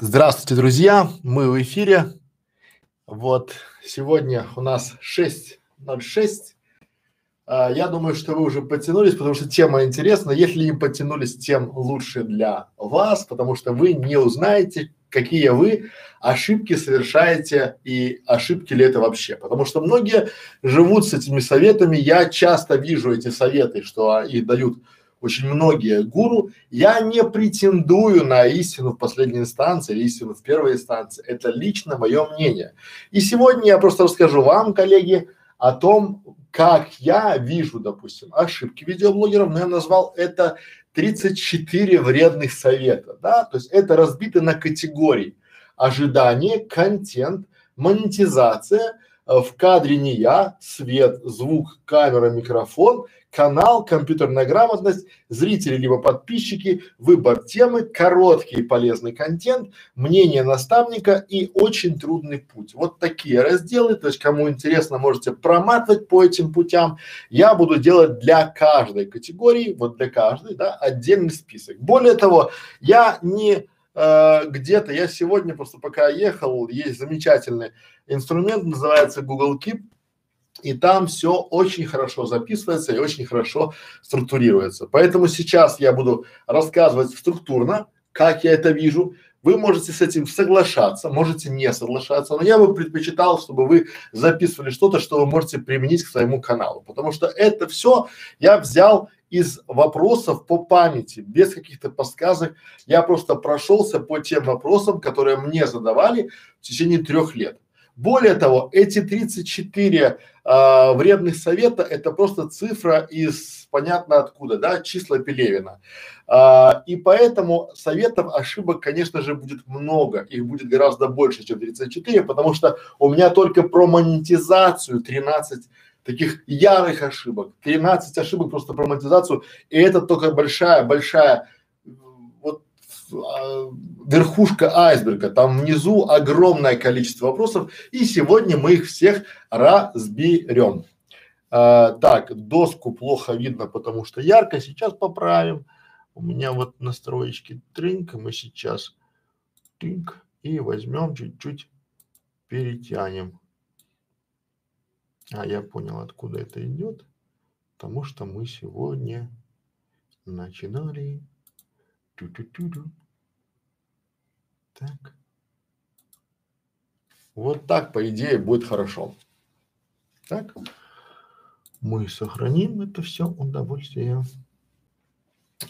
Здравствуйте, друзья! Мы в эфире. Вот сегодня у нас 6.06. А, я думаю, что вы уже потянулись, потому что тема интересна. Если не потянулись, тем лучше для вас, потому что вы не узнаете, какие вы ошибки совершаете и ошибки ли это вообще. Потому что многие живут с этими советами. Я часто вижу эти советы, что их дают очень многие гуру, я не претендую на истину в последней инстанции или истину в первой инстанции. Это лично мое мнение. И сегодня я просто расскажу вам, коллеги, о том, как я вижу, допустим, ошибки видеоблогеров, но я назвал это 34 вредных совета, да, то есть это разбито на категории ожидание, контент, монетизация, э, в кадре не я, свет, звук, камера, микрофон канал, компьютерная грамотность, зрители либо подписчики, выбор темы, короткий полезный контент, мнение наставника и очень трудный путь. Вот такие разделы, то есть кому интересно, можете проматывать по этим путям. Я буду делать для каждой категории, вот для каждой, да, отдельный список. Более того, я не э, где-то, я сегодня просто пока ехал, есть замечательный инструмент, называется Google Keep, и там все очень хорошо записывается и очень хорошо структурируется. Поэтому сейчас я буду рассказывать структурно, как я это вижу. Вы можете с этим соглашаться, можете не соглашаться, но я бы предпочитал, чтобы вы записывали что-то, что вы можете применить к своему каналу, потому что это все я взял из вопросов по памяти, без каких-то подсказок. Я просто прошелся по тем вопросам, которые мне задавали в течение трех лет. Более того, эти 34 а, вредных совета – это просто цифра из понятно откуда, да, числа Пелевина. А, и поэтому советов, ошибок, конечно же, будет много, их будет гораздо больше, чем 34, потому что у меня только про монетизацию 13 таких ярых ошибок, 13 ошибок просто про монетизацию, и это только большая, большая верхушка айсберга, там внизу огромное количество вопросов, и сегодня мы их всех разберем. А, так, доску плохо видно, потому что ярко, сейчас поправим. У меня вот настроечки тринк, мы сейчас тринк и возьмем чуть-чуть перетянем. А я понял, откуда это идет, потому что мы сегодня начинали. Так. Вот так, по идее, будет хорошо. Так. Мы сохраним это все удовольствие.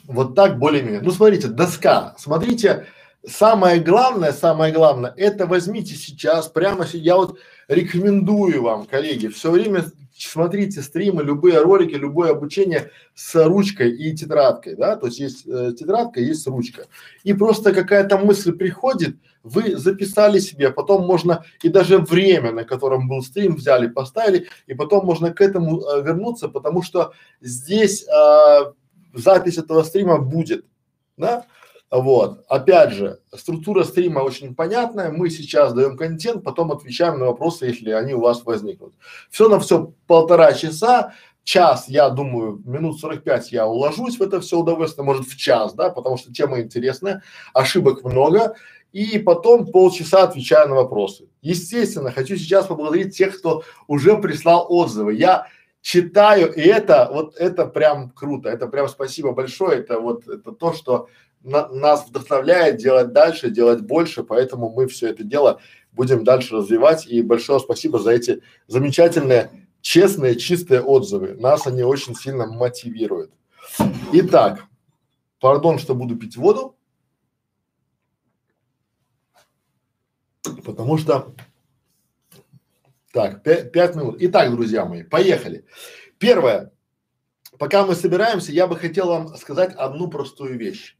Вот так более-менее. Ну, смотрите, доска. Смотрите, самое главное, самое главное, это возьмите сейчас, прямо сейчас, я вот рекомендую вам, коллеги, все время смотрите стримы, любые ролики, любое обучение с ручкой и тетрадкой, да, то есть есть э, тетрадка, есть ручка. И просто какая-то мысль приходит, вы записали себе, потом можно и даже время, на котором был стрим, взяли, поставили, и потом можно к этому э, вернуться, потому что здесь э, запись этого стрима будет, да. Вот, опять же, структура стрима очень понятная, мы сейчас даем контент, потом отвечаем на вопросы, если они у вас возникнут. Все на все полтора часа, час, я думаю, минут 45 я уложусь в это все удовольствие, может в час, да, потому что тема интересная, ошибок много, и потом полчаса отвечаю на вопросы. Естественно, хочу сейчас поблагодарить тех, кто уже прислал отзывы. Я читаю, и это вот это прям круто, это прям спасибо большое, это вот это то, что на, нас вдохновляет делать дальше, делать больше, поэтому мы все это дело будем дальше развивать. И большое спасибо за эти замечательные, честные, чистые отзывы. Нас они очень сильно мотивируют. Итак, пардон, что буду пить воду, потому что так, пять минут. Итак, друзья мои, поехали. Первое. Пока мы собираемся, я бы хотел вам сказать одну простую вещь.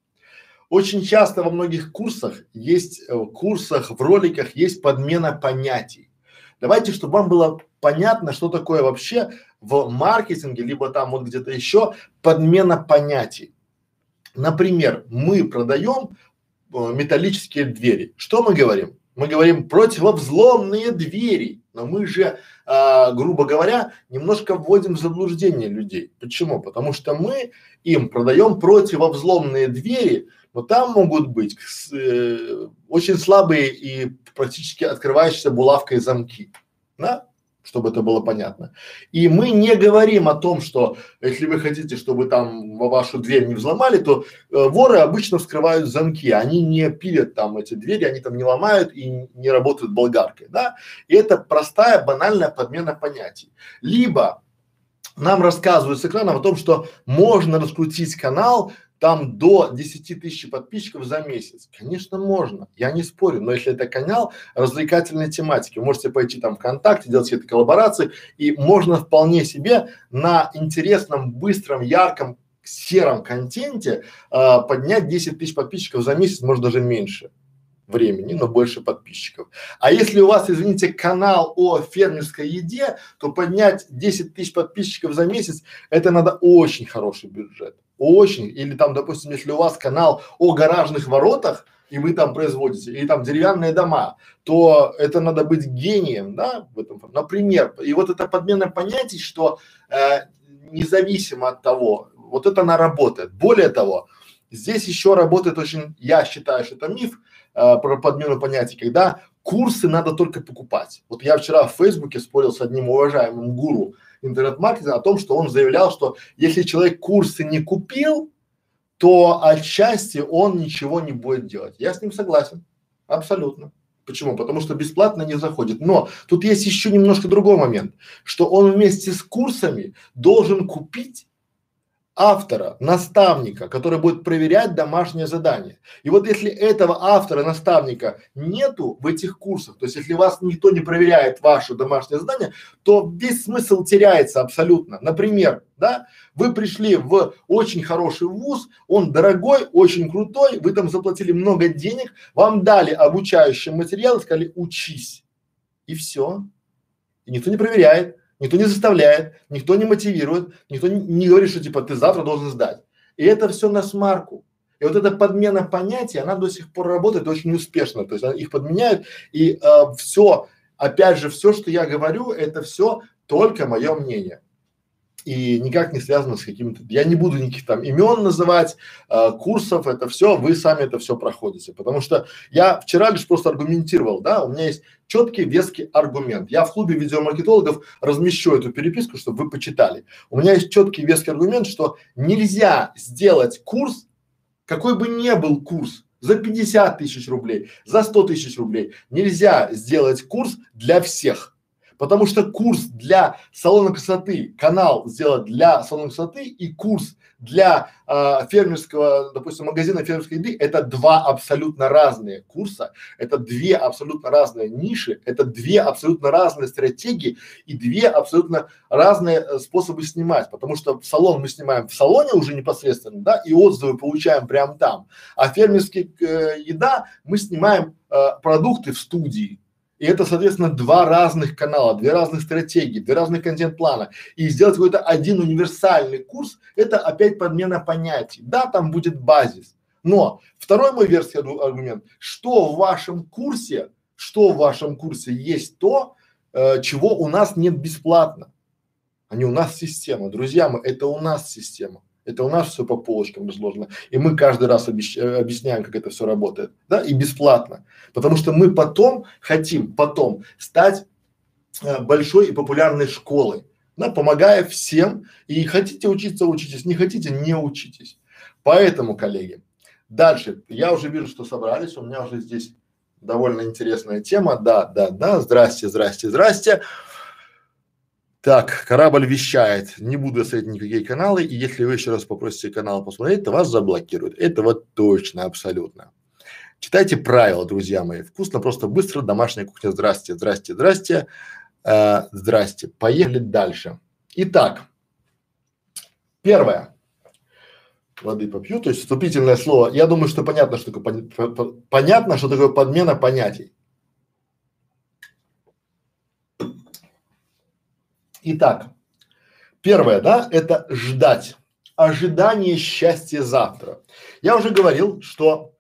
Очень часто во многих курсах есть, э, курсах, в роликах есть подмена понятий. Давайте, чтобы вам было понятно, что такое вообще в маркетинге, либо там вот где-то еще подмена понятий. Например, мы продаем э, металлические двери. Что мы говорим? Мы говорим противовзломные двери. Но мы же, а, грубо говоря, немножко вводим в заблуждение людей. Почему? Потому что мы им продаем противовзломные двери, но там могут быть э, очень слабые и практически открывающиеся булавкой замки. Да? чтобы это было понятно. И мы не говорим о том, что если вы хотите, чтобы там вашу дверь не взломали, то э, воры обычно вскрывают замки, они не пилят там эти двери, они там не ломают и не работают болгаркой, да. И это простая банальная подмена понятий. Либо нам рассказывают с экрана о том, что можно раскрутить канал там до 10 тысяч подписчиков за месяц. Конечно, можно, я не спорю, но если это канал развлекательной тематики, можете пойти там ВКонтакте, делать какие-то коллаборации, и можно вполне себе на интересном, быстром, ярком, сером контенте э, поднять 10 тысяч подписчиков за месяц, может даже меньше времени, но больше подписчиков. А если у вас, извините, канал о фермерской еде, то поднять 10 тысяч подписчиков за месяц, это надо очень хороший бюджет очень, или там, допустим, если у вас канал о гаражных воротах, и вы там производите, или там деревянные дома, то это надо быть гением, да, в этом, например. И вот это подмена понятий, что э, независимо от того, вот это она работает. Более того, здесь еще работает очень, я считаю, что это миф э, про подмену понятий, когда курсы надо только покупать. Вот я вчера в Фейсбуке спорил с одним уважаемым гуру, интернет-маркетинга о том, что он заявлял, что если человек курсы не купил, то отчасти он ничего не будет делать. Я с ним согласен. Абсолютно. Почему? Потому что бесплатно не заходит. Но тут есть еще немножко другой момент, что он вместе с курсами должен купить автора, наставника, который будет проверять домашнее задание. И вот если этого автора, наставника нету в этих курсах, то есть если вас никто не проверяет ваше домашнее задание, то весь смысл теряется абсолютно. Например, да, вы пришли в очень хороший вуз, он дорогой, очень крутой, вы там заплатили много денег, вам дали обучающий материал, сказали учись. И все. И никто не проверяет. Никто не заставляет, никто не мотивирует, никто не, говорит, что типа ты завтра должен сдать. И это все на смарку. И вот эта подмена понятий, она до сих пор работает очень успешно. То есть их подменяют, и э, все, опять же, все, что я говорю, это все только мое мнение и никак не связано с какими-то, я не буду никаких там имен называть, э, курсов, это все, вы сами это все проходите, потому что я вчера лишь просто аргументировал, да, у меня есть четкий, веский аргумент. Я в клубе видеомаркетологов размещу эту переписку, чтобы вы почитали. У меня есть четкий, веский аргумент, что нельзя сделать курс, какой бы ни был курс, за 50 тысяч рублей, за 100 тысяч рублей, нельзя сделать курс для всех. Потому что курс для салона красоты, канал сделать для салона красоты и курс для э, фермерского, допустим, магазина фермерской еды, это два абсолютно разные курса, это две абсолютно разные ниши, это две абсолютно разные стратегии и две абсолютно разные э, способы снимать, потому что в салон мы снимаем в салоне уже непосредственно, да, и отзывы получаем прямо там, а фермерский э, еда мы снимаем э, продукты в студии, и это, соответственно, два разных канала, две разных стратегии, две разных контент-плана. И сделать какой-то один универсальный курс – это опять подмена понятий. Да, там будет базис. Но второй мой версий аргумент, что в вашем курсе, что в вашем курсе есть то, э, чего у нас нет бесплатно. А не у нас система. Друзья мои, это у нас система. Это у нас все по полочкам разложено. И мы каждый раз обещ, э, объясняем, как это все работает. Да, и бесплатно. Потому что мы потом хотим, потом стать э, большой и популярной школой. Да, помогая всем. И хотите учиться, учитесь. Не хотите, не учитесь. Поэтому, коллеги, дальше. Я уже вижу, что собрались. У меня уже здесь довольно интересная тема. Да, да, да. Здрасте, здрасте, здрасте. Так, корабль вещает, не буду смотреть никакие каналы, и если вы еще раз попросите канал посмотреть, то вас заблокируют. Это вот точно, абсолютно. Читайте правила, друзья мои. Вкусно, просто быстро, домашняя кухня. Здрасте, здрасте, здрасте. Э, здрасте. Поехали дальше. Итак, первое. Воды попью, то есть вступительное слово. Я думаю, что понятно, что такое, понятно, что такое подмена понятий. Итак, первое, да, это ждать. Ожидание счастья завтра. Я уже говорил, что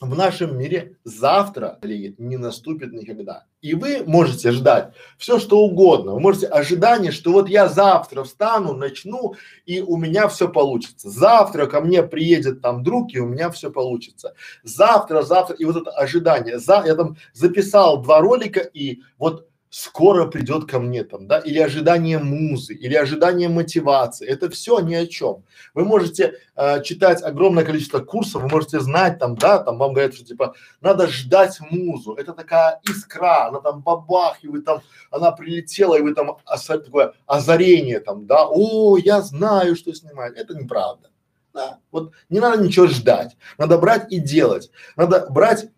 в нашем мире завтра не наступит никогда. И вы можете ждать все, что угодно. Вы можете ожидание, что вот я завтра встану, начну, и у меня все получится. Завтра ко мне приедет там друг, и у меня все получится. Завтра, завтра, и вот это ожидание. За, я там записал два ролика, и вот скоро придет ко мне там, да, или ожидание музы, или ожидание мотивации. Это все ни о чем. Вы можете э, читать огромное количество курсов, вы можете знать там, да, там вам говорят, что типа надо ждать музу. Это такая искра, она там бабах, и вы там, она прилетела, и вы там оса, такое озарение там, да, о, я знаю, что снимать. Это неправда. Да, вот не надо ничего ждать, надо брать и делать. Надо брать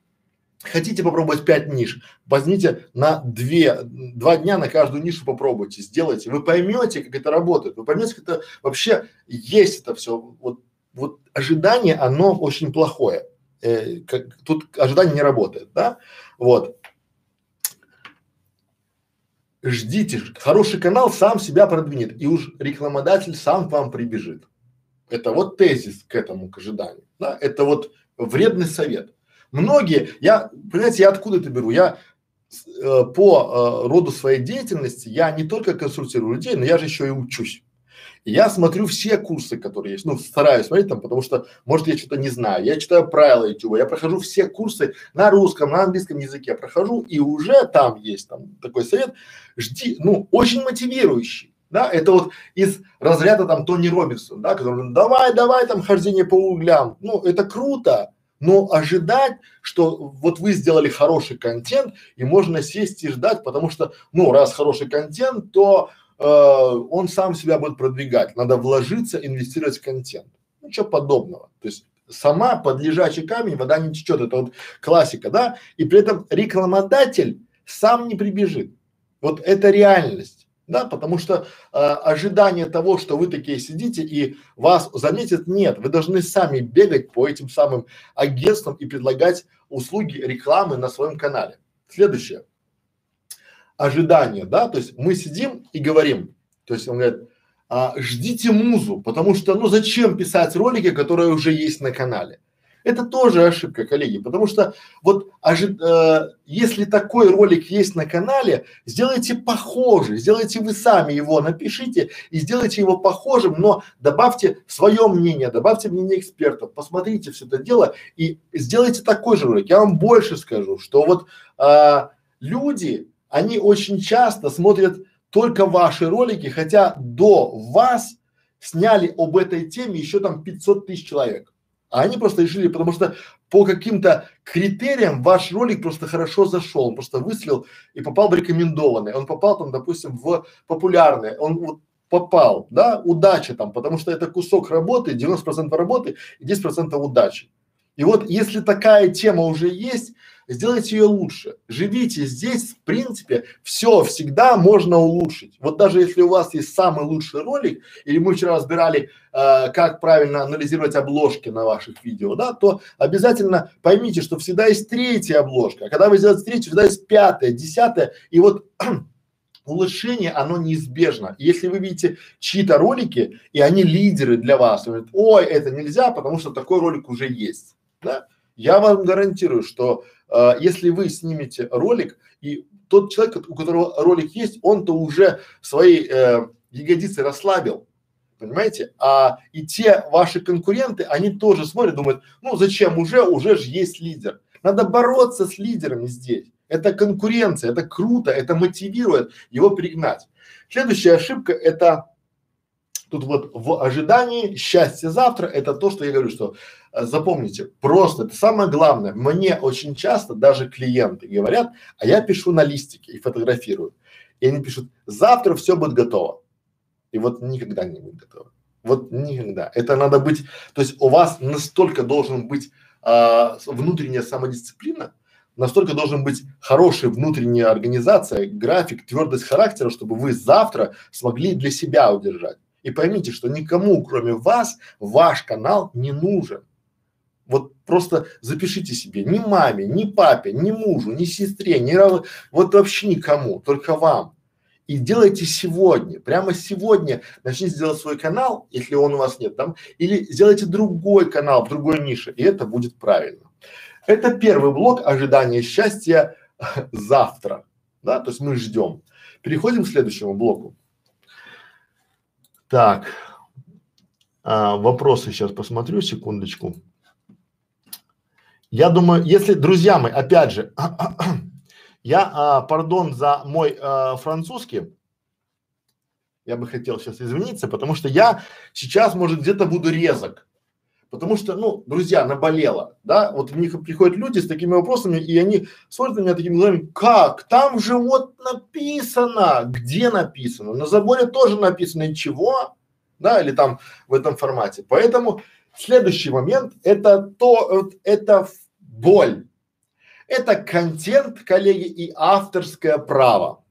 Хотите попробовать пять ниш? Возьмите на две, два дня на каждую нишу попробуйте, сделайте. Вы поймете, как это работает. Вы поймете, как это вообще есть это все. Вот, вот ожидание, оно очень плохое. Э, как, тут ожидание не работает, да? Вот. Ждите, хороший канал сам себя продвинет, и уж рекламодатель сам к вам прибежит. Это вот тезис к этому, к ожиданию. Да? Это вот вредный совет. Многие, я, понимаете, я откуда это беру? Я э, по э, роду своей деятельности, я не только консультирую людей, но я же еще и учусь. Я смотрю все курсы, которые есть, ну, стараюсь смотреть там, потому что, может, я что-то не знаю. Я читаю правила YouTube, я прохожу все курсы на русском, на английском языке, прохожу, и уже там есть там такой совет, жди, ну, очень мотивирующий. Да, это вот из разряда там Тони Робинсон, да, который, давай, давай там хождение по углям. Ну, это круто, но ожидать, что вот вы сделали хороший контент и можно сесть и ждать, потому что, ну, раз хороший контент, то э, он сам себя будет продвигать. Надо вложиться, инвестировать в контент. Ничего подобного. То есть сама под лежачий камень вода не течет. Это вот классика, да? И при этом рекламодатель сам не прибежит. Вот это реальность да, потому что э, ожидание того, что вы такие сидите и вас заметят, нет, вы должны сами бегать по этим самым агентствам и предлагать услуги рекламы на своем канале. Следующее. Ожидание, да, то есть мы сидим и говорим, то есть он говорит, а, ждите музу, потому что, ну зачем писать ролики, которые уже есть на канале? Это тоже ошибка, коллеги, потому что вот ожи, э, если такой ролик есть на канале, сделайте похожий, сделайте вы сами его, напишите и сделайте его похожим, но добавьте свое мнение, добавьте мнение экспертов, посмотрите все это дело и сделайте такой же ролик. Я вам больше скажу, что вот э, люди, они очень часто смотрят только ваши ролики, хотя до вас сняли об этой теме еще там 500 тысяч человек. А они просто решили, потому что по каким-то критериям ваш ролик просто хорошо зашел, он просто выстрелил и попал в рекомендованный, он попал там, допустим, в популярный, он вот попал, да, удача там, потому что это кусок работы, 90% работы и 10% удачи. И вот если такая тема уже есть, сделайте ее лучше. Живите здесь, в принципе, все всегда можно улучшить. Вот даже если у вас есть самый лучший ролик, или мы вчера разбирали, э, как правильно анализировать обложки на ваших видео, да, то обязательно поймите, что всегда есть третья обложка. А когда вы сделаете третью, всегда есть пятая, десятая, и вот улучшение, оно неизбежно. Если вы видите чьи-то ролики, и они лидеры для вас, говорят, ой, это нельзя, потому что такой ролик уже есть, да, я вам гарантирую, что э, если вы снимете ролик, и тот человек, у которого ролик есть, он-то уже свои э, ягодицы расслабил, понимаете? А и те ваши конкуренты, они тоже смотрят, думают, ну зачем, уже, уже же есть лидер. Надо бороться с лидерами здесь. Это конкуренция, это круто, это мотивирует его пригнать. Следующая ошибка – это Тут вот в ожидании счастья завтра это то, что я говорю, что запомните, просто это самое главное. Мне очень часто даже клиенты говорят, а я пишу на листике и фотографирую. И они пишут, завтра все будет готово. И вот никогда не будет готово. Вот никогда. Это надо быть, то есть у вас настолько должен быть а, внутренняя самодисциплина, настолько должен быть хорошая внутренняя организация, график, твердость характера, чтобы вы завтра смогли для себя удержать. И поймите, что никому, кроме вас, ваш канал не нужен. Вот просто запишите себе, ни маме, ни папе, ни мужу, ни сестре, ни рав... вот вообще никому, только вам. И делайте сегодня, прямо сегодня начните делать свой канал, если он у вас нет там, или сделайте другой канал в другой нише, и это будет правильно. Это первый блок ожидания счастья завтра, да, то есть мы ждем. Переходим к следующему блоку. Так, а, вопросы сейчас посмотрю, секундочку. Я думаю, если, друзья мои, опять же, я, а, пардон за мой а, французский, я бы хотел сейчас извиниться, потому что я сейчас, может, где-то буду резок. Потому что, ну, друзья, наболело, да, вот у них приходят люди с такими вопросами, и они смотрят на меня такими глазами, как, там же вот написано, где написано, на заборе тоже написано, и чего, да, или там в этом формате. Поэтому следующий момент это то, это боль, это контент, коллеги, и авторское право.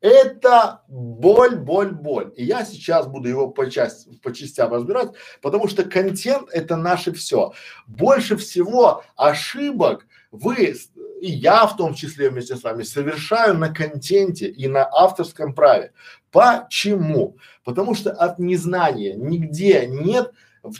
Это боль, боль, боль. И я сейчас буду его по, части, по частям разбирать, потому что контент это наше все. Больше всего ошибок вы и я в том числе вместе с вами совершаю на контенте и на авторском праве. Почему? Потому что от незнания нигде нет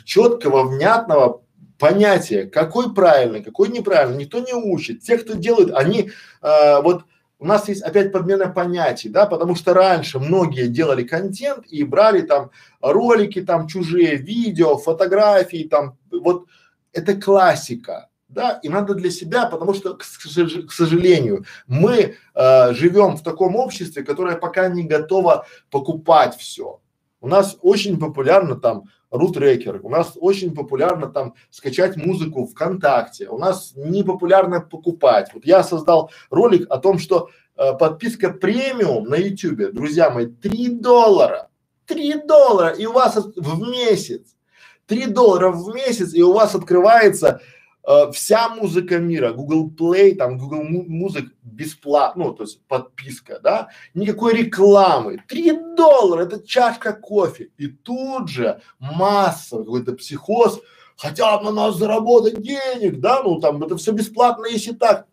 четкого, внятного понятия, какой правильный, какой неправильный, никто не учит. Те, кто делают, они э, вот у нас есть опять подмена понятий, да, потому что раньше многие делали контент и брали там ролики, там чужие видео, фотографии, там вот это классика, да, и надо для себя, потому что, к, к сожалению, мы э, живем в таком обществе, которое пока не готово покупать все. У нас очень популярно там рутрекер, у нас очень популярно там скачать музыку ВКонтакте, у нас не популярно покупать. Вот я создал ролик о том, что э, подписка премиум на ютюбе, друзья мои, 3 доллара, 3 доллара и у вас в месяц, 3 доллара в месяц и у вас открывается э, вся музыка мира, Google Play, там Google Music бесплатно, ну, то есть подписка, да, никакой рекламы, три доллара, это чашка кофе, и тут же масса, какой-то психоз, хотят на нас заработать денег, да, ну, там, это все бесплатно, если так,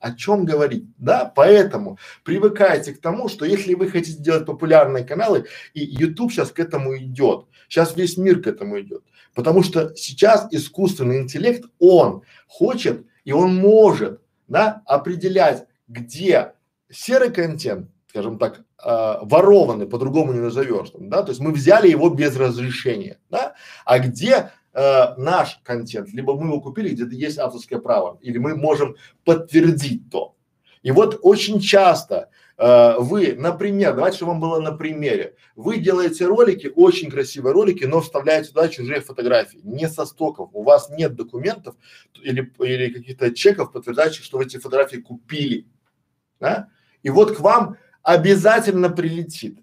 о чем говорить, да? Поэтому привыкайте к тому, что если вы хотите делать популярные каналы, и YouTube сейчас к этому идет, сейчас весь мир к этому идет, потому что сейчас искусственный интеллект, он хочет и он может, да, определять, где серый контент, скажем так, э, ворованный, по-другому не назовешь, да, то есть мы взяли его без разрешения, да, а где э, наш контент, либо мы его купили, где-то есть авторское право, или мы можем подтвердить то. И вот очень часто вы, например, давайте, чтобы вам было на примере, вы делаете ролики, очень красивые ролики, но вставляете туда чужие фотографии, не со стоков, у вас нет документов или, или каких-то чеков, подтверждающих, что вы эти фотографии купили, да? И вот к вам обязательно прилетит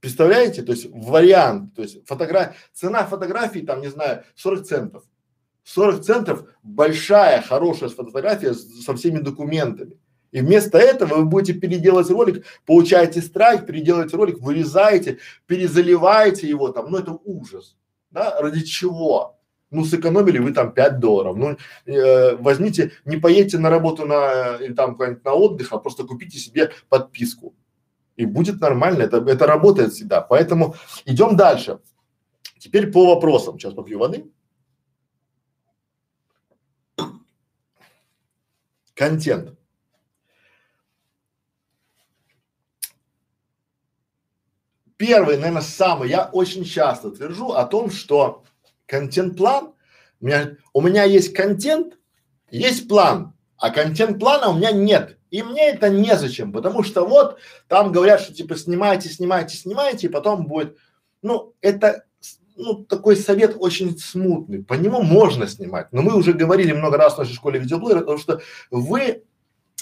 Представляете? То есть вариант, то есть фотография, цена фотографии там, не знаю, 40 центов. 40 центов большая, хорошая фотография со всеми документами. И вместо этого вы будете переделать ролик, получаете страйк, переделаете ролик, вырезаете, перезаливаете его там, ну это ужас. Да, ради чего? Ну, сэкономили вы там 5 долларов. Ну, э, возьмите, не поедете на работу на, или там куда-нибудь на отдых, а просто купите себе подписку и будет нормально, это, это работает всегда. Поэтому идем дальше. Теперь по вопросам. Сейчас попью воды. Контент. Первый, наверное, самый, я очень часто твержу о том, что контент-план, у меня, у меня есть контент, есть план, а контент-плана у меня нет. И мне это незачем, потому что вот там говорят, что типа снимайте, снимайте, снимайте, и потом будет, ну, это, ну, такой совет очень смутный, по нему можно снимать, но мы уже говорили много раз в нашей школе видеоблогера, потому что вы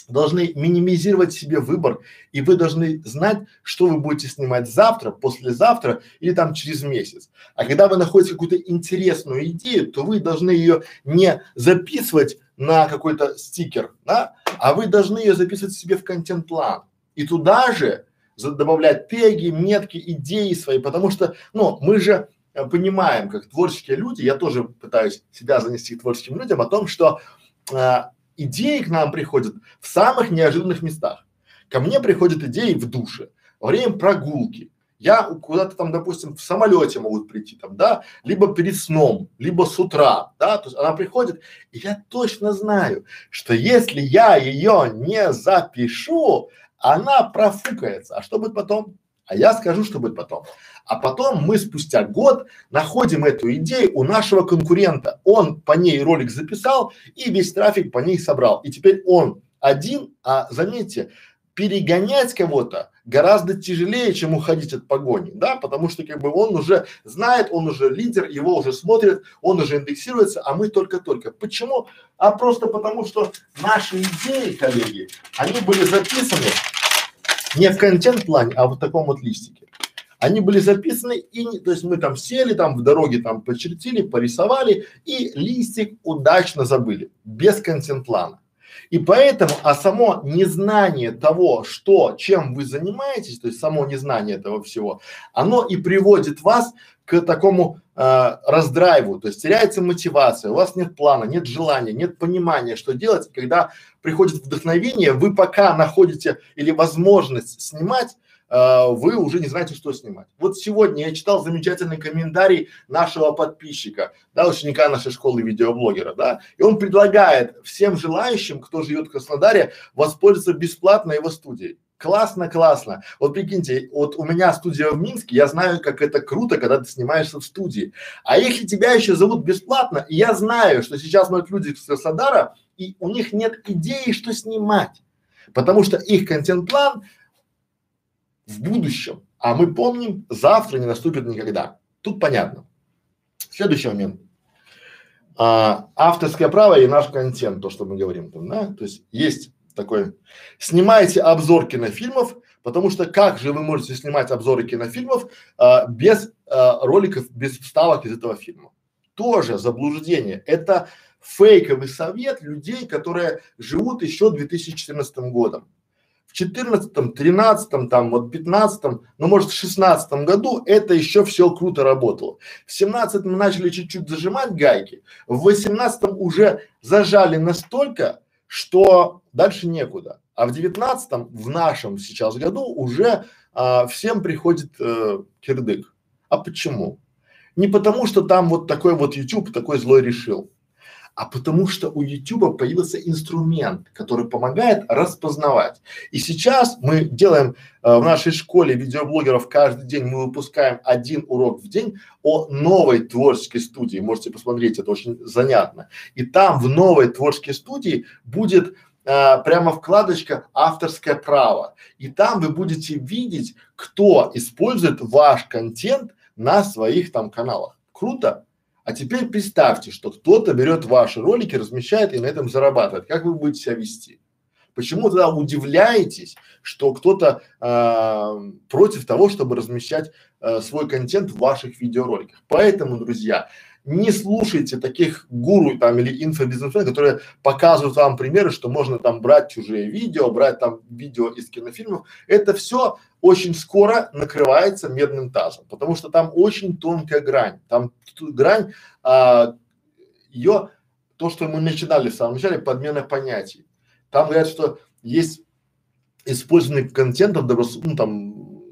должны минимизировать себе выбор, и вы должны знать, что вы будете снимать завтра, послезавтра или там через месяц. А когда вы находите какую-то интересную идею, то вы должны ее не записывать на какой-то стикер, да, а вы должны ее записывать себе в контент-план. И туда же добавлять теги, метки, идеи свои, потому что, ну, мы же э, понимаем, как творческие люди, я тоже пытаюсь себя занести к творческим людям, о том, что э, идеи к нам приходят в самых неожиданных местах. Ко мне приходят идеи в душе, во время прогулки. Я куда-то там, допустим, в самолете могут прийти там, да, либо перед сном, либо с утра, да, то есть она приходит, и я точно знаю, что если я ее не запишу, она профукается. А что будет потом? А я скажу, что будет потом. А потом мы спустя год находим эту идею у нашего конкурента. Он по ней ролик записал и весь трафик по ней собрал. И теперь он один, а заметьте, перегонять кого-то гораздо тяжелее, чем уходить от погони, да, потому что как бы он уже знает, он уже лидер, его уже смотрят, он уже индексируется, а мы только-только. Почему? А просто потому, что наши идеи, коллеги, они были записаны не в контент-плане, а в таком вот листике. Они были записаны и, то есть мы там сели, там в дороге там почертили, порисовали и листик удачно забыли, без контент-плана. И поэтому, а само незнание того, что, чем вы занимаетесь, то есть само незнание этого всего, оно и приводит вас к такому э, раздрайву, то есть теряется мотивация, у вас нет плана, нет желания, нет понимания, что делать. Когда приходит вдохновение, вы пока находите или возможность снимать, вы уже не знаете, что снимать. Вот сегодня я читал замечательный комментарий нашего подписчика, да, ученика нашей школы видеоблогера, да, и он предлагает всем желающим, кто живет в Краснодаре, воспользоваться бесплатно его студией. Классно, классно. Вот прикиньте, вот у меня студия в Минске, я знаю, как это круто, когда ты снимаешься в студии. А если тебя еще зовут бесплатно, и я знаю, что сейчас смотрят люди с Краснодара, и у них нет идеи, что снимать, потому что их контент-план в будущем, а мы помним, завтра не наступит никогда. Тут понятно. Следующий момент. А, авторское право и наш контент, то, что мы говорим там, да, то есть есть такой, снимайте обзор кинофильмов, потому что как же вы можете снимать обзоры кинофильмов а, без а, роликов, без вставок из этого фильма? Тоже заблуждение. Это фейковый совет людей, которые живут еще 2014 годом. В 14, 13, там вот 15, ну может в 16 году это еще все круто работало. В 17 мы начали чуть-чуть зажимать гайки, в 18 уже зажали настолько, что дальше некуда. А в 19 в нашем сейчас году уже а, всем приходит э, кирдык. А почему? Не потому, что там вот такой вот YouTube такой злой решил а потому что у YouTube появился инструмент, который помогает распознавать. И сейчас мы делаем э, в нашей школе видеоблогеров каждый день мы выпускаем один урок в день о новой творческой студии. Можете посмотреть, это очень занятно. И там в новой творческой студии будет э, прямо вкладочка авторское право. И там вы будете видеть, кто использует ваш контент на своих там каналах. Круто? А теперь представьте, что кто-то берет ваши ролики, размещает и на этом зарабатывает. Как вы будете себя вести? Почему тогда удивляетесь, что кто-то э, против того, чтобы размещать э, свой контент в ваших видеороликах? Поэтому, друзья, не слушайте таких гуру там или инфобизнесменов, которые показывают вам примеры, что можно там брать чужие видео, брать там видео из кинофильмов. Это все очень скоро накрывается медным тазом, потому что там очень тонкая грань. Там грань, а, ее, то, что мы начинали в самом начале, подмена понятий. Там говорят, что есть использованный контент ну, там,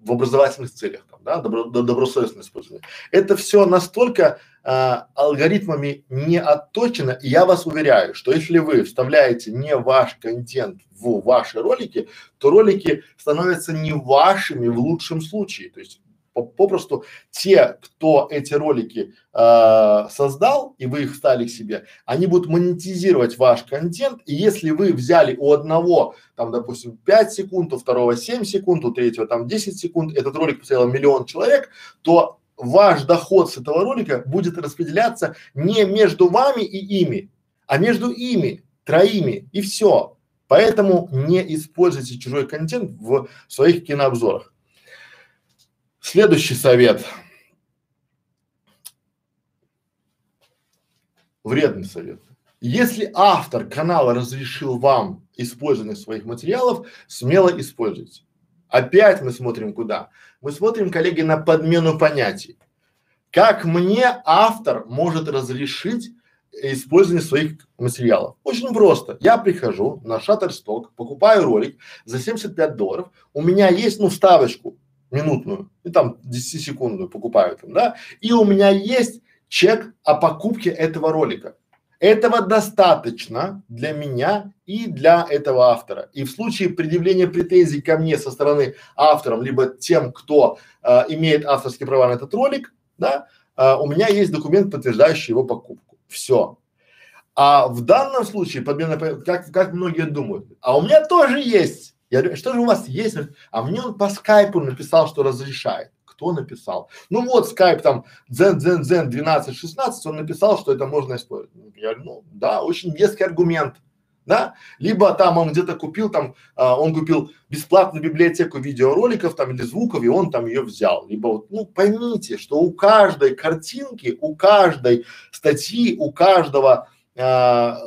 в образовательных целях, да, добро, добросовестное использование. Это все настолько а, алгоритмами не отточено, и я вас уверяю, что если вы вставляете не ваш контент в ваши ролики, то ролики становятся не вашими в лучшем случае. То есть попросту те, кто эти ролики э, создал и вы их встали к себе, они будут монетизировать ваш контент. И если вы взяли у одного, там, допустим, 5 секунд, у второго 7 секунд, у третьего там 10 секунд, этот ролик посмотрел миллион человек, то ваш доход с этого ролика будет распределяться не между вами и ими, а между ими, троими, и все. Поэтому не используйте чужой контент в своих кинообзорах. Следующий совет. Вредный совет. Если автор канала разрешил вам использование своих материалов, смело используйте. Опять мы смотрим куда? Мы смотрим, коллеги, на подмену понятий. Как мне автор может разрешить использование своих материалов? Очень просто. Я прихожу на Shutterstock, покупаю ролик за 75 долларов. У меня есть, ну, вставочку. Минутную, и там 10-секундную покупаю там, да, и у меня есть чек о покупке этого ролика. Этого достаточно для меня и для этого автора. И в случае предъявления претензий ко мне со стороны авторам, либо тем, кто э, имеет авторские права на этот ролик, да, э, у меня есть документ, подтверждающий его покупку. Все. А в данном случае, подмена, как, как многие думают, а у меня тоже есть. Я говорю, что же у вас есть? А мне он по скайпу написал, что разрешает кто написал. Ну вот скайп там дзен дзен дзен 12 16 он написал, что это можно использовать. Я говорю, ну да, очень веский аргумент, да. Либо там он где-то купил там, а, он купил бесплатную библиотеку видеороликов там или звуков и он там ее взял. Либо вот, ну поймите, что у каждой картинки, у каждой статьи, у каждого а,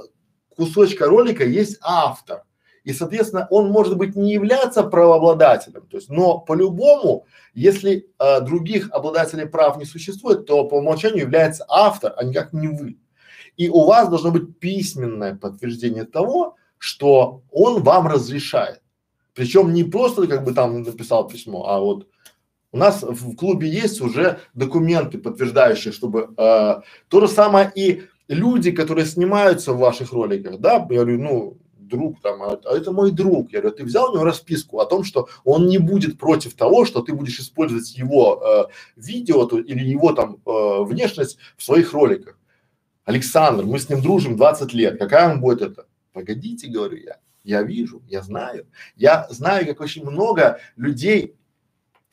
кусочка ролика есть автор. И, соответственно, он может быть не являться правообладателем, то есть, но по-любому, если э, других обладателей прав не существует, то по умолчанию является автор, а никак не вы. И у вас должно быть письменное подтверждение того, что он вам разрешает. Причем не просто как бы там написал письмо, а вот у нас в клубе есть уже документы, подтверждающие, чтобы э, то же самое и люди, которые снимаются в ваших роликах, да, я говорю, ну, друг там, а, а это мой друг. Я говорю, ты взял у него расписку о том, что он не будет против того, что ты будешь использовать его э, видео то, или его там э, внешность в своих роликах. Александр, мы с ним дружим 20 лет, какая он будет это? Погодите, говорю я, я вижу, я знаю. Я знаю, как очень много людей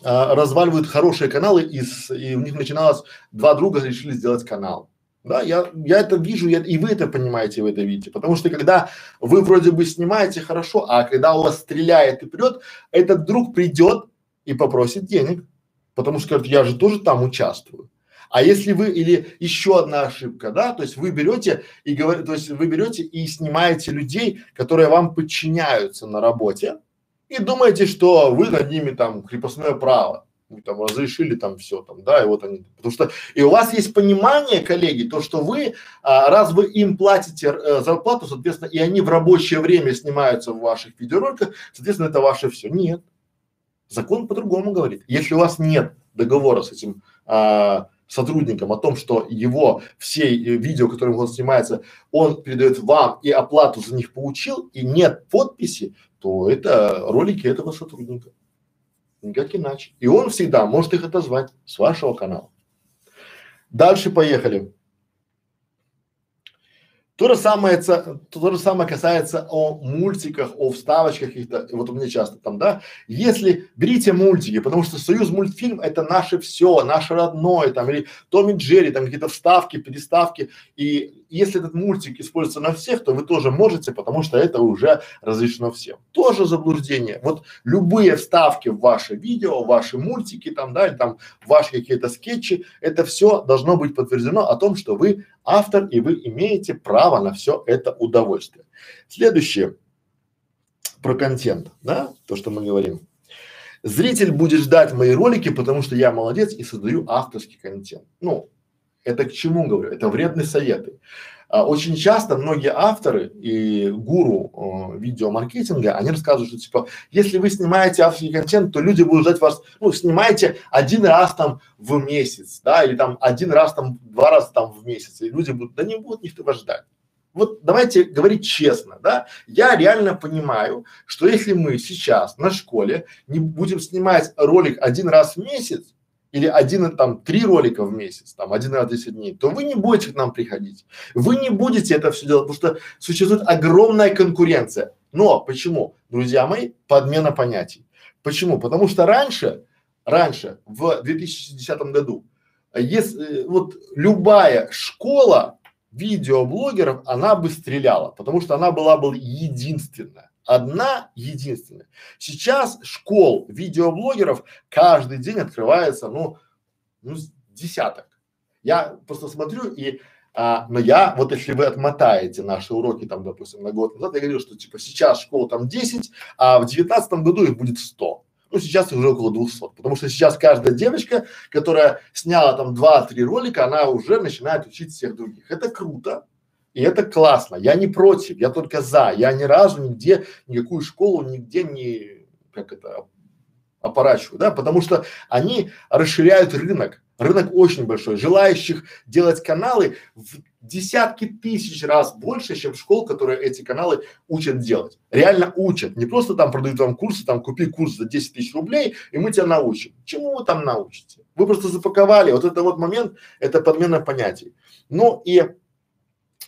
э, разваливают хорошие каналы, и, с, и у них начиналось, два друга решили сделать канал. Да, я, я это вижу, я, и вы это понимаете, вы это видите. Потому что когда вы вроде бы снимаете хорошо, а когда у вас стреляет и прет, этот друг придет и попросит денег. Потому что говорит, я же тоже там участвую. А если вы, или еще одна ошибка, да, то есть вы берете и говорите, то есть вы берете и снимаете людей, которые вам подчиняются на работе и думаете, что вы над ними там крепостное право там разрешили там все там, да, и вот они, потому что и у вас есть понимание, коллеги, то, что вы, а, раз вы им платите э, зарплату, соответственно, и они в рабочее время снимаются в ваших видеороликах, соответственно, это ваше все. Нет. Закон по-другому говорит. Если у вас нет договора с этим а, сотрудником о том, что его все э, видео, которым он снимается, он передает вам и оплату за них получил, и нет подписи, то это ролики этого сотрудника. Никак иначе. И он всегда может их отозвать с вашего канала. Дальше поехали. То же самое, то же самое касается о мультиках, о вставочках каких-то, вот у меня часто там, да, если берите мультики, потому что Союз мультфильм это наше все, наше родное, там, или Том и Джерри, там какие-то вставки, переставки, и если этот мультик используется на всех, то вы тоже можете, потому что это уже разрешено всем. Тоже заблуждение. Вот любые вставки в ваше видео, ваши мультики там, да, или там ваши какие-то скетчи, это все должно быть подтверждено о том, что вы автор и вы имеете право на все это удовольствие. Следующее про контент, да, то, что мы говорим. Зритель будет ждать мои ролики, потому что я молодец и создаю авторский контент. Ну, это к чему говорю? Это вредные советы. А, очень часто многие авторы и гуру э, видеомаркетинга, они рассказывают, что типа, если вы снимаете авторский контент, то люди будут ждать вас, ну, снимайте один раз там в месяц, да, или там один раз там, два раза там в месяц, и люди будут, да не будут никто ждать. Вот давайте говорить честно, да, я реально понимаю, что если мы сейчас на школе не будем снимать ролик один раз в месяц, или один, там, три ролика в месяц, там, один раз 10 дней, то вы не будете к нам приходить. Вы не будете это все делать, потому что существует огромная конкуренция. Но почему? Друзья мои, подмена понятий. Почему? Потому что раньше, раньше, в 2010 году, если, вот любая школа видеоблогеров, она бы стреляла, потому что она была бы единственная одна единственная. Сейчас школ видеоблогеров каждый день открывается, ну, ну, десяток. Я просто смотрю и, а, но я, вот если вы отмотаете наши уроки там, допустим, на год назад, я говорил, что типа сейчас школ там 10, а в девятнадцатом году их будет 100. Ну, сейчас уже около 200, потому что сейчас каждая девочка, которая сняла там 2-3 ролика, она уже начинает учить всех других. Это круто, и это классно. Я не против, я только за. Я ни разу нигде, никакую школу нигде не, как это, опорачивают, да, потому что они расширяют рынок. Рынок очень большой. Желающих делать каналы в десятки тысяч раз больше, чем школ, которые эти каналы учат делать. Реально учат. Не просто там продают вам курсы, там купи курс за 10 тысяч рублей, и мы тебя научим. Чему вы там научите? Вы просто запаковали. Вот это вот момент, это подмена понятий. Ну и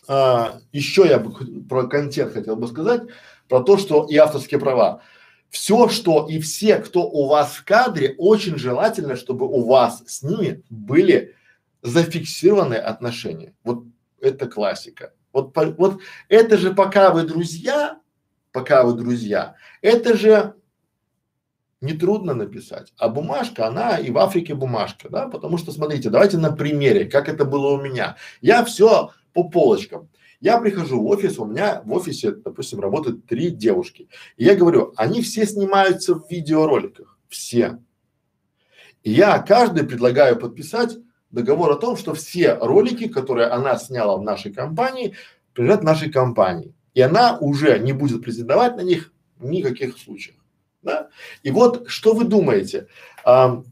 а, еще я бы про контент хотел бы сказать, про то, что и авторские права. Все, что и все, кто у вас в кадре, очень желательно, чтобы у вас с ними были зафиксированные отношения. Вот это классика. Вот, по, вот это же пока вы друзья, пока вы друзья, это же нетрудно написать. А бумажка, она и в Африке бумажка, да, потому что смотрите, давайте на примере, как это было у меня. Я все по полочкам. Я прихожу в офис, у меня в офисе, допустим, работают три девушки. И я говорю, они все снимаются в видеороликах, все. И я каждый предлагаю подписать договор о том, что все ролики, которые она сняла в нашей компании, принадлежат нашей компании. И она уже не будет претендовать на них никаких случаях. Да? И вот что вы думаете? А,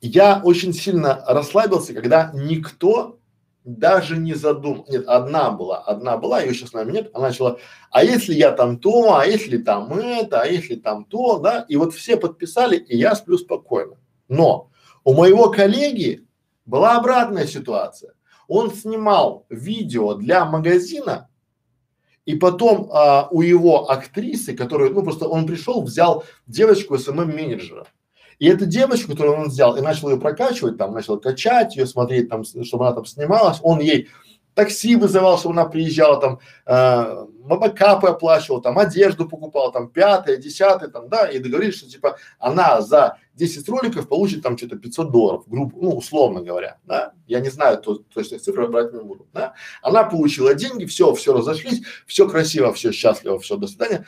я очень сильно расслабился, когда никто даже не задумал. Нет, одна была, одна была, ее сейчас с нами нет. Она начала, а если я там то, а если там это, а если там то, да? И вот все подписали, и я сплю спокойно. Но у моего коллеги была обратная ситуация. Он снимал видео для магазина, и потом а, у его актрисы, которую, ну просто он пришел, взял девочку SMM менеджера. И эту девочку, которую он взял и начал ее прокачивать, там начал качать ее, смотреть там, чтобы она там снималась, он ей такси вызывал, чтобы она приезжала там, э, мейкапы оплачивал, там одежду покупал, там пятое, десятое, там, да, и договорились, что типа она за 10 роликов получит там что-то 500 долларов, грубо, ну, условно говоря, да, я не знаю то, точных цифр, брать не буду, да, она получила деньги, все, все разошлись, все красиво, все счастливо, все, до свидания,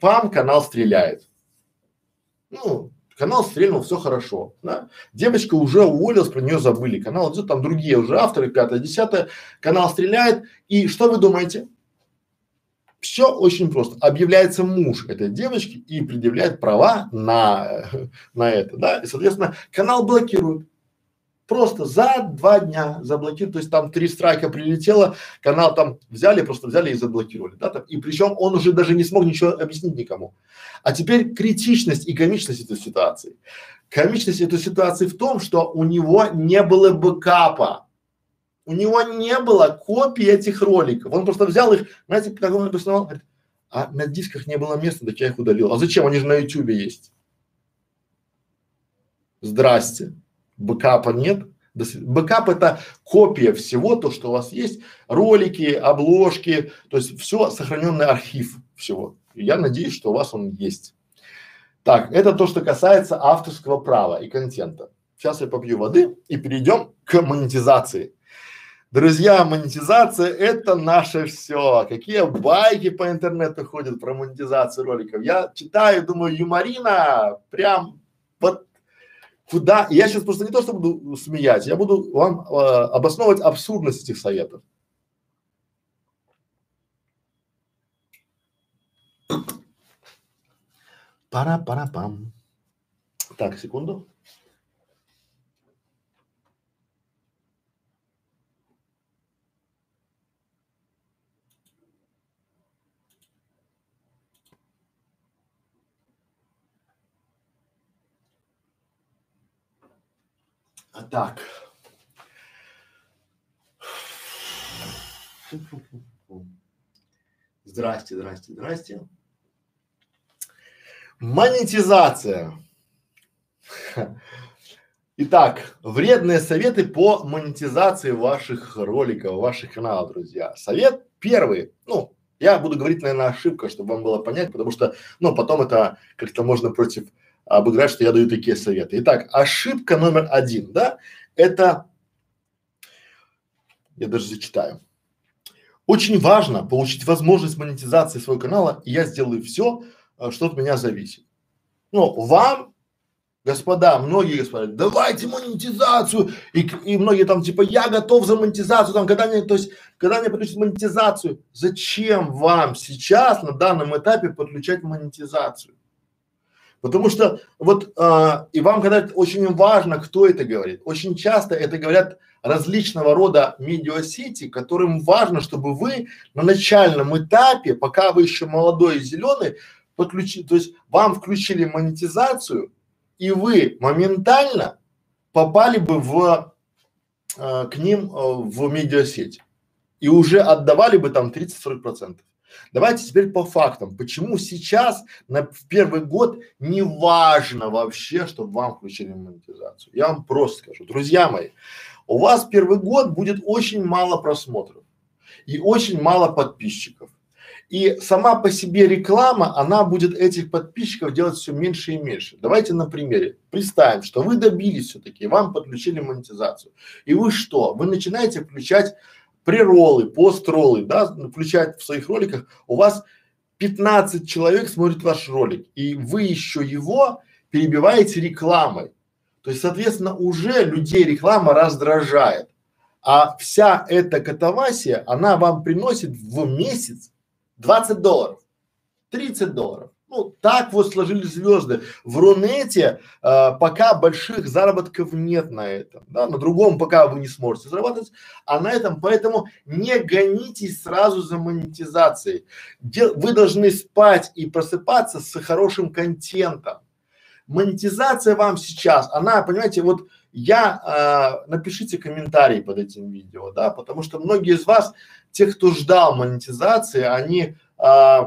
пам, канал стреляет. Ну, канал стрельнул, все хорошо, да. Девочка уже уволилась, про нее забыли, канал идет, там другие уже авторы, пятое, десятое, канал стреляет, и что вы думаете? Все очень просто. Объявляется муж этой девочки и предъявляет права на, на это, да, и, соответственно, канал блокируют. Просто за два дня заблокируют, то есть там три страйка прилетело, канал там взяли, просто взяли и заблокировали, да, там, и причем он уже даже не смог ничего объяснить никому. А теперь критичность и комичность этой ситуации. Комичность этой ситуации в том, что у него не было бэкапа, у него не было копий этих роликов, он просто взял их, знаете, как он обосновал, говорит, а на дисках не было места, так я их удалил. А зачем? Они же на ютубе есть. Здрасте бэкапа нет. Бэкап это копия всего, то, что у вас есть, ролики, обложки, то есть все сохраненный архив всего. Я надеюсь, что у вас он есть. Так, это то, что касается авторского права и контента. Сейчас я попью воды и перейдем к монетизации. Друзья, монетизация это наше все. Какие байки по интернету ходят про монетизацию роликов. Я читаю, думаю, юморина, прям вот куда, я сейчас просто не то, что буду смеять, я буду вам э, обосновывать абсурдность этих советов. Пара-пара-пам. Так, секунду. А так. Здрасте, здрасте, здрасте. Монетизация. Итак, вредные советы по монетизации ваших роликов, ваших каналов, друзья. Совет первый. Ну, я буду говорить, наверное, ошибка, чтобы вам было понять, потому что, ну, потом это как-то можно против обыграть, что я даю такие советы. Итак, ошибка номер один, да, это, я даже зачитаю. Очень важно получить возможность монетизации своего канала, и я сделаю все, э, что от меня зависит. Ну, вам, господа, многие господа, давайте монетизацию, и, и многие там типа, я готов за монетизацию, там, когда мне, то есть, когда мне подключат монетизацию, зачем вам сейчас на данном этапе подключать монетизацию? Потому что вот а, и вам когда очень важно, кто это говорит. Очень часто это говорят различного рода медиасети, которым важно, чтобы вы на начальном этапе, пока вы еще молодой и зеленый, подключи, то есть вам включили монетизацию, и вы моментально попали бы в э, к ним э, в медиасеть и уже отдавали бы там 30-40 процентов. Давайте теперь по фактам. Почему сейчас на, в первый год не важно вообще, чтобы вам включили монетизацию? Я вам просто скажу, друзья мои, у вас первый год будет очень мало просмотров и очень мало подписчиков. И сама по себе реклама, она будет этих подписчиков делать все меньше и меньше. Давайте на примере. Представим, что вы добились все-таки, вам подключили монетизацию. И вы что? Вы начинаете включать преролы, постролы, да, включать в своих роликах. У вас 15 человек смотрит ваш ролик, и вы еще его перебиваете рекламой. То есть, соответственно, уже людей реклама раздражает. А вся эта катавасия, она вам приносит в месяц 20 долларов, 30 долларов. Ну, так вот сложились звезды. В Рунете э, пока больших заработков нет на этом, да, на другом пока вы не сможете зарабатывать, а на этом, поэтому не гонитесь сразу за монетизацией. Дел, вы должны спать и просыпаться с хорошим контентом. Монетизация вам сейчас, она, понимаете, вот я, э, напишите комментарий под этим видео, да, потому что многие из вас, те, кто ждал монетизации, они э,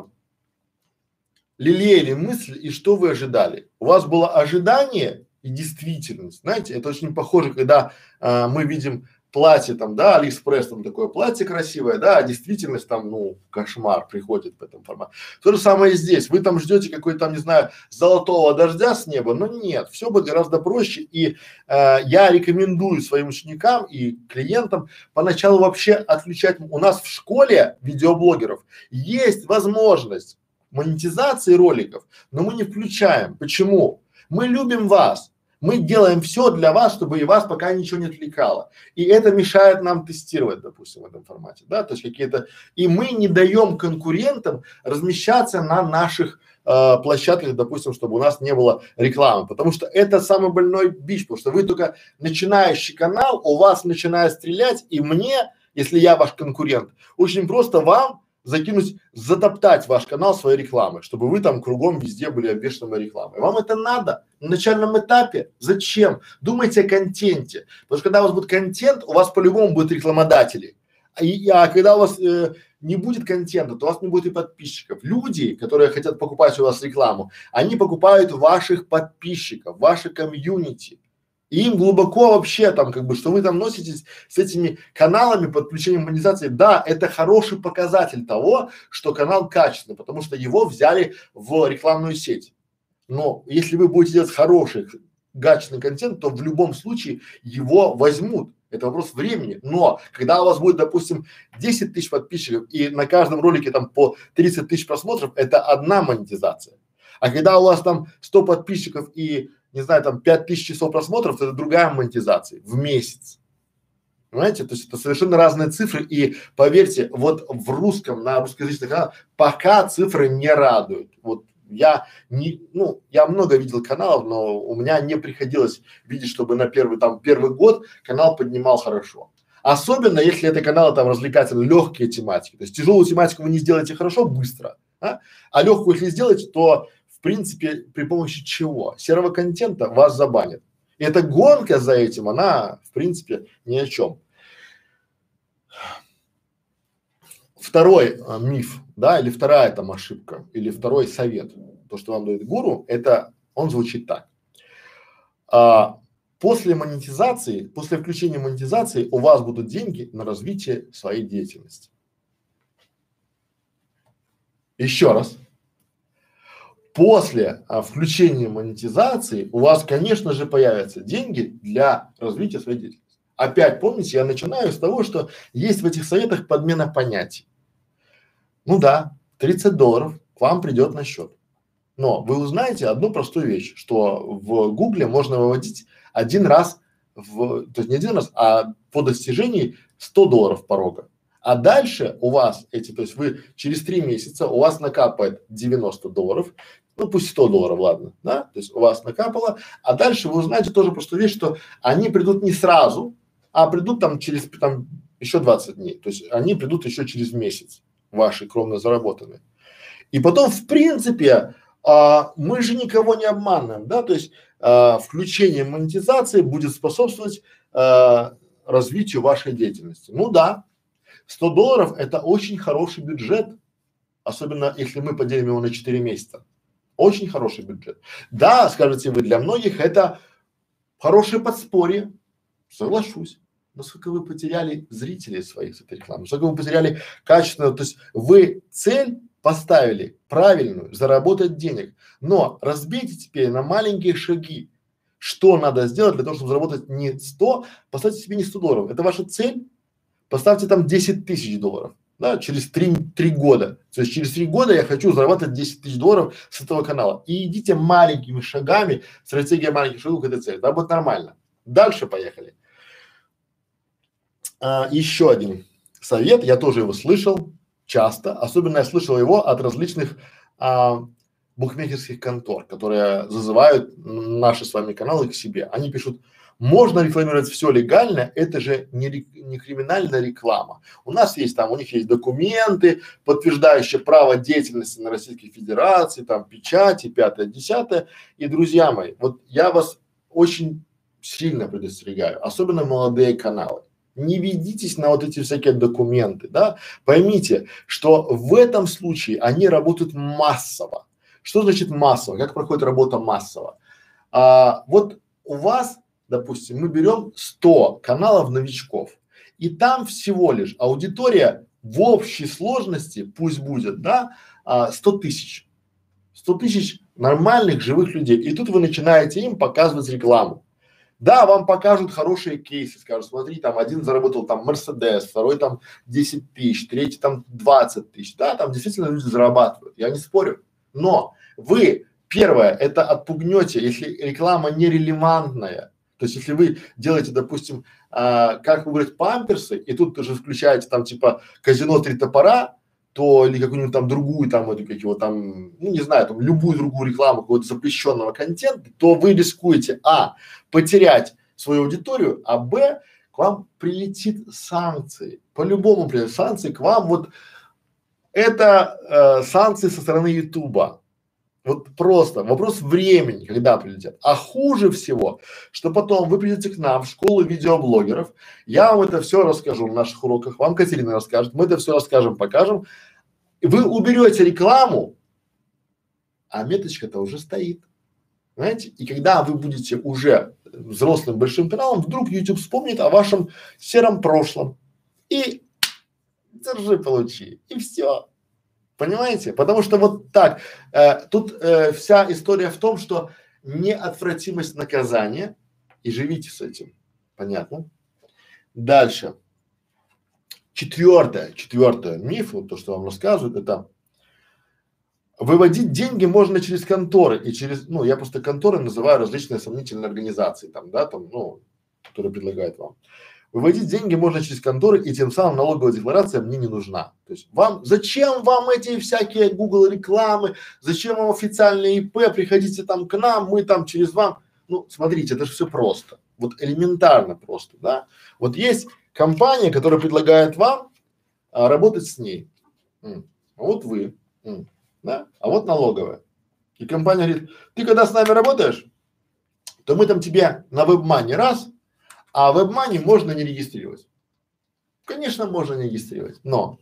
лелеяли мысль и что вы ожидали? У вас было ожидание и действительность. Знаете, это очень похоже, когда а, мы видим платье там, да, Алиэкспресс там такое платье красивое, да, а действительность там, ну, кошмар приходит в этом формате. То же самое и здесь. Вы там ждете какой-то там, не знаю, золотого дождя с неба, но нет, все будет гораздо проще. И э, я рекомендую своим ученикам и клиентам поначалу вообще отключать. У нас в школе видеоблогеров есть возможность монетизации роликов, но мы не включаем. Почему? Мы любим вас. Мы делаем все для вас, чтобы и вас пока ничего не отвлекало. И это мешает нам тестировать, допустим, в этом формате, да, то есть какие-то, и мы не даем конкурентам размещаться на наших э, площадках, допустим, чтобы у нас не было рекламы, потому что это самый больной бич, потому что вы только начинающий канал, у вас начинает стрелять, и мне, если я ваш конкурент, очень просто вам закинуть, затоптать ваш канал своей рекламой, чтобы вы там кругом везде были обвешаны рекламой. Вам это надо на начальном этапе? Зачем? Думайте о контенте. Потому что когда у вас будет контент, у вас по-любому будут рекламодатели. А, и, а когда у вас э, не будет контента, то у вас не будет и подписчиков. Люди, которые хотят покупать у вас рекламу, они покупают ваших подписчиков, ваше комьюнити. Им глубоко вообще там как бы, что вы там носитесь с этими каналами подключением монетизации, да, это хороший показатель того, что канал качественный, потому что его взяли в рекламную сеть. Но если вы будете делать хороший, качественный контент, то в любом случае его возьмут. Это вопрос времени. Но когда у вас будет, допустим, 10 тысяч подписчиков и на каждом ролике там по 30 тысяч просмотров, это одна монетизация. А когда у вас там 100 подписчиков и не знаю, там пять тысяч часов просмотров, это другая монетизация в месяц. Понимаете, то есть это совершенно разные цифры и поверьте, вот в русском, на русскоязычных каналах пока цифры не радуют. Вот я не, ну, я много видел каналов, но у меня не приходилось видеть, чтобы на первый, там, первый год канал поднимал хорошо. Особенно, если это каналы там развлекательные, легкие тематики. То есть тяжелую тематику вы не сделаете хорошо, быстро, а, а легкую если сделаете, то в принципе, при помощи чего? Серого контента вас забанят. И эта гонка за этим, она, в принципе, ни о чем. Второй а, миф, да, или вторая там ошибка, или второй совет, то, что вам дает гуру, это он звучит так. А, после монетизации, после включения монетизации у вас будут деньги на развитие своей деятельности. Еще раз, после а, включения монетизации у вас, конечно же, появятся деньги для развития своей деятельности. Опять помните, я начинаю с того, что есть в этих советах подмена понятий. Ну да, 30 долларов к вам придет на счет. Но вы узнаете одну простую вещь, что в Гугле можно выводить один раз, в, то есть не один раз, а по достижении 100 долларов порога. А дальше у вас эти, то есть вы через три месяца у вас накапает 90 долларов, ну пусть 100 долларов, ладно, да, то есть у вас накапало, а дальше вы узнаете тоже простую вещь, что они придут не сразу, а придут там через там еще 20 дней, то есть они придут еще через месяц, ваши кровно заработанные. И потом, в принципе, а, мы же никого не обманываем, да, то есть а, включение монетизации будет способствовать а, развитию вашей деятельности. Ну да, 100 долларов это очень хороший бюджет, особенно если мы поделим его на 4 месяца. Очень хороший бюджет. Да, скажете вы, для многих это хорошее подспорье, соглашусь. Но сколько вы потеряли зрителей своих с этой рекламы, сколько вы потеряли качественно, то есть вы цель поставили правильную, заработать денег, но разбейте теперь на маленькие шаги. Что надо сделать для того, чтобы заработать не 100, поставьте себе не 100 долларов. Это ваша цель? Поставьте там 10 тысяч долларов да, через три, три года. То есть через три года я хочу зарабатывать 10 тысяч долларов с этого канала. И идите маленькими шагами, стратегия маленьких шагов к этой цели. Да, будет нормально. Дальше поехали. А, еще один совет, я тоже его слышал часто, особенно я слышал его от различных а, букмекерских контор, которые зазывают наши с вами каналы к себе. Они пишут, можно рекламировать все легально, это же не, не криминальная реклама. У нас есть там, у них есть документы, подтверждающие право деятельности на Российской Федерации, там печати, пятое, десятое. И, друзья мои, вот я вас очень сильно предостерегаю, особенно молодые каналы. Не ведитесь на вот эти всякие документы, да. Поймите, что в этом случае они работают массово. Что значит массово? Как проходит работа массово? А, вот у вас допустим, мы берем 100 каналов новичков, и там всего лишь аудитория в общей сложности, пусть будет, да, а, 100 тысяч. 100 тысяч нормальных живых людей. И тут вы начинаете им показывать рекламу. Да, вам покажут хорошие кейсы, скажут, смотри, там один заработал там Мерседес, второй там 10 тысяч, третий там 20 тысяч. Да, там действительно люди зарабатывают, я не спорю. Но вы, первое, это отпугнете, если реклама нерелевантная, то есть, если вы делаете, допустим, а, как выбрать памперсы, и тут тоже включаете там типа казино три топора, то или какую-нибудь там другую там эту как его там, ну не знаю, там любую другую рекламу какого-то запрещенного контента, то вы рискуете а потерять свою аудиторию, а б к вам прилетит санкции. По-любому прилетят санкции к вам. Вот это э, санкции со стороны Ютуба. Вот просто вопрос времени, когда прилетят. А хуже всего, что потом вы придете к нам в школу видеоблогеров, я вам это все расскажу на наших уроках, вам Катерина расскажет, мы это все расскажем, покажем. Вы уберете рекламу, а меточка-то уже стоит. Знаете? И когда вы будете уже взрослым большим каналом, вдруг YouTube вспомнит о вашем сером прошлом. И держи, получи. И все. Понимаете? Потому что вот так. Э, тут э, вся история в том, что неотвратимость наказания и живите с этим. Понятно? Дальше. Четвертое, четвертое миф, вот то, что вам рассказывают, это выводить деньги можно через конторы и через, ну, я просто конторы называю различные сомнительные организации, там, да, там, ну, которые предлагают вам. Выводить деньги можно через конторы, и тем самым налоговая декларация мне не нужна. То есть вам, зачем вам эти всякие Google рекламы, зачем вам официальные ИП, приходите там к нам, мы там через вам. Ну, смотрите, это же все просто. Вот элементарно просто, да. Вот есть компания, которая предлагает вам а, работать с ней. А вот вы, да, а вот налоговая. И компания говорит, ты когда с нами работаешь, то мы там тебе на вебмане раз, а WebMoney можно не регистрировать. Конечно, можно не регистрировать, но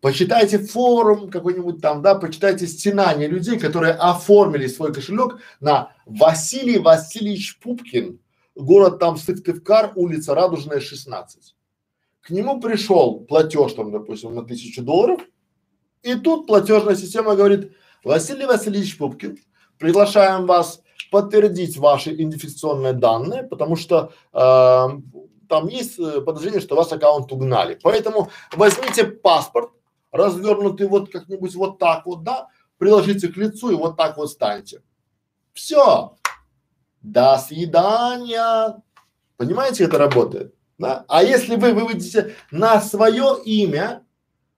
почитайте форум какой-нибудь там, да, почитайте стенания людей, которые оформили свой кошелек на Василий Васильевич Пупкин, город там Сыктывкар, улица Радужная, 16. К нему пришел платеж там, допустим, на тысячу долларов, и тут платежная система говорит, Василий Васильевич Пупкин, приглашаем вас подтвердить ваши идентификационные данные, потому что э, там есть э, подозрение, что вас аккаунт угнали. Поэтому возьмите паспорт, развернутый вот как-нибудь вот так вот, да, приложите к лицу и вот так вот станьте. Все. До свидания. Понимаете, это работает? Да? А если вы выводите на свое имя,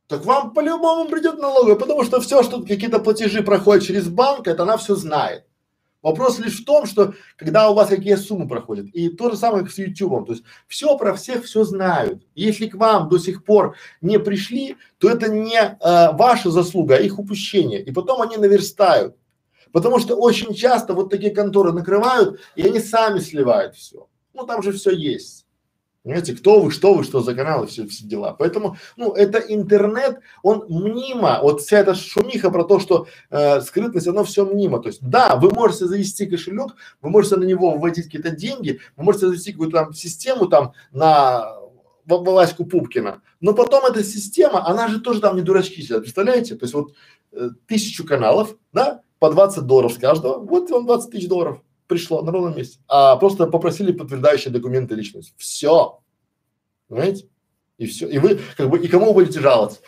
так вам по-любому придет налоговая, потому что все, что какие-то платежи проходят через банк, это она все знает. Вопрос лишь в том, что когда у вас какие суммы проходят, и то же самое как с YouTube, то есть все про всех все знают. Если к вам до сих пор не пришли, то это не э, ваша заслуга, а их упущение. И потом они наверстают. Потому что очень часто вот такие конторы накрывают, и они сами сливают все. Ну там же все есть. Понимаете, кто вы, что вы, что за каналы, все, все дела. Поэтому, ну, это интернет, он мнимо, вот вся эта шумиха про то, что э, скрытность, оно все мнимо. То есть, да, вы можете завести кошелек, вы можете на него вводить какие-то деньги, вы можете завести какую-то там систему там на Ваську Пупкина, но потом эта система, она же тоже там не дурачки сидят, представляете? То есть вот э, тысячу каналов, да, по 20 долларов с каждого, вот вам 20 тысяч долларов пришло на ровном месте. А просто попросили подтверждающие документы личности. Все. Понимаете? И все. И вы, как бы, и кому будете жаловаться?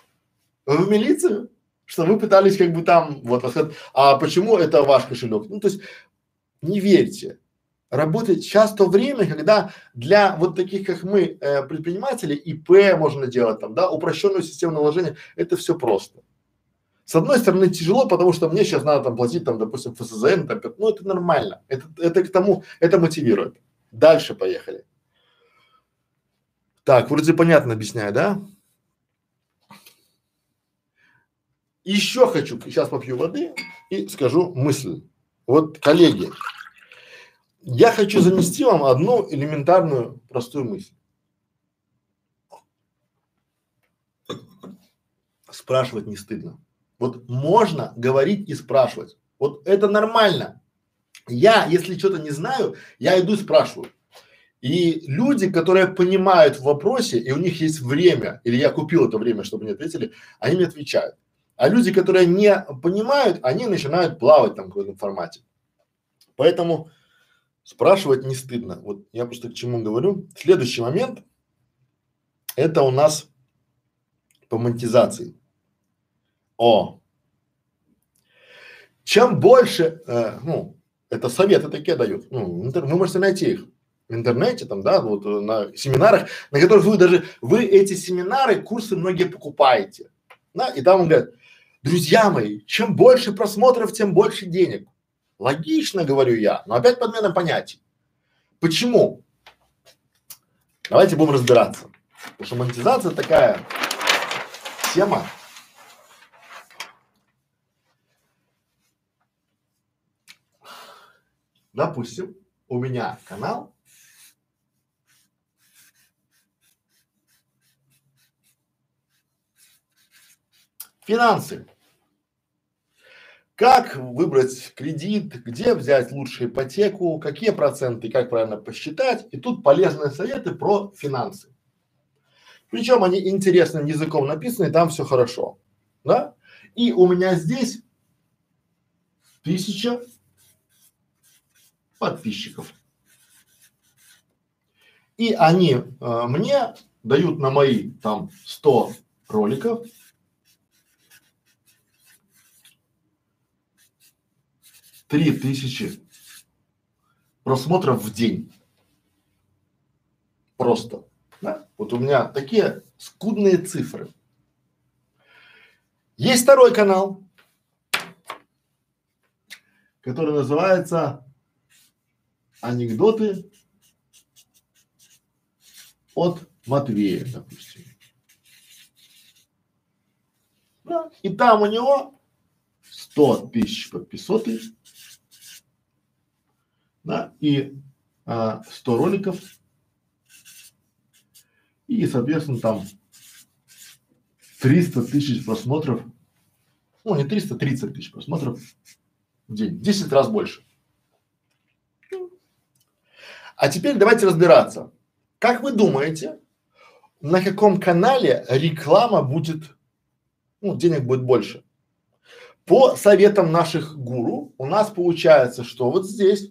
В милицию? Что вы пытались как бы там, вот, а почему это ваш кошелек? Ну, то есть, не верьте. Работает сейчас то время, когда для вот таких, как мы, э, предпринимателей, ИП можно делать там, да, упрощенную систему наложения, это все просто. С одной стороны тяжело, потому что мне сейчас надо там платить там, допустим, ФСЗН, там, ну это нормально, это, это к тому, это мотивирует. Дальше поехали. Так, вроде понятно объясняю, да? Еще хочу, сейчас попью воды и скажу мысль. Вот, коллеги, я хочу занести вам одну элементарную простую мысль. Спрашивать не стыдно. Вот можно говорить и спрашивать. Вот это нормально. Я, если что-то не знаю, я иду и спрашиваю. И люди, которые понимают в вопросе, и у них есть время, или я купил это время, чтобы мне ответили, они мне отвечают. А люди, которые не понимают, они начинают плавать там в каком-то формате. Поэтому спрашивать не стыдно. Вот я просто к чему говорю. Следующий момент – это у нас по монетизации. О. Чем больше, э, ну, это советы такие дают, ну, интер, вы можете найти их в интернете, там, да, вот э, на семинарах, на которых вы даже, вы эти семинары, курсы многие покупаете, да, и там он говорит, друзья мои, чем больше просмотров, тем больше денег. Логично, говорю я, но опять подмена понятий. Почему? Давайте будем разбираться. Потому что монетизация такая тема, Допустим, у меня канал Финансы. Как выбрать кредит, где взять лучшую ипотеку, какие проценты, как правильно посчитать. И тут полезные советы про финансы. Причем они интересным языком написаны, там все хорошо. Да? И у меня здесь тысяча подписчиков. И они э, мне дают на мои там 100 роликов три тысячи просмотров в день. Просто. Да? Вот у меня такие скудные цифры. Есть второй канал, который называется анекдоты от Матвея, допустим. Да. И там у него 100 тысяч подписоты, да, и а, 100 роликов, и, соответственно, там 300 тысяч просмотров, ну, не 300, 30 тысяч просмотров в день, 10 раз больше. А теперь давайте разбираться. Как вы думаете, на каком канале реклама будет, ну, денег будет больше? По советам наших гуру у нас получается, что вот здесь,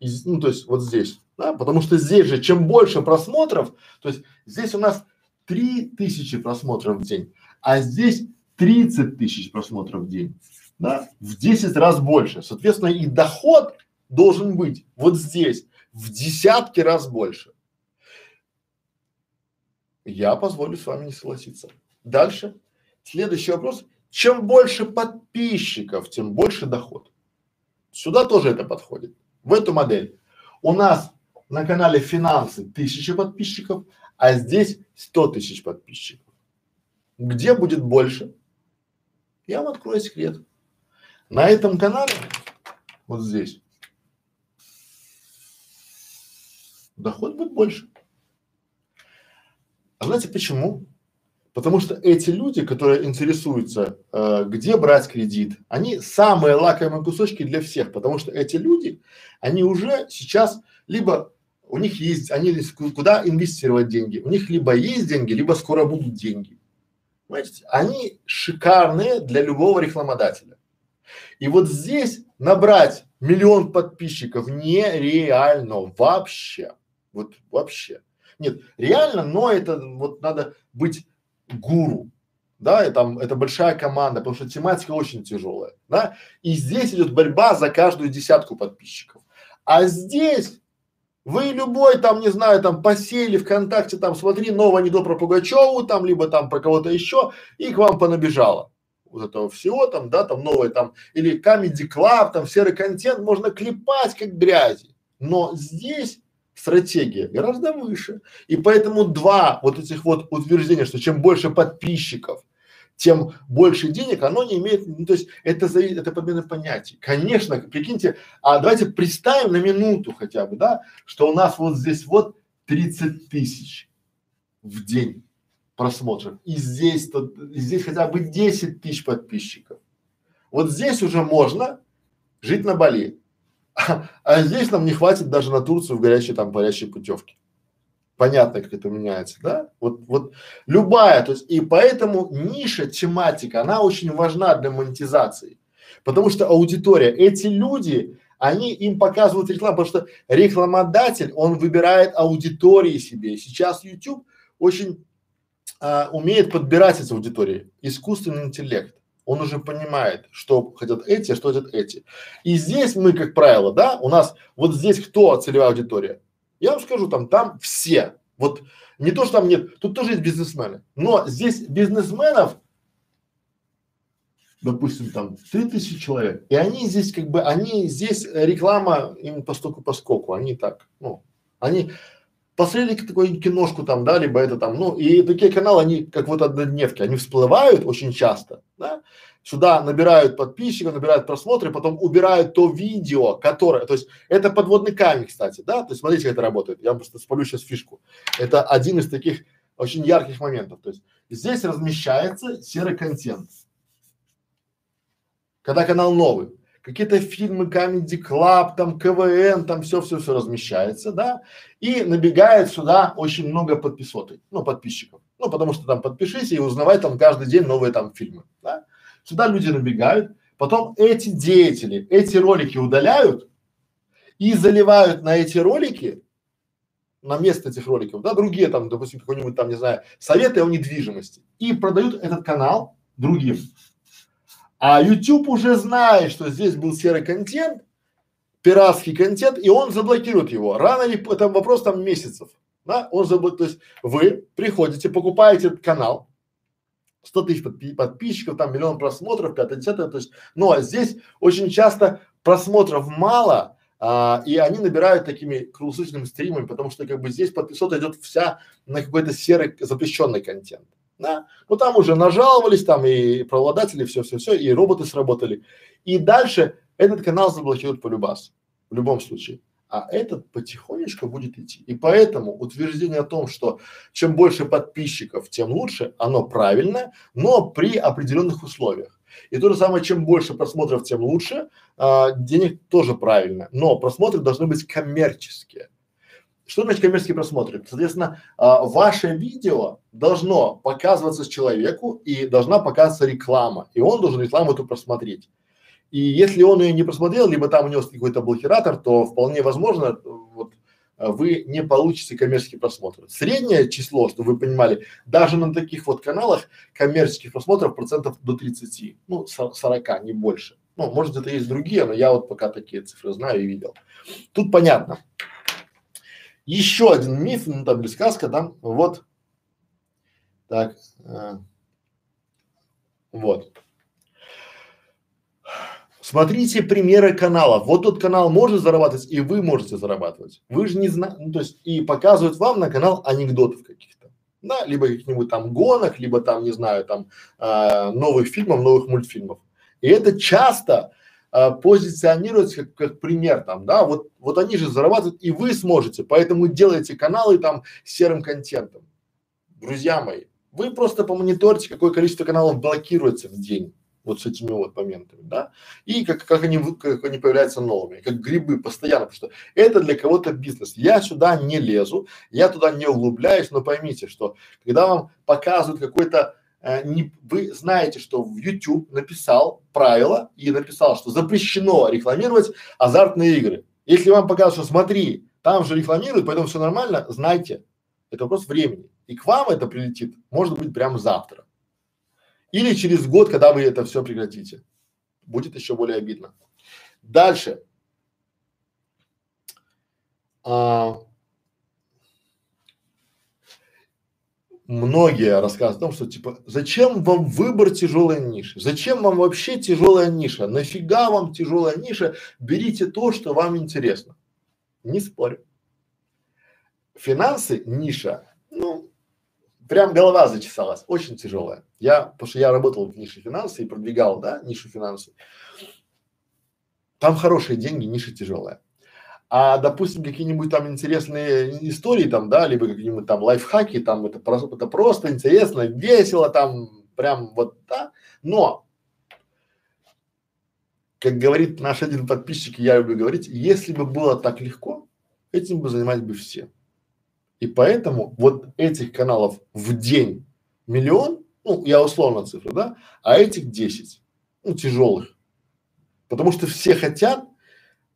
ну, то есть вот здесь, да, потому что здесь же чем больше просмотров, то есть здесь у нас три тысячи просмотров в день, а здесь 30 тысяч просмотров в день, да, в 10 раз больше. Соответственно, и доход должен быть вот здесь в десятки раз больше. Я позволю с вами не согласиться. Дальше. Следующий вопрос. Чем больше подписчиков, тем больше доход. Сюда тоже это подходит. В эту модель. У нас на канале финансы тысяча подписчиков, а здесь сто тысяч подписчиков. Где будет больше? Я вам открою секрет. На этом канале, вот здесь, доход будет больше. А знаете почему? Потому что эти люди, которые интересуются, э, где брать кредит, они самые лакомые кусочки для всех, потому что эти люди, они уже сейчас либо у них есть, они куда инвестировать деньги, у них либо есть деньги, либо скоро будут деньги. Понимаете? Они шикарные для любого рекламодателя. И вот здесь набрать миллион подписчиков нереально вообще. Вот вообще. Нет, реально, но это вот надо быть гуру, да, и там это большая команда, потому что тематика очень тяжелая, да, и здесь идет борьба за каждую десятку подписчиков. А здесь вы любой там, не знаю, там посели ВКонтакте, там смотри новое не про Пугачеву, там, либо там про кого-то еще, и к вам понабежало вот этого всего там, да, там новое там, или Comedy Club, там серый контент можно клепать как грязи. Но здесь стратегия гораздо выше. И поэтому два вот этих вот утверждения, что чем больше подписчиков, тем больше денег, оно не имеет, ну, то есть это зависит, это подмена понятий. Конечно, прикиньте, а давайте представим на минуту хотя бы, да, что у нас вот здесь вот 30 тысяч в день просмотров, и здесь, то, и здесь хотя бы 10 тысяч подписчиков. Вот здесь уже можно жить на Бали. А, здесь нам не хватит даже на Турцию в горячей там парящей путевке. Понятно, как это меняется, да? Вот, вот любая, то есть и поэтому ниша, тематика, она очень важна для монетизации. Потому что аудитория, эти люди, они им показывают рекламу, потому что рекламодатель, он выбирает аудитории себе. Сейчас YouTube очень а, умеет подбирать эти аудитории, искусственный интеллект он уже понимает, что хотят эти, а что хотят эти. И здесь мы, как правило, да, у нас вот здесь кто целевая аудитория? Я вам скажу, там, там все. Вот не то, что там нет, тут тоже есть бизнесмены, но здесь бизнесменов, допустим, там три тысячи человек, и они здесь как бы, они здесь реклама им постоку поскольку, они так, ну, они посмотрели такую киношку там, да, либо это там, ну, и такие каналы, они как вот однодневки, они всплывают очень часто, да, сюда набирают подписчиков, набирают просмотры, потом убирают то видео, которое, то есть это подводный камень, кстати, да, то есть смотрите, как это работает, я просто спалю сейчас фишку, это один из таких очень ярких моментов, то есть здесь размещается серый контент, когда канал новый, какие-то фильмы Comedy Club, там КВН, там все-все-все размещается, да, и набегает сюда очень много подписоты, ну, подписчиков, ну, потому что там подпишись и узнавай там каждый день новые там фильмы, да. Сюда люди набегают, потом эти деятели эти ролики удаляют и заливают на эти ролики, на место этих роликов, да, другие там, допустим, какой-нибудь там, не знаю, советы о недвижимости и продают этот канал другим. А YouTube уже знает, что здесь был серый контент, пиратский контент, и он заблокирует его. Рано или это вопрос там месяцев. Да, он заблокирует. То есть вы приходите, покупаете канал, 100 тысяч подпи подписчиков, там миллион просмотров, пятое, десятое, то есть, но здесь очень часто просмотров мало, а, и они набирают такими круглосуточными стримами, потому что как бы здесь подписота идет вся на какой-то серый запрещенный контент да, ну там уже нажаловались, там и правообладатели, все-все-все, и роботы сработали. И дальше этот канал заблокируют по любас, в любом случае. А этот потихонечку будет идти. И поэтому утверждение о том, что чем больше подписчиков, тем лучше, оно правильное, но при определенных условиях. И то же самое, чем больше просмотров, тем лучше, а, денег тоже правильно, но просмотры должны быть коммерческие. Что значит коммерческие просмотры? Соответственно, а, ваше видео должно показываться человеку и должна показываться реклама, и он должен рекламу эту просмотреть. И если он ее не просмотрел, либо там у него какой-то блокиратор, то вполне возможно, вот вы не получите коммерческий просмотр. Среднее число, чтобы вы понимали, даже на таких вот каналах коммерческих просмотров процентов до 30, ну 40, не больше. Ну, может где-то есть другие, но я вот пока такие цифры знаю и видел. Тут понятно. Еще один миф, ну там или сказка, да, вот. Так. Э, Вот. Смотрите примеры каналов. Вот тот канал может зарабатывать, и вы можете зарабатывать. Вы же не знаете, ну, то есть и показывают вам на канал анекдотов каких-то, да, либо каких-нибудь там гонок, либо там, не знаю, там э, новых фильмов, новых мультфильмов. И это часто э, как, как пример там, да, вот, вот они же зарабатывают, и вы сможете, поэтому делайте каналы там с серым контентом. Друзья мои, вы просто помониторите, какое количество каналов блокируется в день вот с этими вот моментами, да, и как, как они, как они появляются новыми, как грибы постоянно, потому что это для кого-то бизнес. Я сюда не лезу, я туда не углубляюсь, но поймите, что когда вам показывают какой-то не, вы знаете, что в YouTube написал правила и написал, что запрещено рекламировать азартные игры. Если вам показывают, что смотри, там же рекламируют, поэтому все нормально, знайте, это вопрос времени. И к вам это прилетит, может быть, прямо завтра. Или через год, когда вы это все прекратите. Будет еще более обидно. Дальше. А, многие рассказывают о том, что типа, зачем вам выбор тяжелой ниши? Зачем вам вообще тяжелая ниша? Нафига вам тяжелая ниша? Берите то, что вам интересно. Не спорю. Финансы ниша, ну, прям голова зачесалась, очень тяжелая. Я, потому что я работал в нише финансы и продвигал, да, нишу финансы. Там хорошие деньги, ниша тяжелая. А, допустим, какие-нибудь там интересные истории там, да, либо какие-нибудь там лайфхаки, там это просто, это просто интересно, весело там, прям вот, да. Но, как говорит наш один подписчик, я люблю говорить, если бы было так легко, этим бы занимались бы все. И поэтому вот этих каналов в день миллион, ну, я условно цифры, да, а этих десять, ну, тяжелых. Потому что все хотят,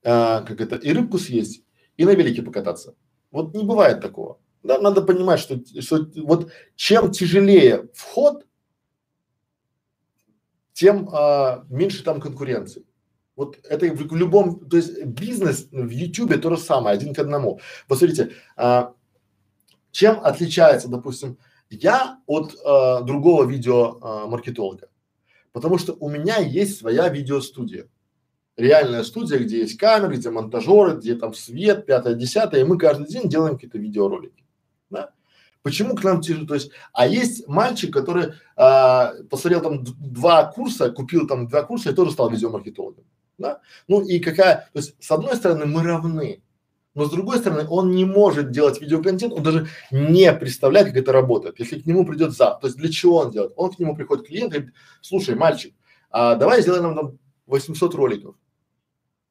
а, как это, и рыбку съесть, и на велике покататься. Вот не бывает такого. Да, надо понимать, что, что вот чем тяжелее вход, тем а, меньше там конкуренции. Вот это в, любом, то есть бизнес в Ютубе то же самое, один к одному. Посмотрите, а, чем отличается, допустим, я от э, другого видеомаркетолога? Э, Потому что у меня есть своя видеостудия. Реальная студия, где есть камеры, где монтажеры, где там свет, пятое, десятое, и мы каждый день делаем какие-то видеоролики. Да? Почему к нам тяжело? То есть, а есть мальчик, который а, посмотрел там два курса, купил там два курса и тоже стал видеомаркетологом. Да? Ну и какая, то есть, с одной стороны, мы равны, но с другой стороны, он не может делать видеоконтент, он даже не представляет, как это работает. Если к нему придет за, то есть для чего он делает? Он к нему приходит клиент и говорит, слушай, мальчик, а давай сделаем нам там 800 роликов.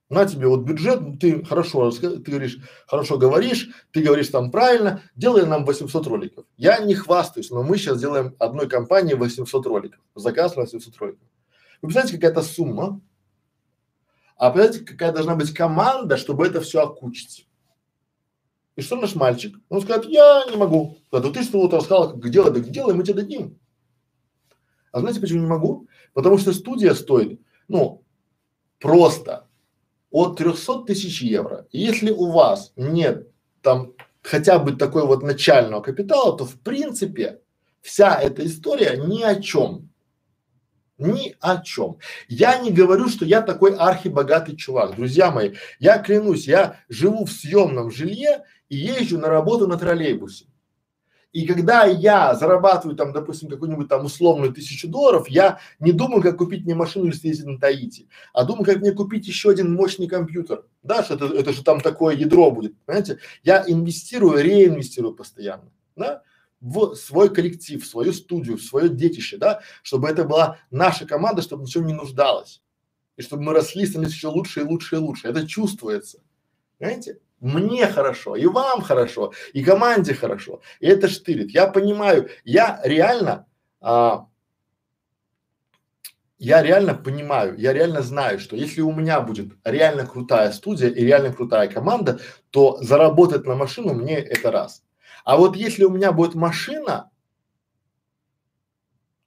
На тебе вот бюджет, ты хорошо, ты говоришь, хорошо говоришь, ты говоришь там правильно, делай нам 800 роликов. Я не хвастаюсь, но мы сейчас делаем одной компании 800 роликов, заказ на 800 роликов. Вы представляете, какая-то сумма, а представляете, какая должна быть команда, чтобы это все окучить. И что наш мальчик? Он скажет, я не могу. Да, ты что вот рассказал, как делать, да делай, мы тебе дадим. А знаете, почему не могу? Потому что студия стоит, ну, просто от 300 тысяч евро. И если у вас нет там хотя бы такой вот начального капитала, то в принципе вся эта история ни о чем. Ни о чем. Я не говорю, что я такой архибогатый чувак. Друзья мои, я клянусь, я живу в съемном жилье и езжу на работу на троллейбусе. И когда я зарабатываю там, допустим, какую-нибудь там условную тысячу долларов, я не думаю, как купить мне машину или съездить на Таити, а думаю, как мне купить еще один мощный компьютер. Да, что это, это же там такое ядро будет, понимаете? Я инвестирую, реинвестирую постоянно, да, в свой коллектив, в свою студию, в свое детище, да, чтобы это была наша команда, чтобы ничего не нуждалось. И чтобы мы росли, становились еще лучше и лучше и лучше. Это чувствуется. Понимаете? Мне хорошо, и вам хорошо, и команде хорошо. И это штырит. Я понимаю, я реально, а, я реально понимаю, я реально знаю, что если у меня будет реально крутая студия и реально крутая команда, то заработать на машину мне это раз. А вот если у меня будет машина,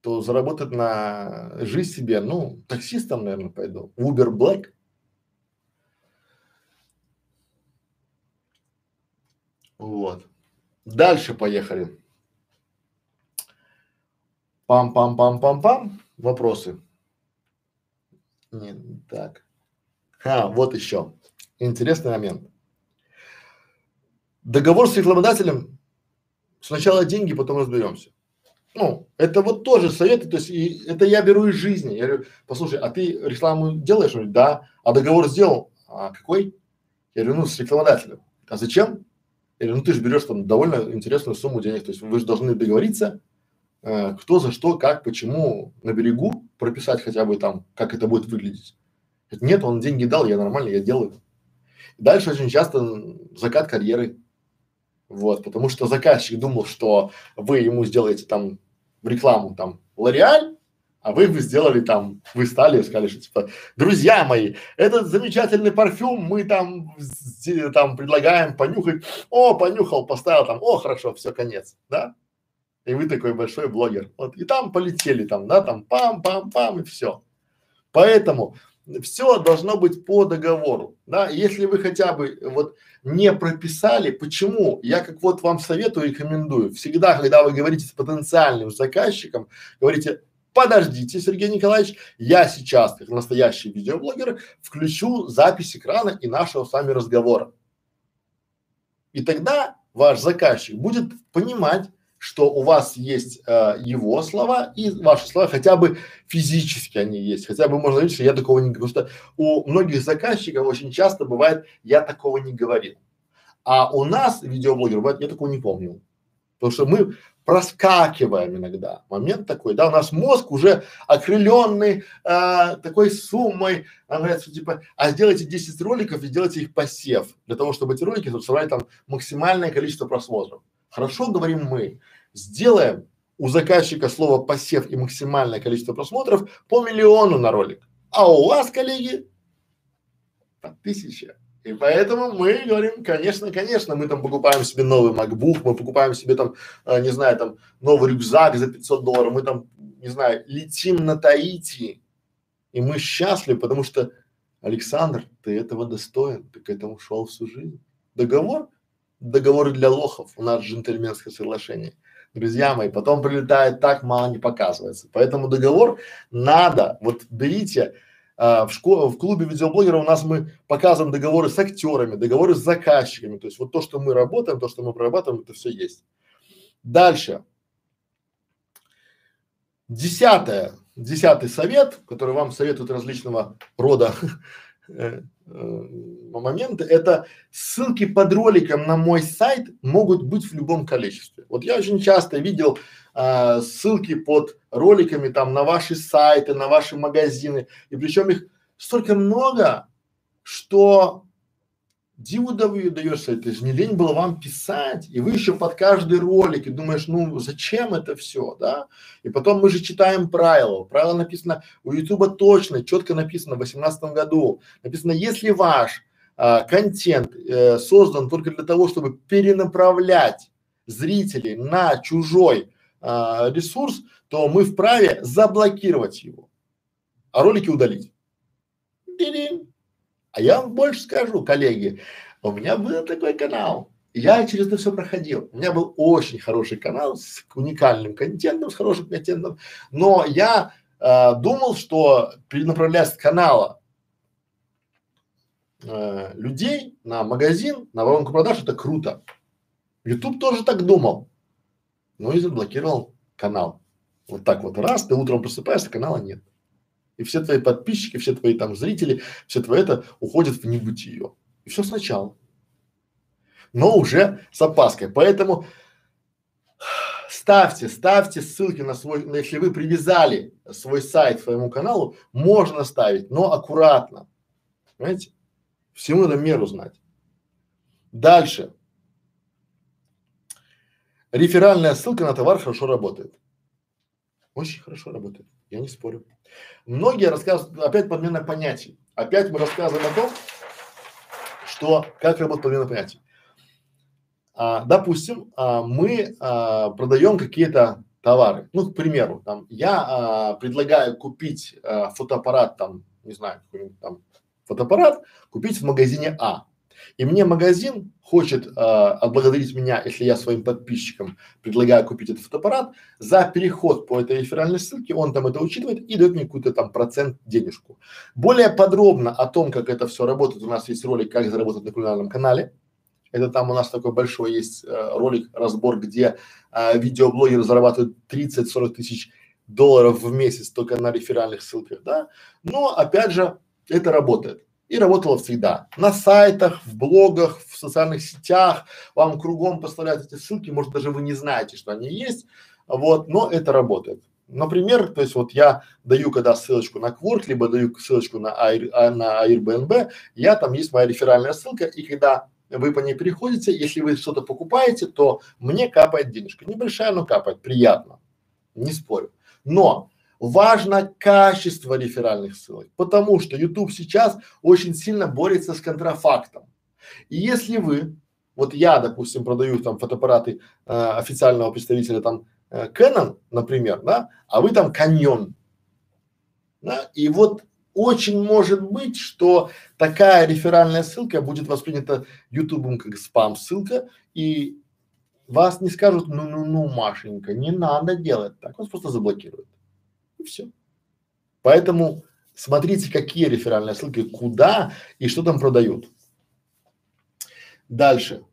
то заработать на жизнь себе, ну, таксистом, наверное, пойду. Uber Black. Вот. Дальше поехали. Пам-пам-пам-пам-пам. Вопросы. Нет, так. А, вот еще. Интересный момент. Договор с рекламодателем. Сначала деньги, потом разберемся. Ну, это вот тоже советы, то есть и, это я беру из жизни. Я говорю, послушай, а ты рекламу делаешь? Он говорит, да. А договор сделал? А какой? Я говорю, ну, с рекламодателем. А зачем? Говорю, ну ты же берешь там довольно интересную сумму денег, то есть вы же должны договориться, э, кто за что, как, почему на берегу прописать хотя бы там, как это будет выглядеть. Нет, он деньги дал, я нормально, я делаю. Дальше очень часто закат карьеры. Вот, потому что заказчик думал, что вы ему сделаете там в рекламу там Лореаль, а вы бы сделали там, вы стали и сказали, что типа, друзья мои, этот замечательный парфюм мы там, там предлагаем понюхать. О, понюхал, поставил там, о, хорошо, все, конец, да? И вы такой большой блогер. Вот, и там полетели там, да, там пам-пам-пам и все. Поэтому все должно быть по договору, да. Если вы хотя бы вот не прописали, почему? Я как вот вам советую, рекомендую. Всегда, когда вы говорите с потенциальным заказчиком, говорите, подождите, Сергей Николаевич, я сейчас, как настоящий видеоблогер, включу запись экрана и нашего с вами разговора. И тогда ваш заказчик будет понимать, что у вас есть э, его слова и ваши слова, хотя бы физически они есть, хотя бы можно говорить, что я такого не говорю, что у многих заказчиков очень часто бывает, я такого не говорил. А у нас, видеоблогеров, бывает, я такого не помню. Потому что мы проскакиваем иногда. Момент такой, да, у нас мозг уже окрыленный а, такой суммой, он говорит, типа, а сделайте 10 роликов и сделайте их посев, для того, чтобы эти ролики собрали там максимальное количество просмотров. Хорошо, говорим мы, сделаем у заказчика слово посев и максимальное количество просмотров по миллиону на ролик. А у вас, коллеги, по тысяче. И поэтому мы говорим, конечно, конечно, мы там покупаем себе новый MacBook, мы покупаем себе там, э, не знаю, там новый рюкзак за 500 долларов, мы там, не знаю, летим на Таити, и мы счастливы, потому что Александр, ты этого достоин, ты к этому шел всю жизнь. Договор? Договоры для лохов, у нас джентльменское соглашение. Друзья мои, потом прилетает так, мало не показывается. Поэтому договор надо, вот берите, а, в школе, в клубе видеоблогеров у нас мы показываем договоры с актерами, договоры с заказчиками. То есть вот то, что мы работаем, то, что мы прорабатываем, это все есть. Дальше. Десятое, десятый совет, который вам советуют различного рода моменты, это ссылки под роликом на мой сайт могут быть в любом количестве. Вот я очень часто видел а, ссылки под роликами там на ваши сайты, на ваши магазины, и причем их столько много, что диву даешься, это же не лень было вам писать, и вы еще под каждый ролик, и думаешь, ну зачем это все, да? И потом мы же читаем правила, правило написано у Ютуба точно, четко написано в восемнадцатом году, написано, если ваш а, контент э, создан только для того, чтобы перенаправлять зрителей на чужой а, ресурс, то мы вправе заблокировать его, а ролики удалить. А я вам больше скажу, коллеги, у меня был такой канал, я через это все проходил. У меня был очень хороший канал с уникальным контентом, с хорошим контентом, но я э, думал, что перенаправлять с канала э, людей на магазин, на воронку продаж это круто. YouTube тоже так думал но и заблокировал канал. Вот так вот раз, ты утром просыпаешься, канала нет. И все твои подписчики, все твои там зрители, все твое это уходит в небытие. И все сначала. Но уже с опаской. Поэтому ставьте, ставьте ссылки на свой, если вы привязали свой сайт к своему каналу, можно ставить, но аккуратно. Понимаете? Всему надо меру знать. Дальше. Реферальная ссылка на товар хорошо работает. Очень хорошо работает, я не спорю. Многие рассказывают, опять подмена понятий. Опять мы рассказываем о том, что как работает подмена понятий. А, допустим, а, мы а, продаем какие-то товары. Ну, к примеру, там, я а, предлагаю купить а, фотоаппарат, там, не знаю, какой-нибудь там фотоаппарат, купить в магазине А. И мне магазин хочет э, отблагодарить меня, если я своим подписчикам предлагаю купить этот фотоаппарат, за переход по этой реферальной ссылке, он там это учитывает и дает мне какой-то там процент денежку. Более подробно о том, как это все работает, у нас есть ролик «Как заработать на кулинарном канале». Это там у нас такой большой есть э, ролик, разбор, где э, видеоблогеры зарабатывают 30-40 тысяч долларов в месяц только на реферальных ссылках, да. Но опять же, это работает и работало всегда. На сайтах, в блогах, в социальных сетях, вам кругом поставляют эти ссылки, может даже вы не знаете, что они есть, вот, но это работает. Например, то есть вот я даю когда ссылочку на Quark, либо даю ссылочку на, Air, а, на Airbnb, я там есть моя реферальная ссылка, и когда вы по ней переходите, если вы что-то покупаете, то мне капает денежка. Небольшая, но капает, приятно, не спорю. Но важно качество реферальных ссылок, потому что YouTube сейчас очень сильно борется с контрафактом. И если вы, вот я, допустим, продаю там фотоаппараты э, официального представителя там э, Canon, например, да, а вы там Canyon, да, и вот очень может быть, что такая реферальная ссылка будет воспринята YouTube как спам-ссылка, и вас не скажут, ну-ну-ну, Машенька, не надо делать так, вас просто заблокируют. И все. Поэтому смотрите, какие реферальные ссылки, куда и что там продают. Дальше.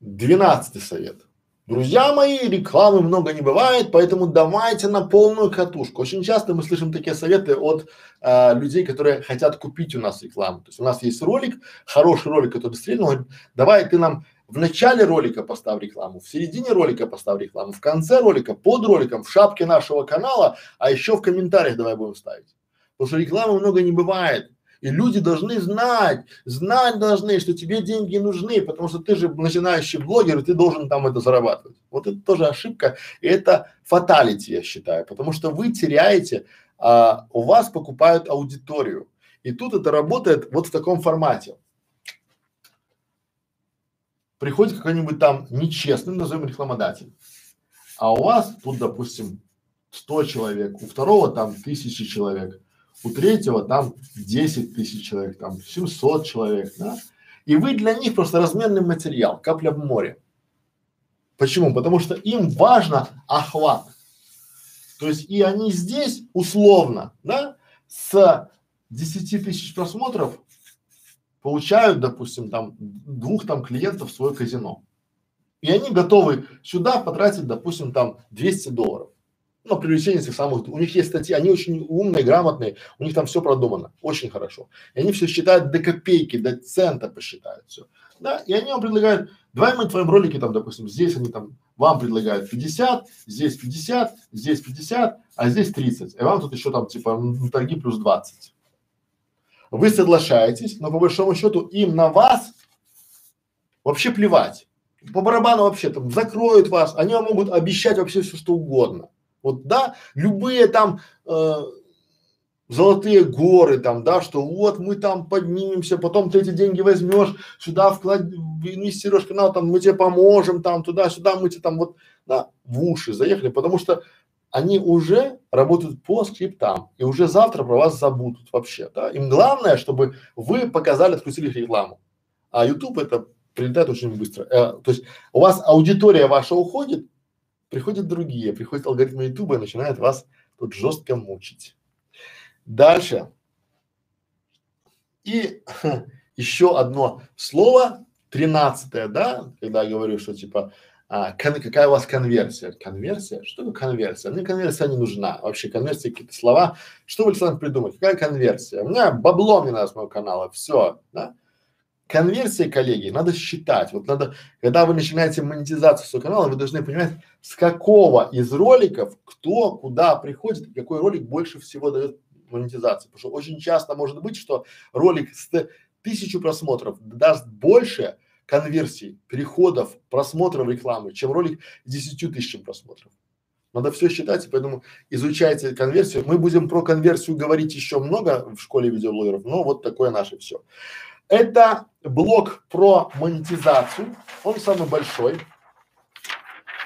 Двенадцатый совет. Друзья мои, рекламы много не бывает, поэтому давайте на полную катушку. Очень часто мы слышим такие советы от э, людей, которые хотят купить у нас рекламу. То есть у нас есть ролик, хороший ролик, который стрельнул, давай ты нам в начале ролика поставь рекламу, в середине ролика поставь рекламу, в конце ролика, под роликом, в шапке нашего канала, а еще в комментариях давай будем ставить. Потому что рекламы много не бывает. И люди должны знать, знать должны, что тебе деньги нужны, потому что ты же начинающий блогер, и ты должен там это зарабатывать. Вот это тоже ошибка, и это фаталити, я считаю, потому что вы теряете, а, у вас покупают аудиторию. И тут это работает вот в таком формате приходит какой-нибудь там нечестный, назовем рекламодатель, а у вас тут, допустим, 100 человек, у второго там тысячи человек, у третьего там 10 тысяч человек, там 700 человек, да, и вы для них просто разменный материал, капля в море. Почему? Потому что им важно охват. То есть и они здесь условно, да, с 10 тысяч просмотров получают, допустим, там двух там клиентов в свое казино. И они готовы сюда потратить, допустим, там 200 долларов. Ну, привлечение этих самых, у них есть статьи, они очень умные, грамотные, у них там все продумано, очень хорошо. И они все считают до копейки, до цента посчитают все. Да, и они вам предлагают, давай мы в твоем ролике там, допустим, здесь они там, вам предлагают 50, здесь 50, здесь 50, а здесь 30. И вам тут еще там типа на торги плюс 20. Вы соглашаетесь, но по большому счету им на вас вообще плевать. По барабану вообще там закроют вас, они вам могут обещать вообще все что угодно. Вот да, любые там э, золотые горы там, да, что вот мы там поднимемся, потом ты эти деньги возьмешь, сюда вклад, инвестируешь канал, там мы тебе поможем, там туда-сюда, мы тебе там вот, да, в уши заехали, потому что они уже работают по скриптам и уже завтра про вас забудут вообще, да. Им главное, чтобы вы показали, открутили рекламу. А YouTube это прилетает очень быстро. Э, то есть у вас аудитория ваша уходит, приходят другие, приходят алгоритмы YouTube и начинают вас тут жестко мучить. Дальше. И еще одно слово, тринадцатое, да, когда я говорю, что типа а, кон, какая у вас конверсия? Конверсия? Что такое конверсия? Мне конверсия не нужна. Вообще конверсия какие-то слова. Что вы сам придумать? Какая конверсия? У меня бабло мне надо с моего канала. Все, да? Конверсия, коллеги, надо считать. Вот надо, когда вы начинаете монетизацию своего канала, вы должны понимать, с какого из роликов, кто, куда приходит, какой ролик больше всего дает монетизацию. Потому что очень часто может быть, что ролик с тысячу просмотров даст больше, конверсий, переходов, просмотров рекламы, чем ролик с 10 тысячами просмотров. Надо все считать, поэтому изучайте конверсию. Мы будем про конверсию говорить еще много в школе видеоблогеров, но вот такое наше все. Это блок про монетизацию, он самый большой.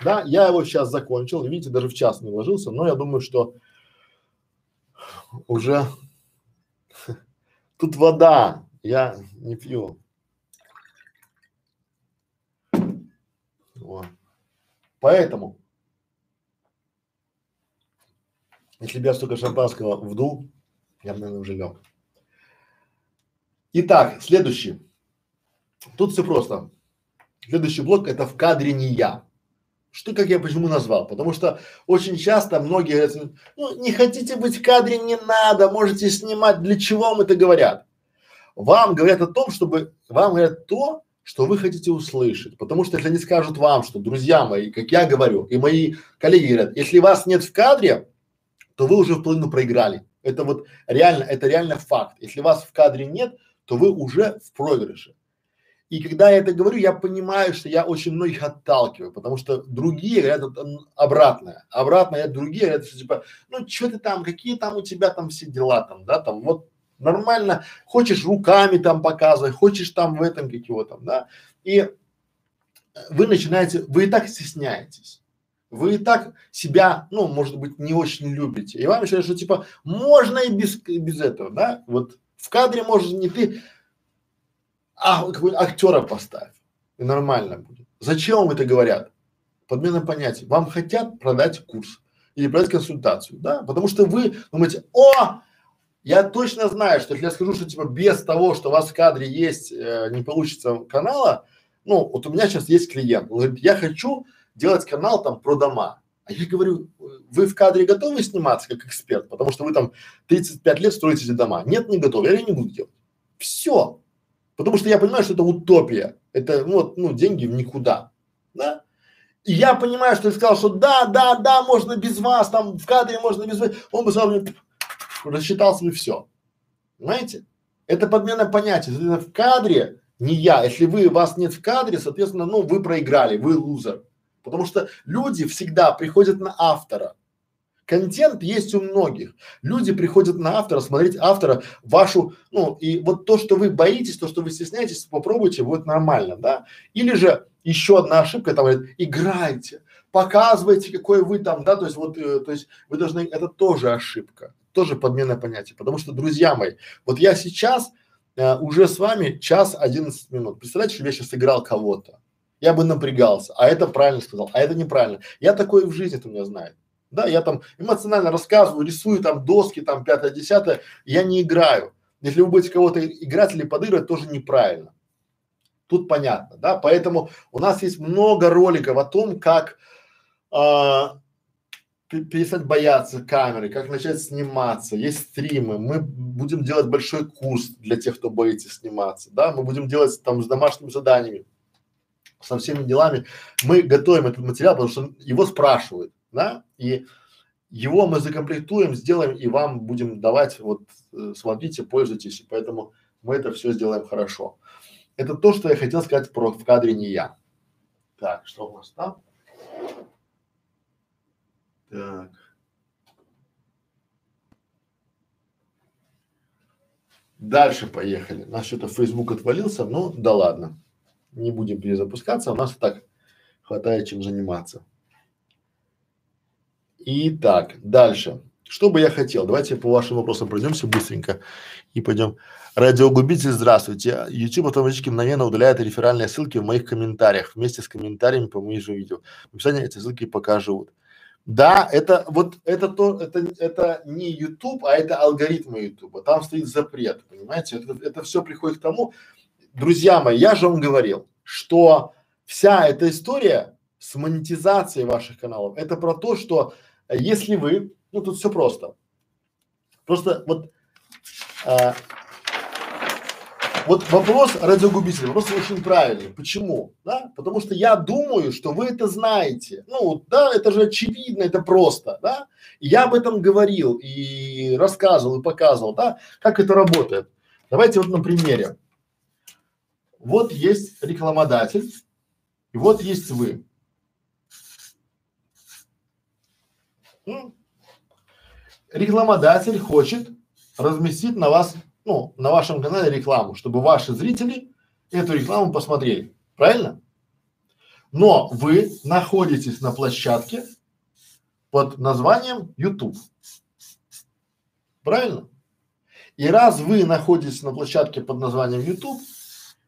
Да, я его сейчас закончил, видите, даже в час не вложился, но я думаю, что уже тут вода, Я не пью. Вот. Поэтому, если бы я столько шампанского вдул, я бы, наверное, уже лег. Итак, следующий. Тут все просто. Следующий блок это в кадре не я. Что, как я почему назвал? Потому что очень часто многие говорят, ну, не хотите быть в кадре, не надо, можете снимать. Для чего вам это говорят? Вам говорят о том, чтобы, вам говорят то, что вы хотите услышать. Потому что если они скажут вам, что, друзья мои, как я говорю, и мои коллеги говорят, если вас нет в кадре, то вы уже в половину проиграли. Это вот реально, это реально факт. Если вас в кадре нет, то вы уже в проигрыше. И когда я это говорю, я понимаю, что я очень многих отталкиваю, потому что другие говорят обратное. Обратное другие говорят, что типа, ну что ты там, какие там у тебя там все дела там, да, там вот нормально, хочешь руками там показывай, хочешь там в этом какие там, да. И вы начинаете, вы и так стесняетесь. Вы и так себя, ну, может быть, не очень любите. И вам еще что типа можно и без, без этого, да? Вот в кадре может не ты, а какой актера поставь, и нормально будет. Зачем вам это говорят? Подмена понятий. Вам хотят продать курс или продать консультацию, да? Потому что вы думаете, о, я точно знаю, что если я скажу, что типа без того, что у вас в кадре есть, э, не получится канала, ну, вот у меня сейчас есть клиент, он говорит, я хочу делать канал там про дома. А я говорю, вы в кадре готовы сниматься как эксперт, потому что вы там 35 лет строите эти дома? Нет, не готовы, я не буду делать. Все. Потому что я понимаю, что это утопия. Это ну, вот, ну, деньги в никуда. Да? И я понимаю, что ты сказал, что да, да, да, можно без вас, там в кадре можно без вас. Он бы сразу рассчитался и все. Понимаете? Это подмена понятия. Это в кадре не я. Если вы, вас нет в кадре, соответственно, ну, вы проиграли, вы лузер. Потому что люди всегда приходят на автора. Контент есть у многих. Люди приходят на автора, смотреть автора, вашу, ну, и вот то, что вы боитесь, то, что вы стесняетесь, попробуйте, будет нормально, да. Или же еще одна ошибка, там говорит, играйте, показывайте, какой вы там, да, то есть вот, э, то есть вы должны, это тоже ошибка, тоже подмена понятия, потому что, друзья мои, вот я сейчас э, уже с вами час одиннадцать минут, представляете, что я сейчас играл кого-то, я бы напрягался, а это правильно сказал, а это неправильно, я такое в жизни, ты меня знаешь. Да, я там эмоционально рассказываю, рисую там доски, там пятое, десятое, я не играю. Если вы будете кого-то играть или подыгрывать, тоже неправильно. Тут понятно, да, поэтому у нас есть много роликов о том, как а, перестать бояться камеры, как начать сниматься, есть стримы, мы будем делать большой курс для тех, кто боится сниматься, да, мы будем делать там с домашними заданиями, со всеми делами, мы готовим этот материал, потому что его спрашивают, да, и его мы закомплектуем, сделаем и вам будем давать, вот э, смотрите, пользуйтесь, и поэтому мы это все сделаем хорошо. Это то, что я хотел сказать про в кадре не я. Так, что у нас там? Так. Дальше поехали. У нас что-то Facebook отвалился, ну да ладно. Не будем перезапускаться, у нас так хватает чем заниматься. Итак, дальше. Что бы я хотел? Давайте по вашим вопросам пройдемся быстренько и пойдем. Радиогубитель, здравствуйте. YouTube автоматически мгновенно удаляет реферальные ссылки в моих комментариях вместе с комментариями по моим же видео. В описании эти ссылки пока живут. Да, это вот это то, это это не YouTube, а это алгоритмы YouTube. Там стоит запрет, понимаете? Это, это все приходит к тому, друзья мои, я же вам говорил, что вся эта история с монетизацией ваших каналов, это про то, что если вы, ну тут все просто, просто вот, а, вот вопрос радиогубителя, вопрос очень правильный. Почему? Да? Потому что я думаю, что вы это знаете. Ну, да, это же очевидно, это просто, да. Я об этом говорил и рассказывал и показывал, да, как это работает. Давайте вот на примере. Вот есть рекламодатель, и вот есть вы. Рекламодатель хочет разместить на вас, ну, на вашем канале рекламу, чтобы ваши зрители эту рекламу посмотрели. Правильно? Но вы находитесь на площадке под названием YouTube. Правильно? И раз вы находитесь на площадке под названием YouTube,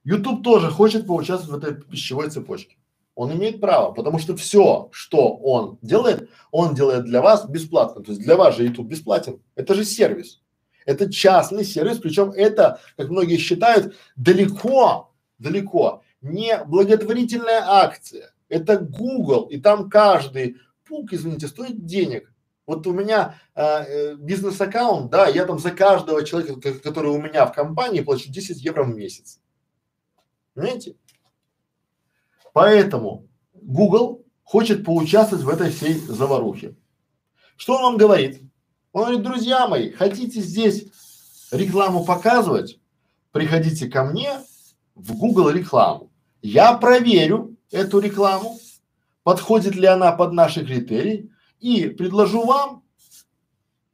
YouTube тоже хочет поучаствовать в этой пищевой цепочке. Он имеет право, потому что все, что он делает, он делает для вас бесплатно. То есть для вас же YouTube бесплатен. Это же сервис. Это частный сервис, причем это, как многие считают, далеко, далеко не благотворительная акция. Это Google, и там каждый пук, извините, стоит денег. Вот у меня а, э, бизнес-аккаунт, да, я там за каждого человека, который у меня в компании, плачу 10 евро в месяц. Понимаете? Поэтому Google хочет поучаствовать в этой всей заварухе. Что он вам говорит? Он говорит, друзья мои, хотите здесь рекламу показывать, приходите ко мне в Google рекламу. Я проверю эту рекламу, подходит ли она под наши критерии, и предложу вам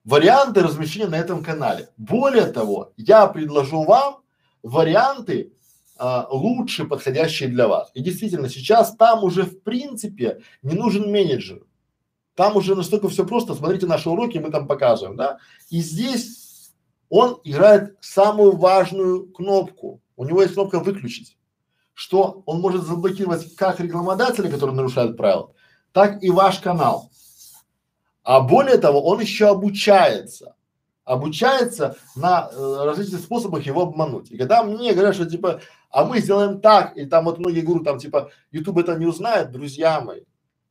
варианты размещения на этом канале. Более того, я предложу вам варианты а, лучше подходящие для вас. И действительно, сейчас там уже в принципе не нужен менеджер. Там уже настолько все просто. Смотрите наши уроки, мы там показываем, да. И здесь он играет самую важную кнопку. У него есть кнопка выключить, что он может заблокировать как рекламодателя, который нарушает правила, так и ваш канал. А более того, он еще обучается. Обучается на э, различных способах его обмануть. И когда мне говорят, что типа, а мы сделаем так, и там вот многие говорят, там типа, YouTube это не узнает, друзья мои,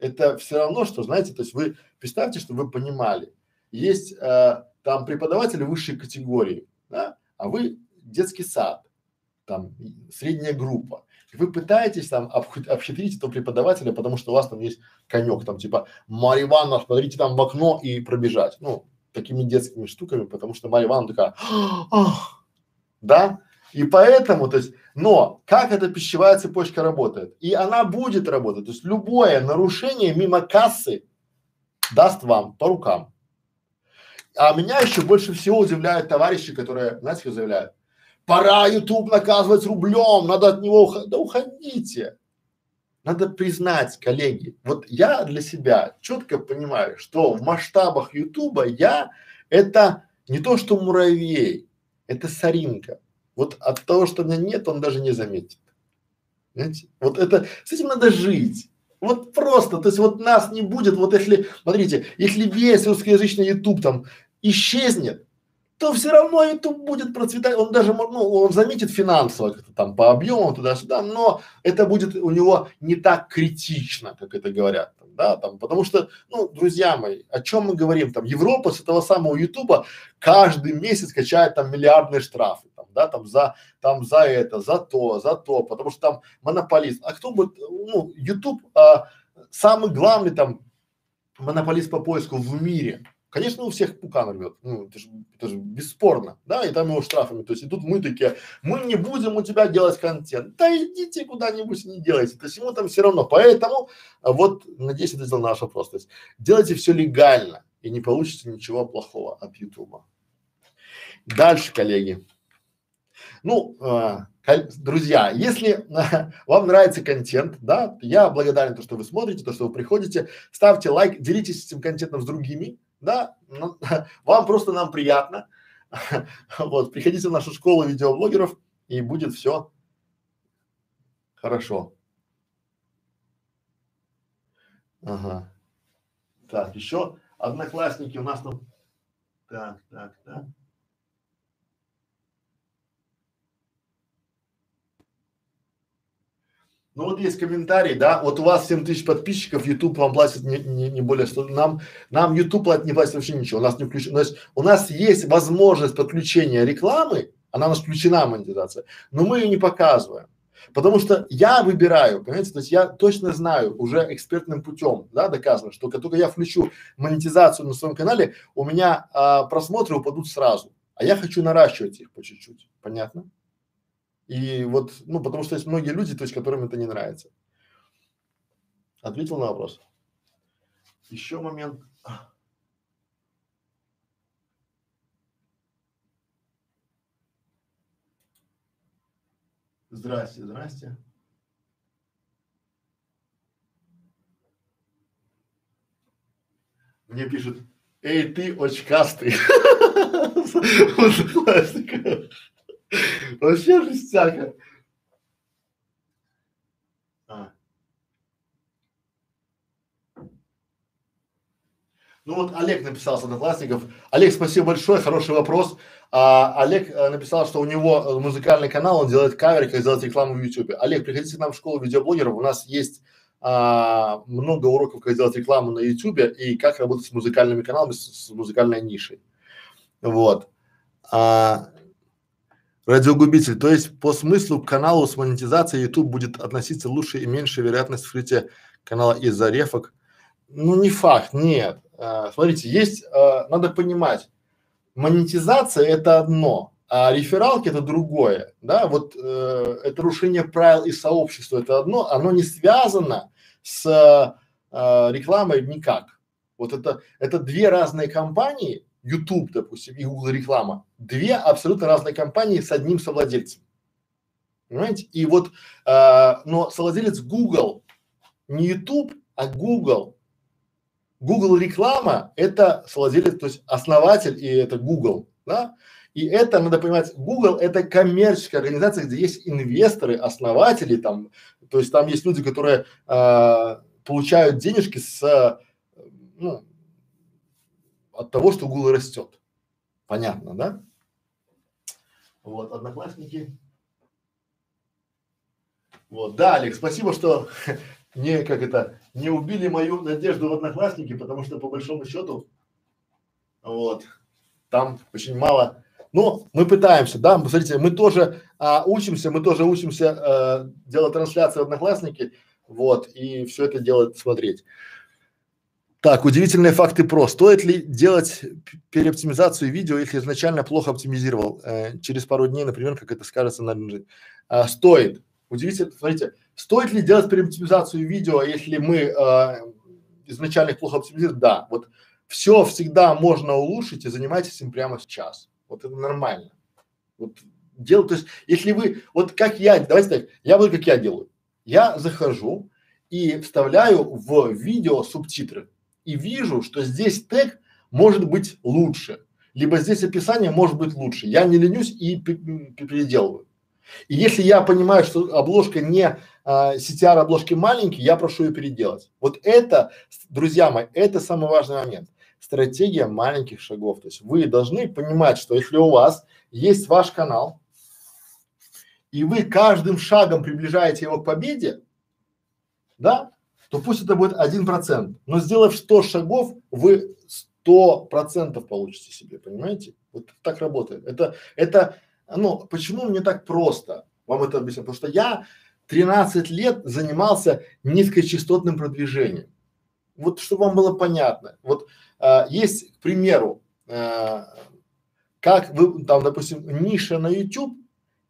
это все равно, что, знаете, то есть вы представьте, что вы понимали, есть э, там преподаватели высшей категории, да, а вы детский сад, там средняя группа вы пытаетесь там обхитрить этого преподавателя, потому что у вас там есть конек, там типа Марья Ивановна, смотрите там в окно и пробежать. Ну, такими детскими штуками, потому что Марья Ивановна такая, да? И поэтому, то есть, но как эта пищевая цепочка работает? И она будет работать. То есть любое нарушение мимо кассы даст вам по рукам. А меня еще больше всего удивляют товарищи, которые, знаете, что заявляют? Пора YouTube наказывать рублем, надо от него уходить. Да уходите. Надо признать, коллеги, вот я для себя четко понимаю, что в масштабах Ютуба я это не то, что муравей, это соринка. Вот от того, что меня нет, он даже не заметит. Понимаете? Вот это, с этим надо жить. Вот просто, то есть вот нас не будет, вот если, смотрите, если весь русскоязычный YouTube там исчезнет, то все равно YouTube будет процветать. Он даже, ну, он заметит финансово как-то там по объему туда-сюда, но это будет у него не так критично, как это говорят, да, там, потому что, ну, друзья мои, о чем мы говорим, там, Европа с этого самого Ютуба каждый месяц качает там миллиардные штрафы, там, да, там за, там за это, за то, за то, потому что там монополист. А кто будет, ну, YouTube а, самый главный там монополист по поиску в мире, Конечно, у всех пукан рвет, ну, это же, это же бесспорно, да, и там его штрафами, то есть и тут мы такие, мы не будем у тебя делать контент, да идите куда-нибудь не делайте, то есть ему там все равно, поэтому а вот, надеюсь, это сделал наш вопрос, то есть делайте все легально и не получите ничего плохого от Ютуба. Дальше, коллеги. Ну, э, друзья, если э, вам нравится контент, да, я благодарен, то, что вы смотрите, то, что вы приходите, ставьте лайк, делитесь этим контентом с другими, да, ну, вам просто нам приятно. вот, приходите в нашу школу видеоблогеров и будет все хорошо. Ага. Так, еще одноклассники у нас там. Так, так, так. Ну вот есть комментарий, да, вот у вас 7 тысяч подписчиков, YouTube вам платит не, не, не более 100, нам, нам YouTube платит, не платит вообще ничего, у нас не включено, есть у нас есть возможность подключения рекламы, она у нас включена монетизация, но мы ее не показываем. Потому что я выбираю, понимаете, то есть я точно знаю уже экспертным путем, да, доказано, что как только я включу монетизацию на своем канале, у меня а, просмотры упадут сразу, а я хочу наращивать их по чуть-чуть, понятно? И вот, ну, потому что есть многие люди, то есть, которым это не нравится. Ответил на вопрос. Еще момент. Здрасте, здрасте. Мне пишут, эй, ты очкастый. Вообще жестяка. А. Ну вот Олег написал с одноклассников. Олег, спасибо большое, хороший вопрос. А, Олег а, написал, что у него э, музыкальный канал, он делает каверы, как сделать рекламу в YouTube. Олег, приходите к нам в школу видеоблогеров, у нас есть а, много уроков, как сделать рекламу на YouTube и как работать с музыкальными каналами, с, с музыкальной нишей. Вот. А, радиогубитель, то есть по смыслу к каналу с монетизацией YouTube будет относиться лучше и меньше вероятность вскрытия канала из-за рефок. Ну не факт, нет. А, смотрите, есть, а, надо понимать, монетизация это одно, а рефералки это другое, да, вот э, это нарушение правил и сообщества это одно, оно не связано с э, рекламой никак. Вот это, это две разные компании, YouTube, допустим, и Google реклама, две абсолютно разные компании с одним совладельцем. Понимаете? И вот, э, но совладелец Google, не YouTube, а Google. Google реклама это совладелец, то есть основатель и это Google, да? И это, надо понимать, Google это коммерческая организация, где есть инвесторы, основатели там, то есть там есть люди, которые э, получают денежки с, ну, от того, что Google растет. Понятно, да? Вот, одноклассники. Вот, да, Алекс, спасибо, что не, как это, не убили мою надежду в одноклассники, потому что по большому счету, вот, там очень мало но мы пытаемся, да, посмотрите, мы тоже а, учимся, мы тоже учимся а, делать трансляции в Одноклассники, вот, и все это делать, смотреть. Так, удивительные факты про. Стоит ли делать переоптимизацию видео, если изначально плохо оптимизировал? Э, через пару дней, например, как это скажется на а, Стоит. Удивительно, смотрите, стоит ли делать переоптимизацию видео, если мы э, изначально плохо оптимизируем? Да, вот все всегда можно улучшить и занимайтесь им прямо сейчас. Вот это нормально. Вот делать, то есть, если вы, вот как я, давайте так, я буду как я делаю. Я захожу и вставляю в видео субтитры и вижу, что здесь тег может быть лучше, либо здесь описание может быть лучше. Я не ленюсь и переделываю. И если я понимаю, что обложка не а, CTR обложки маленькие, я прошу ее переделать. Вот это, друзья мои, это самый важный момент стратегия маленьких шагов. То есть вы должны понимать, что если у вас есть ваш канал, и вы каждым шагом приближаете его к победе, да, то пусть это будет один процент, но сделав 100 шагов, вы сто процентов получите себе, понимаете? Вот так работает. Это, это, ну, почему мне так просто вам это объясню? Потому что я 13 лет занимался низкочастотным продвижением. Вот чтобы вам было понятно. Вот а, есть, к примеру, а, как вы там, допустим, ниша на YouTube,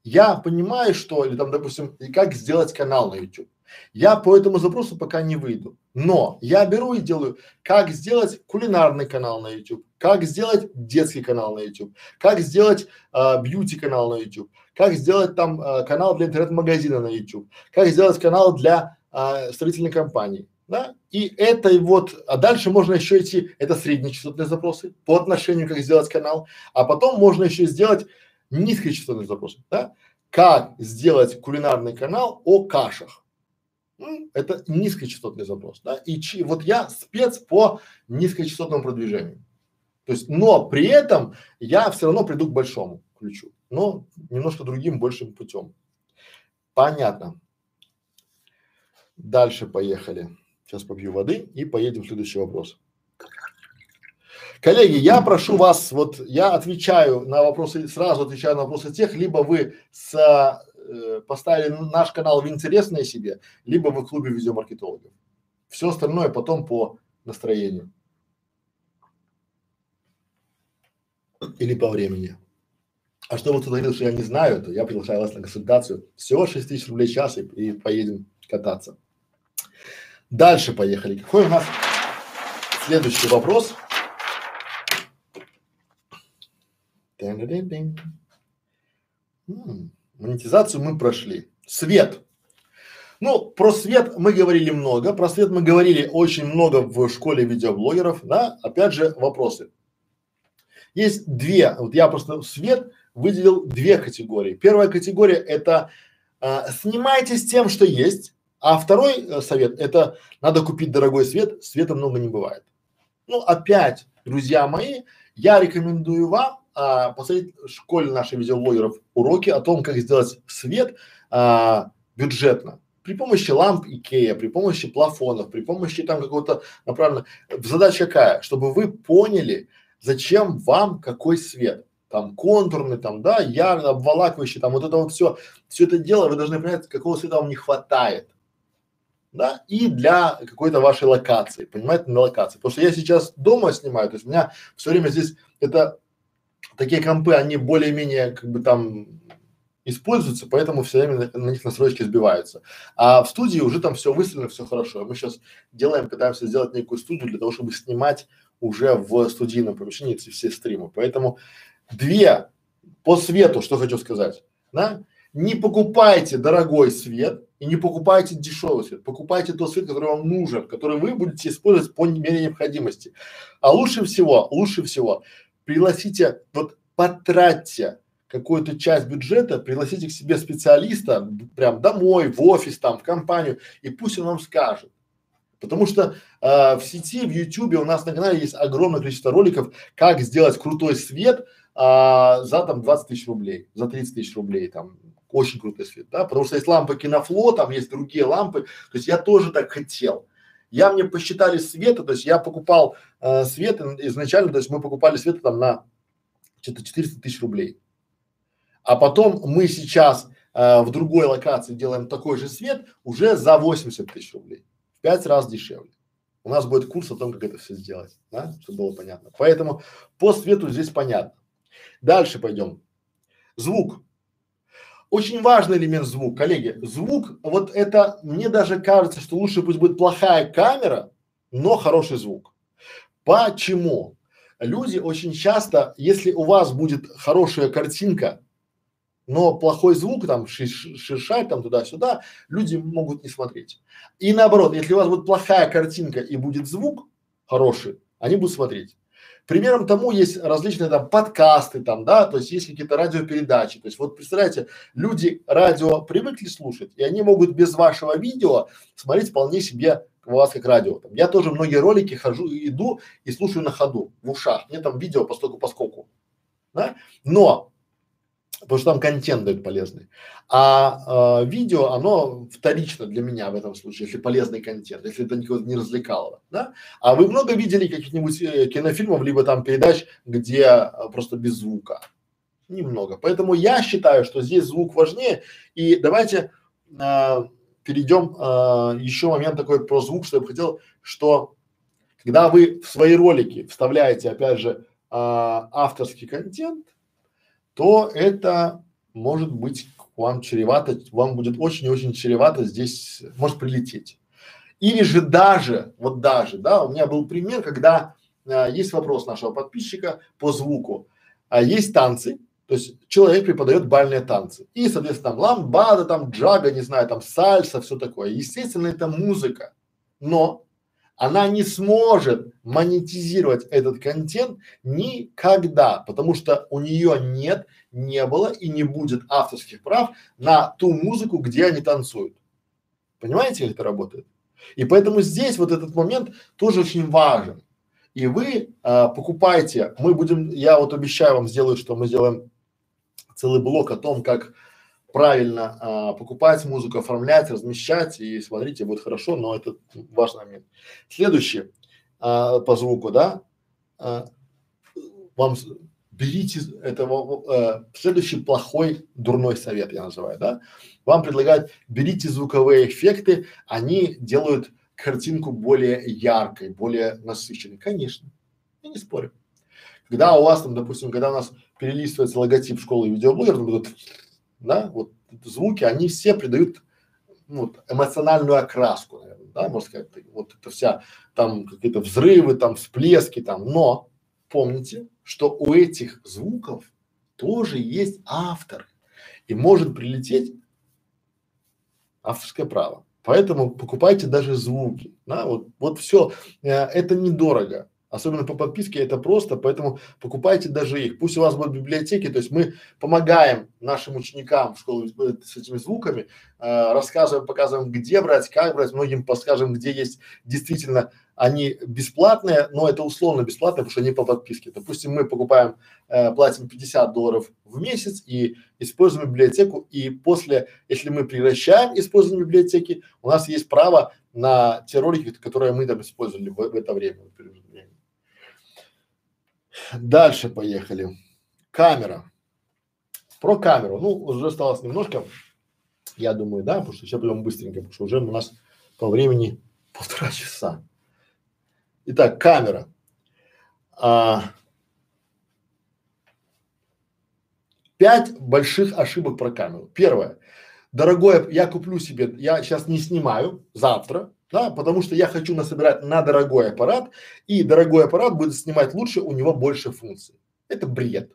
я понимаю, что, или там, допустим, и как сделать канал на YouTube. Я по этому запросу пока не выйду. Но я беру и делаю, как сделать кулинарный канал на YouTube, как сделать детский канал на YouTube, как сделать а, бьюти канал на YouTube, как сделать там а, канал для интернет-магазина на YouTube, как сделать канал для а, строительной компании да, и это вот, а дальше можно еще идти, это среднечастотные запросы по отношению, как сделать канал, а потом можно еще сделать низкочастотные запросы, да, как сделать кулинарный канал о кашах. Это низкочастотный запрос, да, и чи, вот я спец по низкочастотному продвижению. То есть, но при этом я все равно приду к большому ключу, но немножко другим, большим путем. Понятно. Дальше поехали. Сейчас попью воды и поедем в следующий вопрос. Коллеги, я прошу вас, вот я отвечаю на вопросы, сразу отвечаю на вопросы тех, либо вы с, э, поставили наш канал в интересное себе, либо вы в клубе видеомаркетологов. Все остальное потом по настроению. Или по времени. А что вы тут говорили, что я не знаю, то я приглашаю вас на консультацию. Всего 6 тысяч рублей в час и, и поедем кататься. Дальше поехали. Какой у нас следующий вопрос? М -м, монетизацию мы прошли. Свет. Ну, про свет мы говорили много, про свет мы говорили очень много в школе видеоблогеров, да, опять же вопросы. Есть две, вот я просто свет выделил две категории. Первая категория это э, снимайте с тем, что есть, а второй э, совет это надо купить дорогой свет, света много не бывает. Ну опять, друзья мои, я рекомендую вам а, посмотреть в школе наших видеоблогеров уроки о том, как сделать свет а, бюджетно при помощи ламп Икея, при помощи плафонов, при помощи там какого-то направленно. Задача какая? Чтобы вы поняли, зачем вам какой свет. Там контурный, там, да, ярко, обволакивающий, там вот это вот все, все это дело, вы должны понять, какого света вам не хватает. Да, и для какой-то вашей локации, понимаете, на локации. Потому что я сейчас дома снимаю, то есть у меня все время здесь это такие компы, они более-менее как бы там используются, поэтому все время на, на них настройки сбиваются. А в студии уже там все выстроено, все хорошо. Мы сейчас делаем, пытаемся сделать некую студию для того, чтобы снимать уже в студийном помещении эти все стримы. Поэтому две по свету, что хочу сказать, да? Не покупайте дорогой свет и не покупайте дешевый свет. Покупайте тот свет, который вам нужен, который вы будете использовать по мере необходимости. А лучше всего, лучше всего пригласите, вот потратьте какую-то часть бюджета, пригласите к себе специалиста прям домой, в офис, там, в компанию, и пусть он вам скажет. Потому что э, в сети, в Ютубе у нас на канале есть огромное количество роликов, как сделать крутой свет э, за там 20 тысяч рублей, за 30 тысяч рублей, там, очень крутой свет, да, потому что есть лампы Кинофло, там есть другие лампы, то есть я тоже так хотел. Я мне посчитали света, то есть я покупал э, свет изначально, то есть мы покупали свет там на что-то 400 тысяч рублей. А потом мы сейчас э, в другой локации делаем такой же свет уже за 80 тысяч рублей. В пять раз дешевле. У нас будет курс о том, как это все сделать, да, чтобы было понятно. Поэтому по свету здесь понятно. Дальше пойдем. Звук. Очень важный элемент звук, коллеги. Звук, вот это, мне даже кажется, что лучше пусть будет плохая камера, но хороший звук. Почему? Люди очень часто, если у вас будет хорошая картинка, но плохой звук там шершать там туда-сюда, люди могут не смотреть. И наоборот, если у вас будет плохая картинка и будет звук хороший, они будут смотреть. Примером тому есть различные там подкасты там, да, то есть есть какие-то радиопередачи. То есть вот представляете, люди радио привыкли слушать, и они могут без вашего видео смотреть вполне себе у вас как радио. Там. Я тоже многие ролики хожу, иду и слушаю на ходу, в ушах. Мне там видео постоку поскоку. Да? Но потому что там контент дает полезный. А э, видео, оно вторично для меня в этом случае, если полезный контент, если это никого не развлекало, да? А вы много видели каких-нибудь э, кинофильмов, либо там передач, где э, просто без звука? Немного. Поэтому я считаю, что здесь звук важнее. И давайте э, перейдем э, еще момент такой про звук, что я бы хотел, что когда вы в свои ролики вставляете, опять же, э, авторский контент, то это может быть вам чревато, вам будет очень и очень чревато здесь, может прилететь. Или же даже, вот даже, да, у меня был пример, когда а, есть вопрос нашего подписчика по звуку, а есть танцы, то есть человек преподает бальные танцы. И, соответственно, там ламбада, там джага, не знаю, там сальса, все такое. Естественно, это музыка. Но она не сможет монетизировать этот контент никогда, потому что у нее нет, не было и не будет авторских прав на ту музыку, где они танцуют. Понимаете, как это работает? И поэтому здесь вот этот момент тоже очень важен. И вы а, покупаете, мы будем, я вот обещаю вам сделаю, что мы сделаем целый блок о том, как правильно а, покупать музыку, оформлять, размещать и смотрите, будет хорошо, но это важный момент. Следующий а, по звуку, да, а, вам берите этого, а, следующий плохой дурной совет я называю, да, вам предлагают берите звуковые эффекты, они делают картинку более яркой, более насыщенной, конечно, я не спорю. Когда у вас там, допустим, когда у нас перелистывается логотип школы видеоблогеров, будет да, вот звуки, они все придают ну, вот, эмоциональную окраску, наверное, да, можно сказать, вот это вся, там какие-то взрывы, там всплески, там, но помните, что у этих звуков тоже есть автор, и может прилететь авторское право. Поэтому покупайте даже звуки, да, вот, вот все, э, это недорого, Особенно по подписке это просто, поэтому покупайте даже их. Пусть у вас будут библиотеки, то есть мы помогаем нашим ученикам в школе с этими звуками, э, рассказываем, показываем, где брать, как брать, многим подскажем, где есть действительно они бесплатные, но это условно бесплатно, потому что они по подписке. Допустим, мы покупаем, э, платим 50 долларов в месяц и используем библиотеку, и после, если мы прекращаем использование библиотеки, у нас есть право на те ролики, которые мы там использовали в, в это время. Дальше поехали. Камера. Про камеру. Ну, уже осталось немножко, я думаю, да, потому что сейчас будем быстренько, потому что уже у нас по времени полтора часа. Итак, камера. А, пять больших ошибок про камеру. Первое. Дорогое, я куплю себе, я сейчас не снимаю, завтра, да, потому что я хочу насобирать на дорогой аппарат, и дорогой аппарат будет снимать лучше, у него больше функций. Это бред.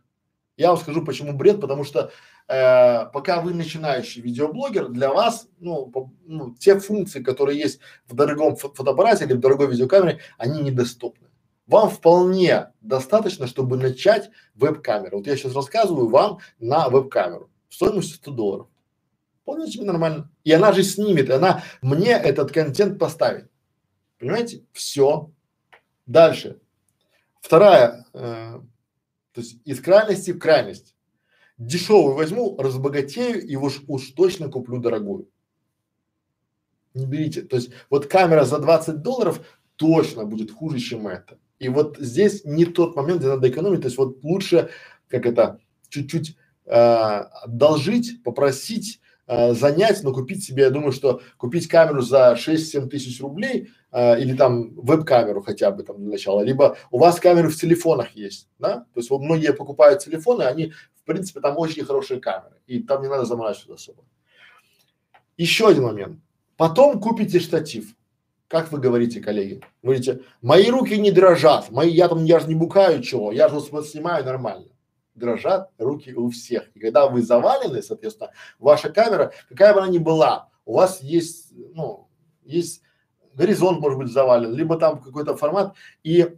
Я вам скажу, почему бред, потому что э, пока вы начинающий видеоблогер, для вас, ну, по, ну, те функции, которые есть в дорогом фо фотоаппарате или в дорогой видеокамере, они недоступны. Вам вполне достаточно, чтобы начать веб-камеру. Вот я сейчас рассказываю вам на веб-камеру стоимостью 100 долларов. Вполне себе нормально. И она же снимет, она мне этот контент поставит. Понимаете? Все. Дальше. Вторая, э, то есть из крайности в крайность. Дешевую возьму, разбогатею и уж, уж точно куплю дорогую. Не берите. То есть вот камера за 20 долларов точно будет хуже, чем это. И вот здесь не тот момент, где надо экономить. То есть вот лучше, как это, чуть-чуть э, одолжить, попросить, э, занять, но купить себе, я думаю, что купить камеру за 6-7 тысяч рублей э, или там веб-камеру хотя бы там для начала, либо у вас камеры в телефонах есть, да, то есть вот многие покупают телефоны, они в принципе там очень хорошие камеры и там не надо заморачиваться особо. Еще один момент. Потом купите штатив. Как вы говорите, коллеги? Вы говорите, мои руки не дрожат, мои, я там, я же не букаю чего, я же вот снимаю нормально дрожат руки у всех. И когда вы завалены, соответственно, ваша камера, какая бы она ни была, у вас есть, ну, есть горизонт может быть завален, либо там какой-то формат, и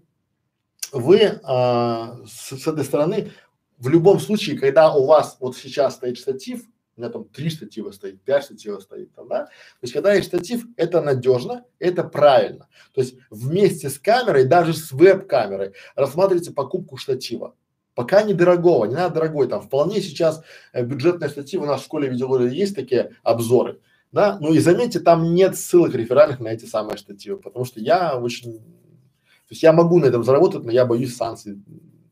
вы а, с, с этой стороны в любом случае, когда у вас вот сейчас стоит штатив, у меня там три штатива стоит, пять штативов стоит там, да, то есть когда есть штатив, это надежно, это правильно. То есть вместе с камерой, даже с веб-камерой рассматривайте покупку штатива. Пока недорогого, не надо дорогой, там вполне сейчас э, бюджетные статьи у нас в школе видеологии есть такие обзоры, да, ну и заметьте, там нет ссылок реферальных на эти самые штативы, потому что я очень, то есть я могу на этом заработать, но я боюсь санкций,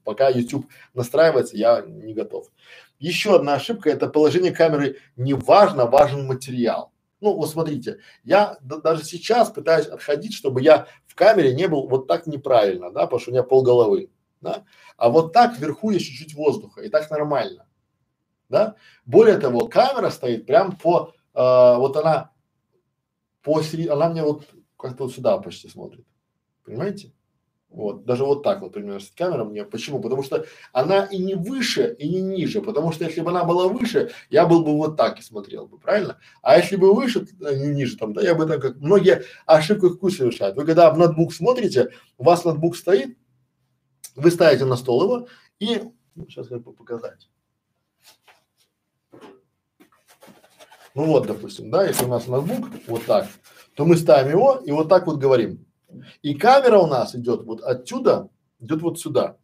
пока YouTube настраивается, я не готов. Еще одна ошибка – это положение камеры не важно, важен материал. Ну, вот смотрите, я даже сейчас пытаюсь отходить, чтобы я в камере не был вот так неправильно, да, потому что у меня полголовы да, а вот так вверху есть чуть-чуть воздуха, и так нормально, да. Более того, камера стоит прям по, э, вот она по она мне вот как-то вот сюда почти смотрит, понимаете? Вот, даже вот так вот примерно камера мне. Почему? Потому что она и не выше, и не ниже. Потому что если бы она была выше, я был бы вот так и смотрел бы, правильно? А если бы выше, э, не ниже там, да, я бы так как многие ошибку какую совершают. Вы когда в ноутбук смотрите, у вас ноутбук стоит, вы ставите на стол его и ну, сейчас как бы показать. Ну вот, допустим, да, если у нас ноутбук вот так, то мы ставим его и вот так вот говорим. И камера у нас идет вот отсюда, идет вот сюда.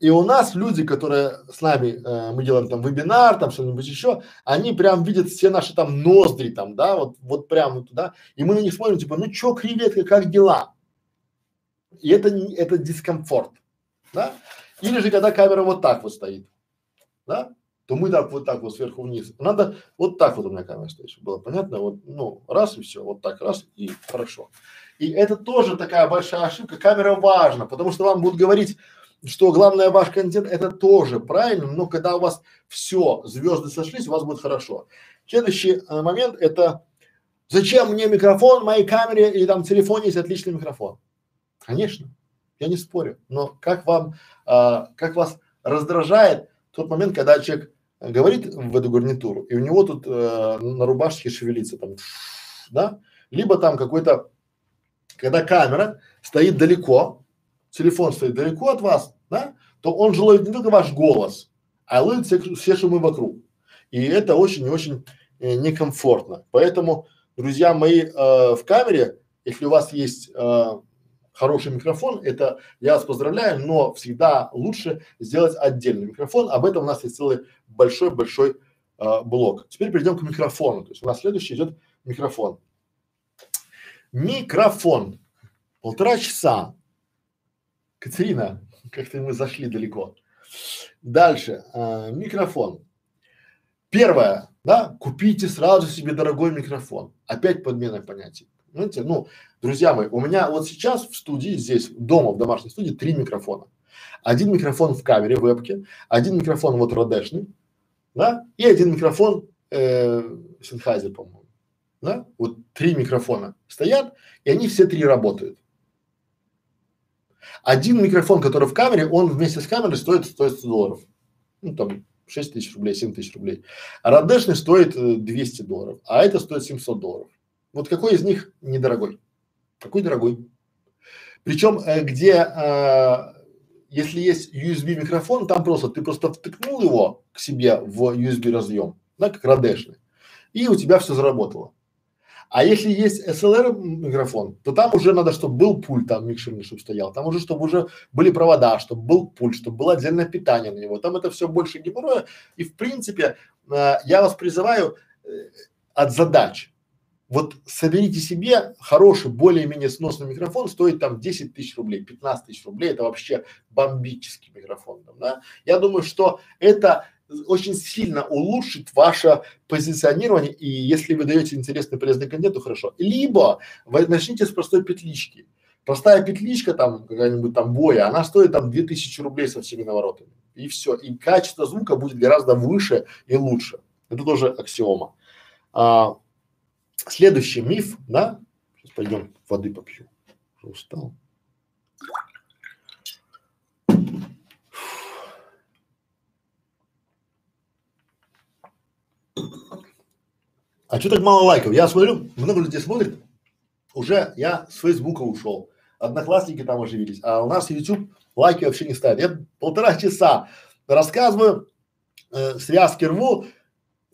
И у нас люди, которые с нами, э, мы делаем там вебинар, там что-нибудь еще, они прям видят все наши там ноздри там, да, вот, вот прям вот туда. И мы на них смотрим, типа, ну чё, креветка, как дела? И это, это дискомфорт да? Или же когда камера вот так вот стоит, да? То мы так вот так вот сверху вниз. Надо вот так вот у меня камера стоит, чтобы было понятно. Вот, ну, раз и все, вот так раз и хорошо. И это тоже такая большая ошибка. Камера важна, потому что вам будут говорить, что главное ваш контент это тоже правильно, но когда у вас все, звезды сошлись, у вас будет хорошо. Следующий э, момент это зачем мне микрофон, моей камере или там телефоне есть отличный микрофон? Конечно, я не спорю, но как вам, а, как вас раздражает тот момент, когда человек говорит в эту гарнитуру, и у него тут э, на рубашке шевелится там, да, либо там какой-то, когда камера стоит далеко, телефон стоит далеко от вас, да, то он же ловит не только ваш голос, а ловит все, все шумы вокруг. И это очень и очень э, некомфортно. Поэтому, друзья мои, э, в камере, если у вас есть э, хороший микрофон, это я вас поздравляю, но всегда лучше сделать отдельный микрофон. Об этом у нас есть целый большой-большой э, блок. Теперь перейдем к микрофону. То есть у нас следующий идет микрофон. Микрофон. Полтора часа. Катерина, как-то мы зашли далеко. Дальше. Э, микрофон. Первое, да, купите сразу себе дорогой микрофон. Опять подмена понятий. Знаете, ну, друзья мои, у меня вот сейчас в студии здесь, дома, в домашней студии, три микрофона. Один микрофон в камере, в вебке, один микрофон вот родешный, да, и один микрофон э, Sennheiser, по-моему, да, вот три микрофона стоят, и они все три работают. Один микрофон, который в камере, он вместе с камерой стоит, стоит 100 долларов. Ну, там, 6 тысяч рублей, 7 тысяч рублей. А родешный стоит э, 200 долларов, а это стоит 700 долларов. Вот какой из них недорогой? Какой дорогой? Причем, э, где, э, если есть USB микрофон, там просто, ты просто втыкнул его к себе в USB разъем, да, как родешный, и у тебя все заработало. А если есть SLR микрофон, то там уже надо, чтобы был пульт там микшерный, чтобы стоял, там уже, чтобы уже были провода, чтобы был пульт, чтобы было отдельное питание на него. Там это все больше геморроя. И в принципе, э, я вас призываю э, от задач. Вот соберите себе хороший, более-менее сносный микрофон, стоит там 10 тысяч рублей, 15 тысяч рублей, это вообще бомбический микрофон, да. Я думаю, что это очень сильно улучшит ваше позиционирование, и если вы даете интересный полезный контент, то хорошо. Либо вы начните с простой петлички. Простая петличка там, какая-нибудь там боя, она стоит там 2000 рублей со всеми наворотами. И все. И качество звука будет гораздо выше и лучше. Это тоже аксиома. А, следующий миф, да? Сейчас пойдем воды попью. Уже устал. А что так мало лайков? Я смотрю, много людей смотрит. Уже я с Фейсбука ушел. Одноклассники там оживились. А у нас YouTube лайки вообще не ставят. Я полтора часа рассказываю, э, связки рву.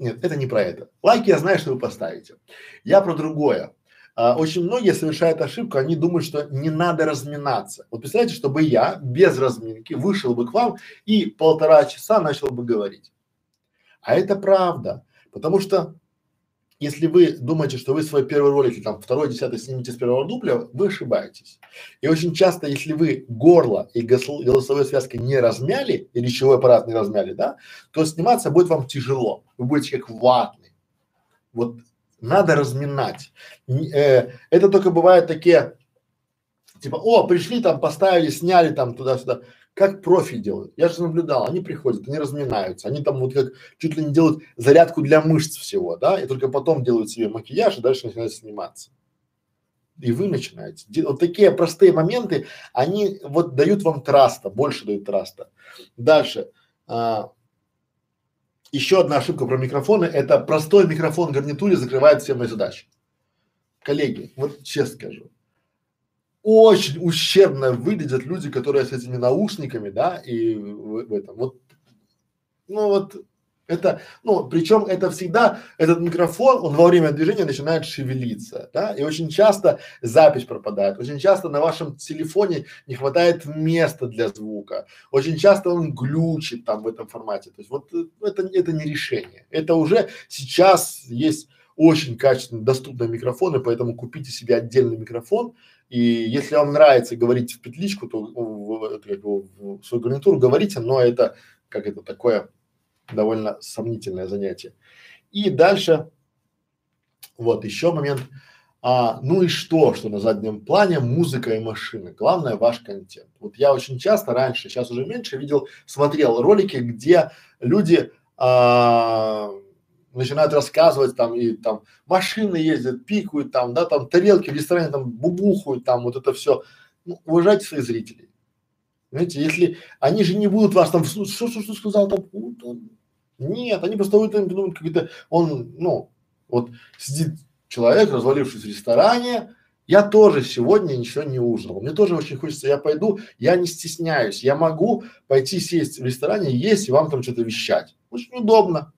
Нет, это не про это. Лайки я знаю, что вы поставите. Я про другое. А, очень многие совершают ошибку, они думают, что не надо разминаться. Вот представляете, чтобы я без разминки вышел бы к вам и полтора часа начал бы говорить. А это правда. Потому что если вы думаете, что вы свой первый ролик или там второй, десятый снимете с первого дубля, вы ошибаетесь. И очень часто, если вы горло и голосовые связки не размяли, и речевой аппарат не размяли, да, то сниматься будет вам тяжело. Вы будете как ватный. Вот надо разминать. Э, это только бывает такие, типа, о, пришли там, поставили, сняли там туда-сюда как профи делают. Я же наблюдал, они приходят, они разминаются, они там вот как чуть ли не делают зарядку для мышц всего, да, и только потом делают себе макияж и дальше начинают сниматься. И вы начинаете. Вот такие простые моменты, они вот дают вам траста, больше дают траста. Дальше. А, еще одна ошибка про микрофоны, это простой микрофон в гарнитуре закрывает все мои задачи. Коллеги, вот честно скажу, очень ущербно выглядят люди, которые с этими наушниками, да, и в, в этом. Вот, ну вот это, ну, причем это всегда, этот микрофон, он во время движения начинает шевелиться, да, и очень часто запись пропадает, очень часто на вашем телефоне не хватает места для звука, очень часто он глючит там в этом формате, то есть вот это, это не решение, это уже сейчас есть очень качественные, доступные микрофоны, поэтому купите себе отдельный микрофон, и если вам нравится говорить в петличку, то в, в, в свою гарнитуру говорите, но это как это такое довольно сомнительное занятие. И дальше, вот еще момент. А, ну и что, что на заднем плане музыка и машины. Главное ваш контент. Вот я очень часто раньше, сейчас уже меньше видел, смотрел ролики, где люди а, начинают рассказывать там и там машины ездят, пикают там, да, там тарелки в ресторане там бубухают, там вот это все. Ну, уважайте своих зрителей. Знаете, если они же не будут вас там, что, что, что сказал там, нет, они просто будут думают, какой-то, он, ну, вот сидит человек, развалившись в ресторане, Я тоже сегодня ничего не ужинал. Мне тоже очень хочется, я пойду, я не стесняюсь. Я могу пойти сесть в ресторане, есть и вам там что-то вещать. Очень удобно.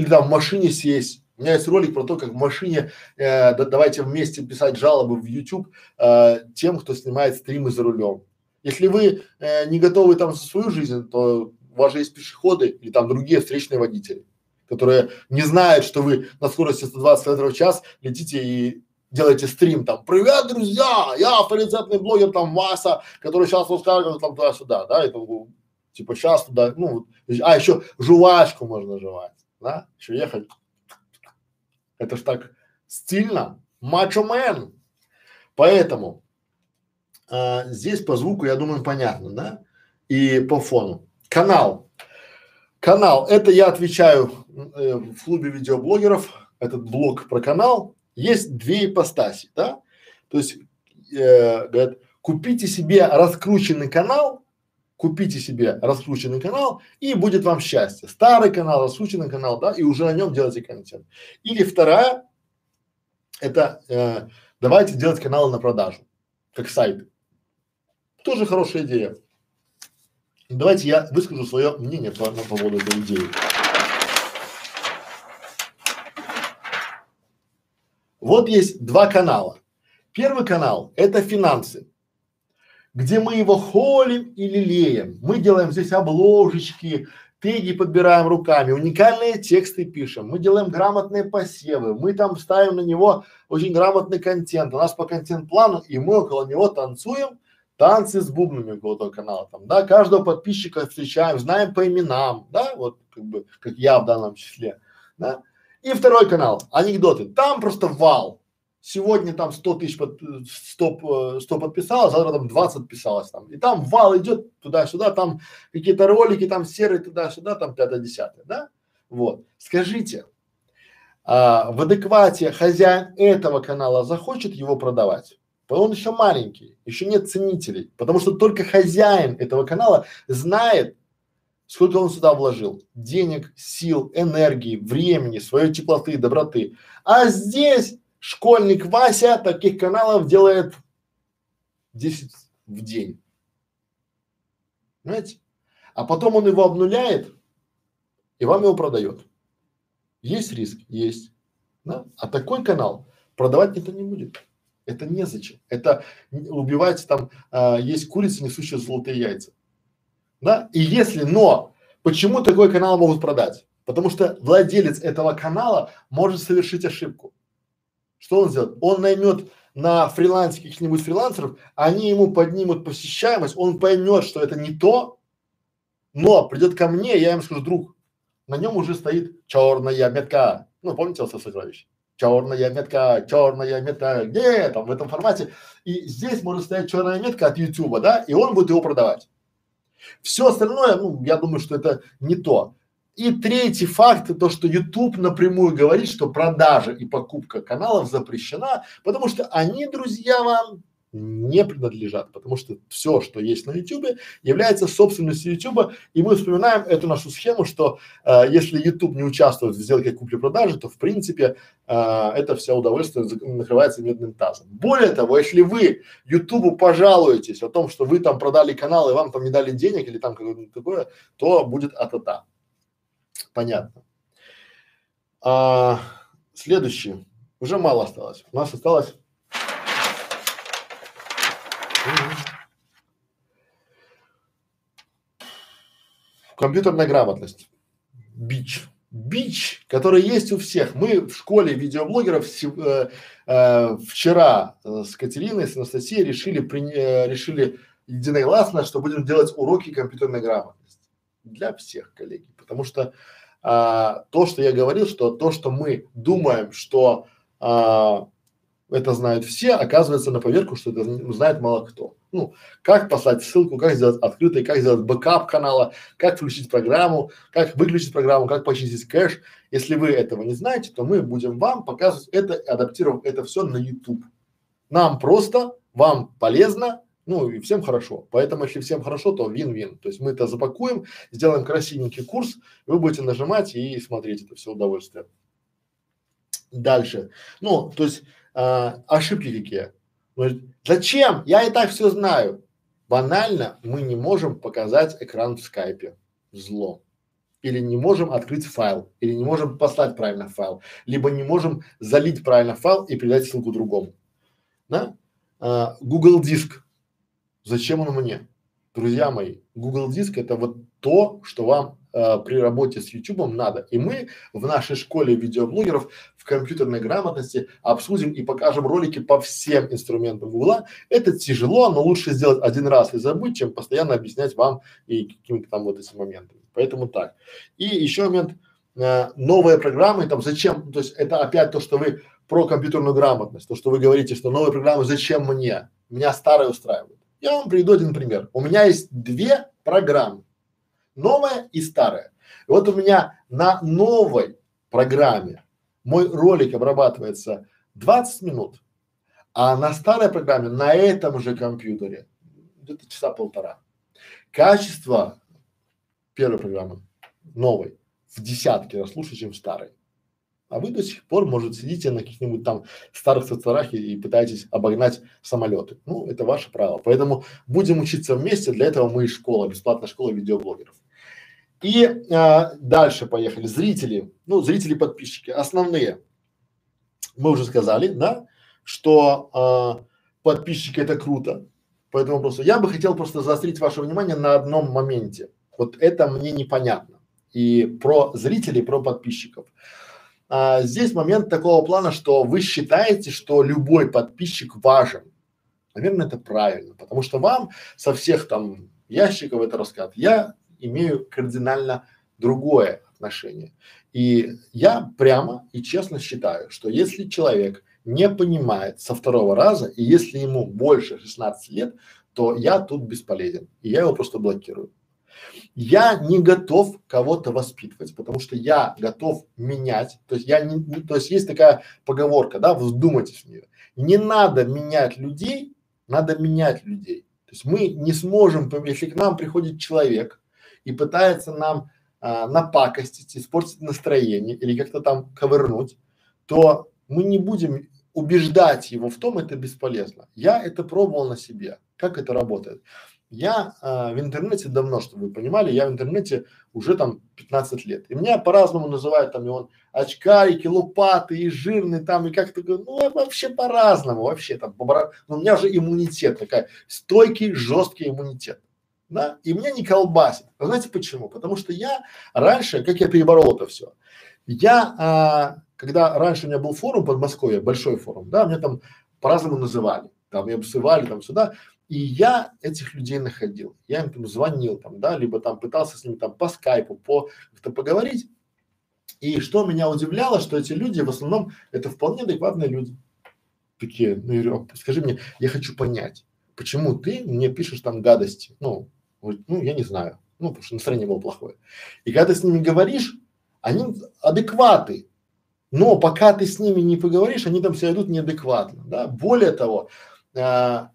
Или там в машине сесть. У меня есть ролик про то, как в машине, э, да, давайте вместе писать жалобы в YouTube э, тем, кто снимает стримы за рулем. Если вы э, не готовы там за свою жизнь, то у вас же есть пешеходы или там другие встречные водители, которые не знают, что вы на скорости 120 км в час летите и делаете стрим там, привет, друзья, я авторитетный блогер там Васа, который сейчас рассказывает там туда-сюда, да, и там, типа сейчас туда, ну, а еще жвачку можно жевать, да, еще ехать. Это ж так стильно, мачо мен. Поэтому а, здесь по звуку, я думаю, понятно, да, и по фону. Канал. Канал. Это я отвечаю э, в клубе видеоблогеров, этот блог про канал. Есть две ипостаси, да? То есть, э, говорят, купите себе раскрученный канал, купите себе раскрученный канал и будет вам счастье. Старый канал, раскрученный канал, да, и уже на нем делайте контент. Или вторая, это э, давайте делать каналы на продажу, как сайты. Тоже хорошая идея. Давайте я выскажу свое мнение по, по поводу этой идеи. Вот есть два канала. Первый канал – это финансы, где мы его холим и лелеем. Мы делаем здесь обложечки, теги подбираем руками, уникальные тексты пишем, мы делаем грамотные посевы, мы там ставим на него очень грамотный контент. У нас по контент-плану, и мы около него танцуем – танцы с бубнами около канала, там, да, каждого подписчика встречаем, знаем по именам, да, вот как бы, как я в данном числе, да. И второй канал, анекдоты, там просто вал. Сегодня там 100 тысяч, под, 100, 100 подписалось, завтра там 20 подписалось там. И там вал идет туда-сюда, там какие-то ролики, там серые туда-сюда, там пятое-десятое, да? Вот. Скажите, а, в адеквате хозяин этого канала захочет его продавать? он еще маленький, еще нет ценителей, потому что только хозяин этого канала знает, сколько он сюда вложил денег, сил, энергии, времени, своей теплоты, доброты. А здесь школьник Вася таких каналов делает 10 в день. Понимаете? А потом он его обнуляет и вам его продает. Есть риск? Есть. Да? А такой канал продавать никто не будет. Это незачем. Это убивать там, а, есть курица, несущая золотые яйца. Да? И если, но, почему такой канал могут продать? Потому что владелец этого канала может совершить ошибку. Что он сделает? Он наймет на фрилансе каких-нибудь фрилансеров, они ему поднимут посещаемость, он поймет, что это не то, но придет ко мне, я ему скажу, друг, на нем уже стоит черная метка. Ну, помните Алса Сокровищ? черная метка, черная метка, где там в этом формате. И здесь может стоять черная метка от YouTube, да, и он будет его продавать. Все остальное, ну, я думаю, что это не то. И третий факт, то, что YouTube напрямую говорит, что продажа и покупка каналов запрещена, потому что они, друзья, вам не принадлежат, потому что все, что есть на YouTube, является собственностью YouTube, и мы вспоминаем эту нашу схему, что э, если YouTube не участвует в сделке купли-продажи, то в принципе э, это все удовольствие накрывается медным тазом. Более того, если вы YouTube пожалуетесь о том, что вы там продали канал и вам там не дали денег или там какое-то такое, то будет атата. Понятно. А, следующий. Уже мало осталось. У нас осталось Компьютерная грамотность. Бич. Бич, который есть у всех. Мы в школе видеоблогеров э, э, вчера э, с Катериной, с Анастасией решили, при, э, решили единогласно, что будем делать уроки компьютерной грамотности. Для всех, коллеги. Потому что а, то, что я говорил, что то, что мы думаем, что а, это знают все, оказывается на поверку, что это знает мало кто. Ну, как послать ссылку, как сделать открытый, как сделать бэкап канала, как включить программу, как выключить программу, как почистить кэш. Если вы этого не знаете, то мы будем вам показывать это, адаптировать это все на YouTube. Нам просто, вам полезно, ну и всем хорошо. Поэтому, если всем хорошо, то вин-вин. То есть мы это запакуем, сделаем красивенький курс, вы будете нажимать и смотреть это все удовольствие. Дальше. Ну, то есть а, ошибки какие? Зачем? Я и так все знаю. Банально мы не можем показать экран в скайпе. Зло. Или не можем открыть файл, или не можем послать правильно файл, либо не можем залить правильно файл и передать ссылку другому. Да? А, Google диск. Зачем он мне? Друзья мои, Google диск это вот то, что вам э, при работе с YouTube надо. И мы в нашей школе видеоблогеров в компьютерной грамотности обсудим и покажем ролики по всем инструментам Google. Это тяжело, но лучше сделать один раз и забыть, чем постоянно объяснять вам и какими-то там вот этими моментами. Поэтому так. И еще момент, э, новые программы, там зачем, то есть это опять то, что вы про компьютерную грамотность, то, что вы говорите, что новые программы зачем мне, меня старые устраивают. Я вам приведу один пример. У меня есть две программы новая и старая. И вот у меня на новой программе мой ролик обрабатывается 20 минут, а на старой программе на этом же компьютере где-то часа полтора. Качество первой программы новой в десятки раз лучше, чем старой. А вы до сих пор, может, сидите на каких-нибудь там старых соцсетях и, и пытаетесь обогнать самолеты. Ну, это ваше право. Поэтому будем учиться вместе. Для этого мы и школа, бесплатная школа видеоблогеров. И а, дальше поехали. Зрители, ну, зрители, подписчики, основные. Мы уже сказали, да, что а, подписчики это круто. По этому вопросу. Я бы хотел просто заострить ваше внимание на одном моменте. Вот это мне непонятно. И про зрителей, про подписчиков. А, здесь момент такого плана, что вы считаете, что любой подписчик важен. Наверное, это правильно, потому что вам со всех там ящиков это рассказывают. Я имею кардинально другое отношение. И я прямо и честно считаю, что если человек не понимает со второго раза, и если ему больше 16 лет, то я тут бесполезен, и я его просто блокирую. Я не готов кого-то воспитывать, потому что я готов менять. То есть я не, не то есть есть такая поговорка, да, вздумайтесь в нее. Не надо менять людей, надо менять людей. То есть мы не сможем, если к нам приходит человек и пытается нам а, напакостить, испортить настроение или как-то там ковырнуть, то мы не будем убеждать его в том, это бесполезно. Я это пробовал на себе. Как это работает? Я а, в интернете давно, чтобы вы понимали, я в интернете уже там 15 лет. И меня по-разному называют там и он очкарики, лопаты и жирный там и как-то, ну вообще по-разному, вообще там, по но ну, у меня же иммунитет такой, стойкий, жесткий иммунитет. Да, и меня не колбасит. Знаете почему? Потому что я раньше, как я переборол это все, я, а, когда раньше у меня был форум под Москвой, большой форум, да, меня там по-разному называли, там и обсывали там сюда, и я этих людей находил, я им там звонил там, да, либо там пытался с ними там по скайпу, по как-то поговорить. И что меня удивляло, что эти люди в основном это вполне адекватные люди. Такие, ну, я говорю, скажи мне, я хочу понять, почему ты мне пишешь там гадости? Ну, ну, я не знаю, ну, потому что настроение было плохое. И когда ты с ними говоришь, они адекваты, но пока ты с ними не поговоришь, они там себя ведут неадекватно, да. Более того, а,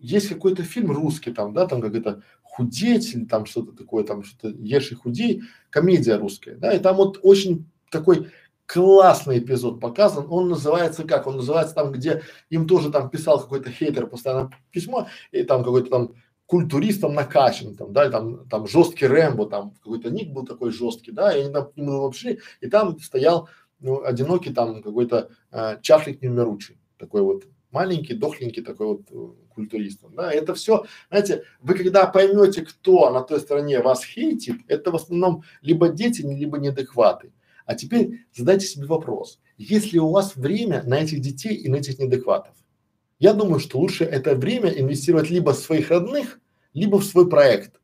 есть какой-то фильм русский там, да, там как это худеть или там что-то такое, там что-то ешь и худей, комедия русская, да, и там вот очень такой классный эпизод показан, он называется как? Он называется там, где им тоже там писал какой-то хейтер постоянно письмо, и там какой-то там культуристом накачан, там, да, там, там жесткий Рэмбо, там какой-то ник был такой жесткий, да, и они там к нему пришли, и там стоял ну, одинокий там какой-то э, чашлик немеручий, такой вот маленький, дохленький такой вот э, культуристом, да, это все, знаете, вы когда поймете, кто на той стороне вас хейтит, это в основном либо дети, либо неадекваты. А теперь задайте себе вопрос, есть ли у вас время на этих детей и на этих неадекватов? Я думаю, что лучше это время инвестировать либо в своих родных, либо в свой проект,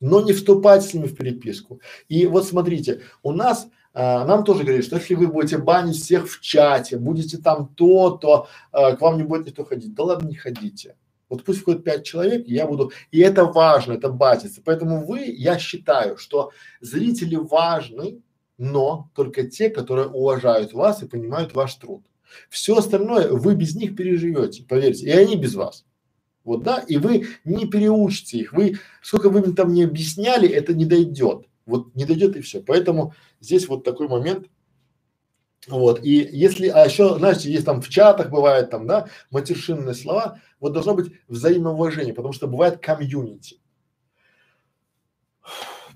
но не вступать с ними в переписку. И вот смотрите, у нас а, нам тоже говорили, что если вы будете банить всех в чате, будете там то, то а, к вам не будет никто ходить. Да ладно, не ходите. Вот пусть входит пять человек, я буду, и это важно, это базится. Поэтому вы, я считаю, что зрители важны, но только те, которые уважают вас и понимают ваш труд. Все остальное вы без них переживете, поверьте, и они без вас. Вот да, и вы не переучите их, вы сколько вы им там не объясняли, это не дойдет. Вот не дойдет и все. Поэтому здесь вот такой момент Вот, и если, а еще, знаете, есть там в чатах бывает там, да, матершинные слова, вот должно быть взаимоуважение, потому что бывает комьюнити.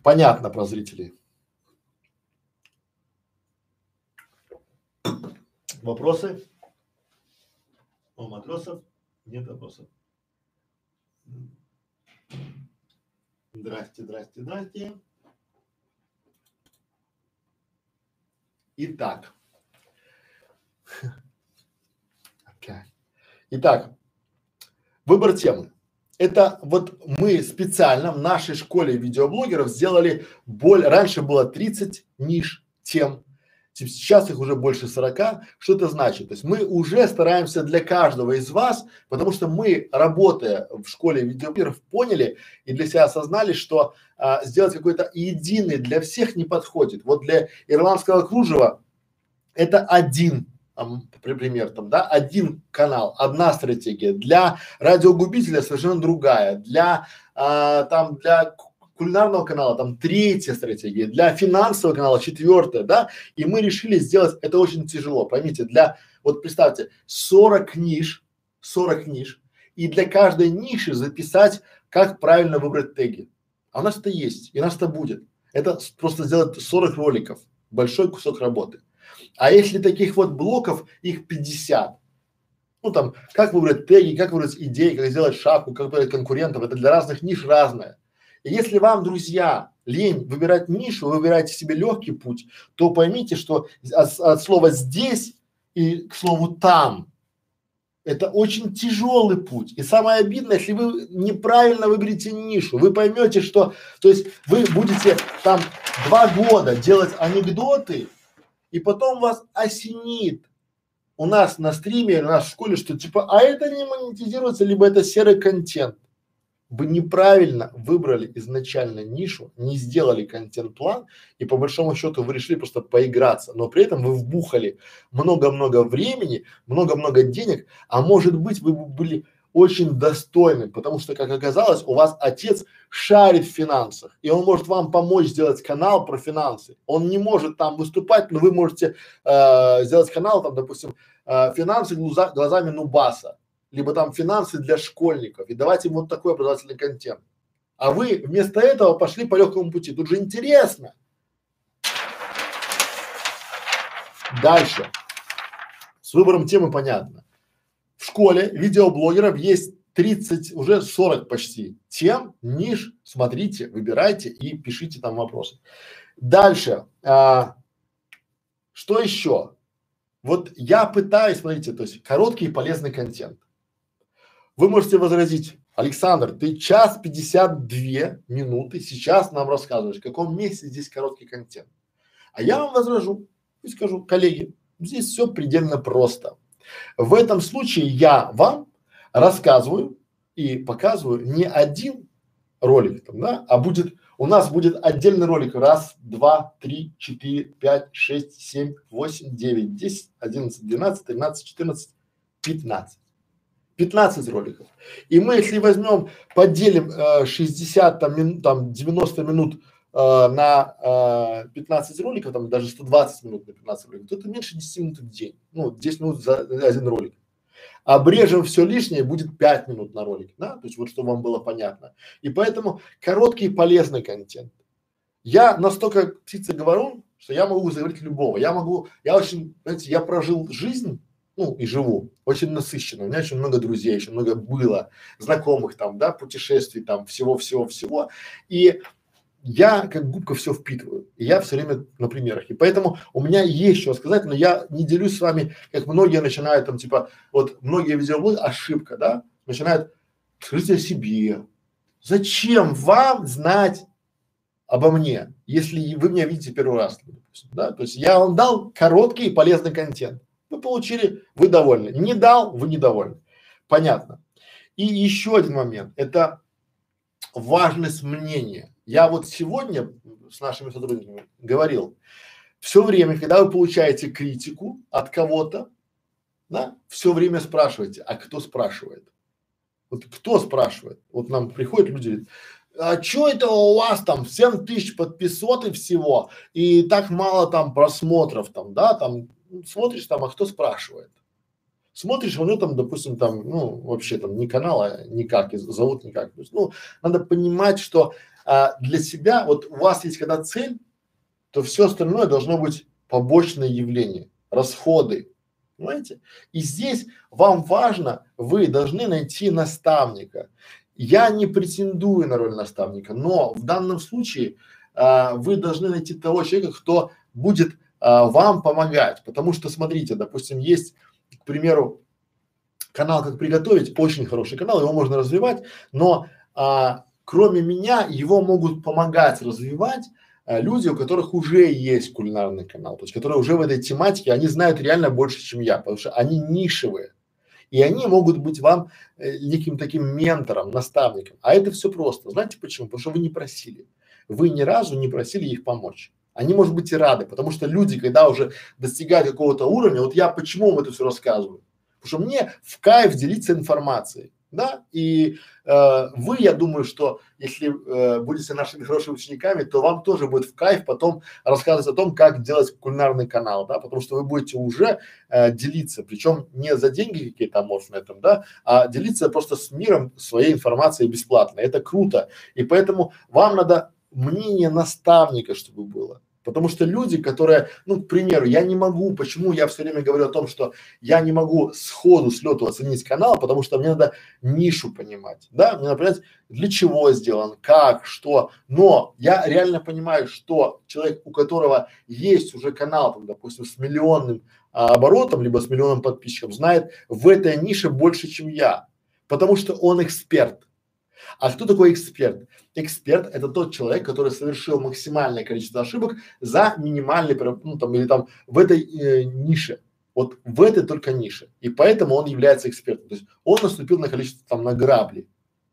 Понятно про зрителей. Вопросы? У матросов нет вопросов. Здрасте, здрасте, здрасте. Итак. Итак, выбор темы. Это вот мы специально в нашей школе видеоблогеров сделали более, раньше было 30 ниш тем, сейчас их уже больше 40. Что это значит? То есть мы уже стараемся для каждого из вас, потому что мы, работая в школе видеоблогеров, поняли и для себя осознали, что а, сделать какой-то единый для всех не подходит. Вот для ирландского кружева это один например, там, да, один канал, одна стратегия, для радиогубителя совершенно другая, для а, там, для кулинарного канала там третья стратегия, для финансового канала четвертая, да, и мы решили сделать, это очень тяжело, поймите, для, вот представьте, 40 ниш, 40 ниш, и для каждой ниши записать, как правильно выбрать теги. А у нас это есть, и у нас это будет. Это просто сделать 40 роликов, большой кусок работы. А если таких вот блоков, их 50. Ну там, как выбрать теги, как выбрать идеи, как сделать шапку, как выбрать конкурентов, это для разных ниш разное. Если вам, друзья, лень выбирать нишу, вы выбираете себе легкий путь, то поймите, что от, от слова здесь и к слову там это очень тяжелый путь. И самое обидное, если вы неправильно выберете нишу, вы поймете, что, то есть вы будете там два года делать анекдоты, и потом вас осенит у нас на стриме, у нас в школе, что типа, а это не монетизируется, либо это серый контент вы неправильно выбрали изначально нишу, не сделали контент-план и по большому счету вы решили просто поиграться, но при этом вы вбухали много-много времени, много-много денег, а может быть вы были очень достойны, потому что, как оказалось, у вас отец шарит в финансах, и он может вам помочь сделать канал про финансы. Он не может там выступать, но вы можете э, сделать канал, там, допустим, э, финансы глаза, глазами Нубаса либо там финансы для школьников и давать им вот такой образовательный контент. А вы вместо этого пошли по легкому пути. Тут же интересно. Дальше. С выбором темы понятно. В школе видеоблогеров есть 30, уже 40 почти тем, ниш, смотрите, выбирайте и пишите там вопросы. Дальше. А, что еще? Вот я пытаюсь, смотрите, то есть короткий и полезный контент. Вы можете возразить, Александр, ты час 52 минуты сейчас нам рассказываешь, в каком месте здесь короткий контент. А я вам возражу и скажу, коллеги, здесь все предельно просто. В этом случае я вам рассказываю и показываю не один ролик, там, да, а будет, у нас будет отдельный ролик раз, два, три, четыре, пять, шесть, семь, восемь, девять, десять, одиннадцать, двенадцать, тринадцать, четырнадцать, пятнадцать. 15 роликов. И мы, если возьмем, поделим э, 60 там, мин, там 90 минут э, на э, 15 роликов, там даже 120 минут на 15 роликов, то это меньше 10 минут в день. Ну, 10 минут за один ролик. Обрежем все лишнее, будет 5 минут на ролик, да, то есть вот чтобы вам было понятно. И поэтому короткий полезный контент. Я настолько птица говорю, что я могу заговорить любого. Я могу, я очень, знаете, я прожил жизнь ну и живу, очень насыщенно. У меня очень много друзей, очень много было, знакомых там, да, путешествий там, всего-всего-всего. И я как губка все впитываю, и я все время на примерах. И поэтому у меня есть что сказать, но я не делюсь с вами, как многие начинают там, типа, вот многие видеоблоги, ошибка, да, начинают, скажите о себе. Зачем вам знать обо мне, если вы меня видите первый раз, да? То есть я вам дал короткий и полезный контент. Вы получили, вы довольны. Не дал, вы недовольны. Понятно. И еще один момент, это важность мнения. Я вот сегодня с нашими сотрудниками говорил, все время, когда вы получаете критику от кого-то, да, все время спрашивайте, а кто спрашивает? Вот кто спрашивает? Вот нам приходят люди, говорят, а что это у вас там 7 тысяч подписот и всего, и так мало там просмотров там, да, там смотришь там, а кто спрашивает? Смотришь, у него там, допустим, там, ну, вообще там не канала никак, зовут никак. То есть, ну, надо понимать, что а, для себя, вот у вас есть когда цель, то все остальное должно быть побочное явление, расходы, понимаете? И здесь вам важно, вы должны найти наставника. Я не претендую на роль наставника, но в данном случае а, вы должны найти того человека, кто будет а, вам помогать, потому что смотрите, допустим, есть, к примеру, канал «Как приготовить», очень хороший канал, его можно развивать, но а, кроме меня его могут помогать развивать а, люди, у которых уже есть кулинарный канал, то есть которые уже в этой тематике, они знают реально больше, чем я, потому что они нишевые. И они могут быть вам э, неким таким ментором, наставником. А это все просто. Знаете почему? Потому что вы не просили. Вы ни разу не просили их помочь. Они, может быть, и рады, потому что люди, когда уже достигают какого-то уровня, вот я почему вам это все рассказываю? Потому что мне в кайф делиться информацией да, и э, вы, я думаю, что если э, будете нашими хорошими учениками, то вам тоже будет в кайф потом рассказывать о том, как делать кулинарный канал, да, потому что вы будете уже э, делиться, причем не за деньги какие-то, может, на этом, да, а делиться просто с миром своей информацией бесплатно, это круто, и поэтому вам надо мнение наставника, чтобы было, Потому что люди, которые, ну, к примеру, я не могу, почему я все время говорю о том, что я не могу сходу с лету оценить канал, потому что мне надо нишу понимать, да, мне надо понять, для чего сделан, как, что, но я реально понимаю, что человек, у которого есть уже канал, там, допустим, с миллионным а, оборотом, либо с миллионом подписчиков, знает в этой нише больше, чем я, потому что он эксперт. А кто такой эксперт? Эксперт – это тот человек, который совершил максимальное количество ошибок за минимальный, ну там или там в этой э, нише. Вот в этой только нише. И поэтому он является экспертом. То есть он наступил на количество там на грабли.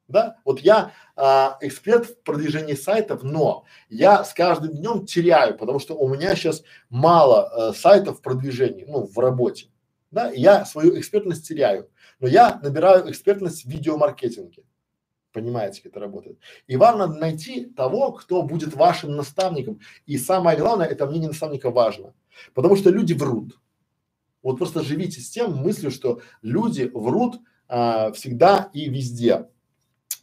Да? Вот я а, эксперт в продвижении сайтов, но я с каждым днем теряю, потому что у меня сейчас мало э, сайтов в продвижении, ну, в работе. Да, и я свою экспертность теряю. Но я набираю экспертность в видеомаркетинге. Понимаете, как это работает. И вам надо найти того, кто будет вашим наставником. И самое главное, это мнение наставника важно. Потому что люди врут. Вот просто живите с тем мыслью, что люди врут а, всегда и везде.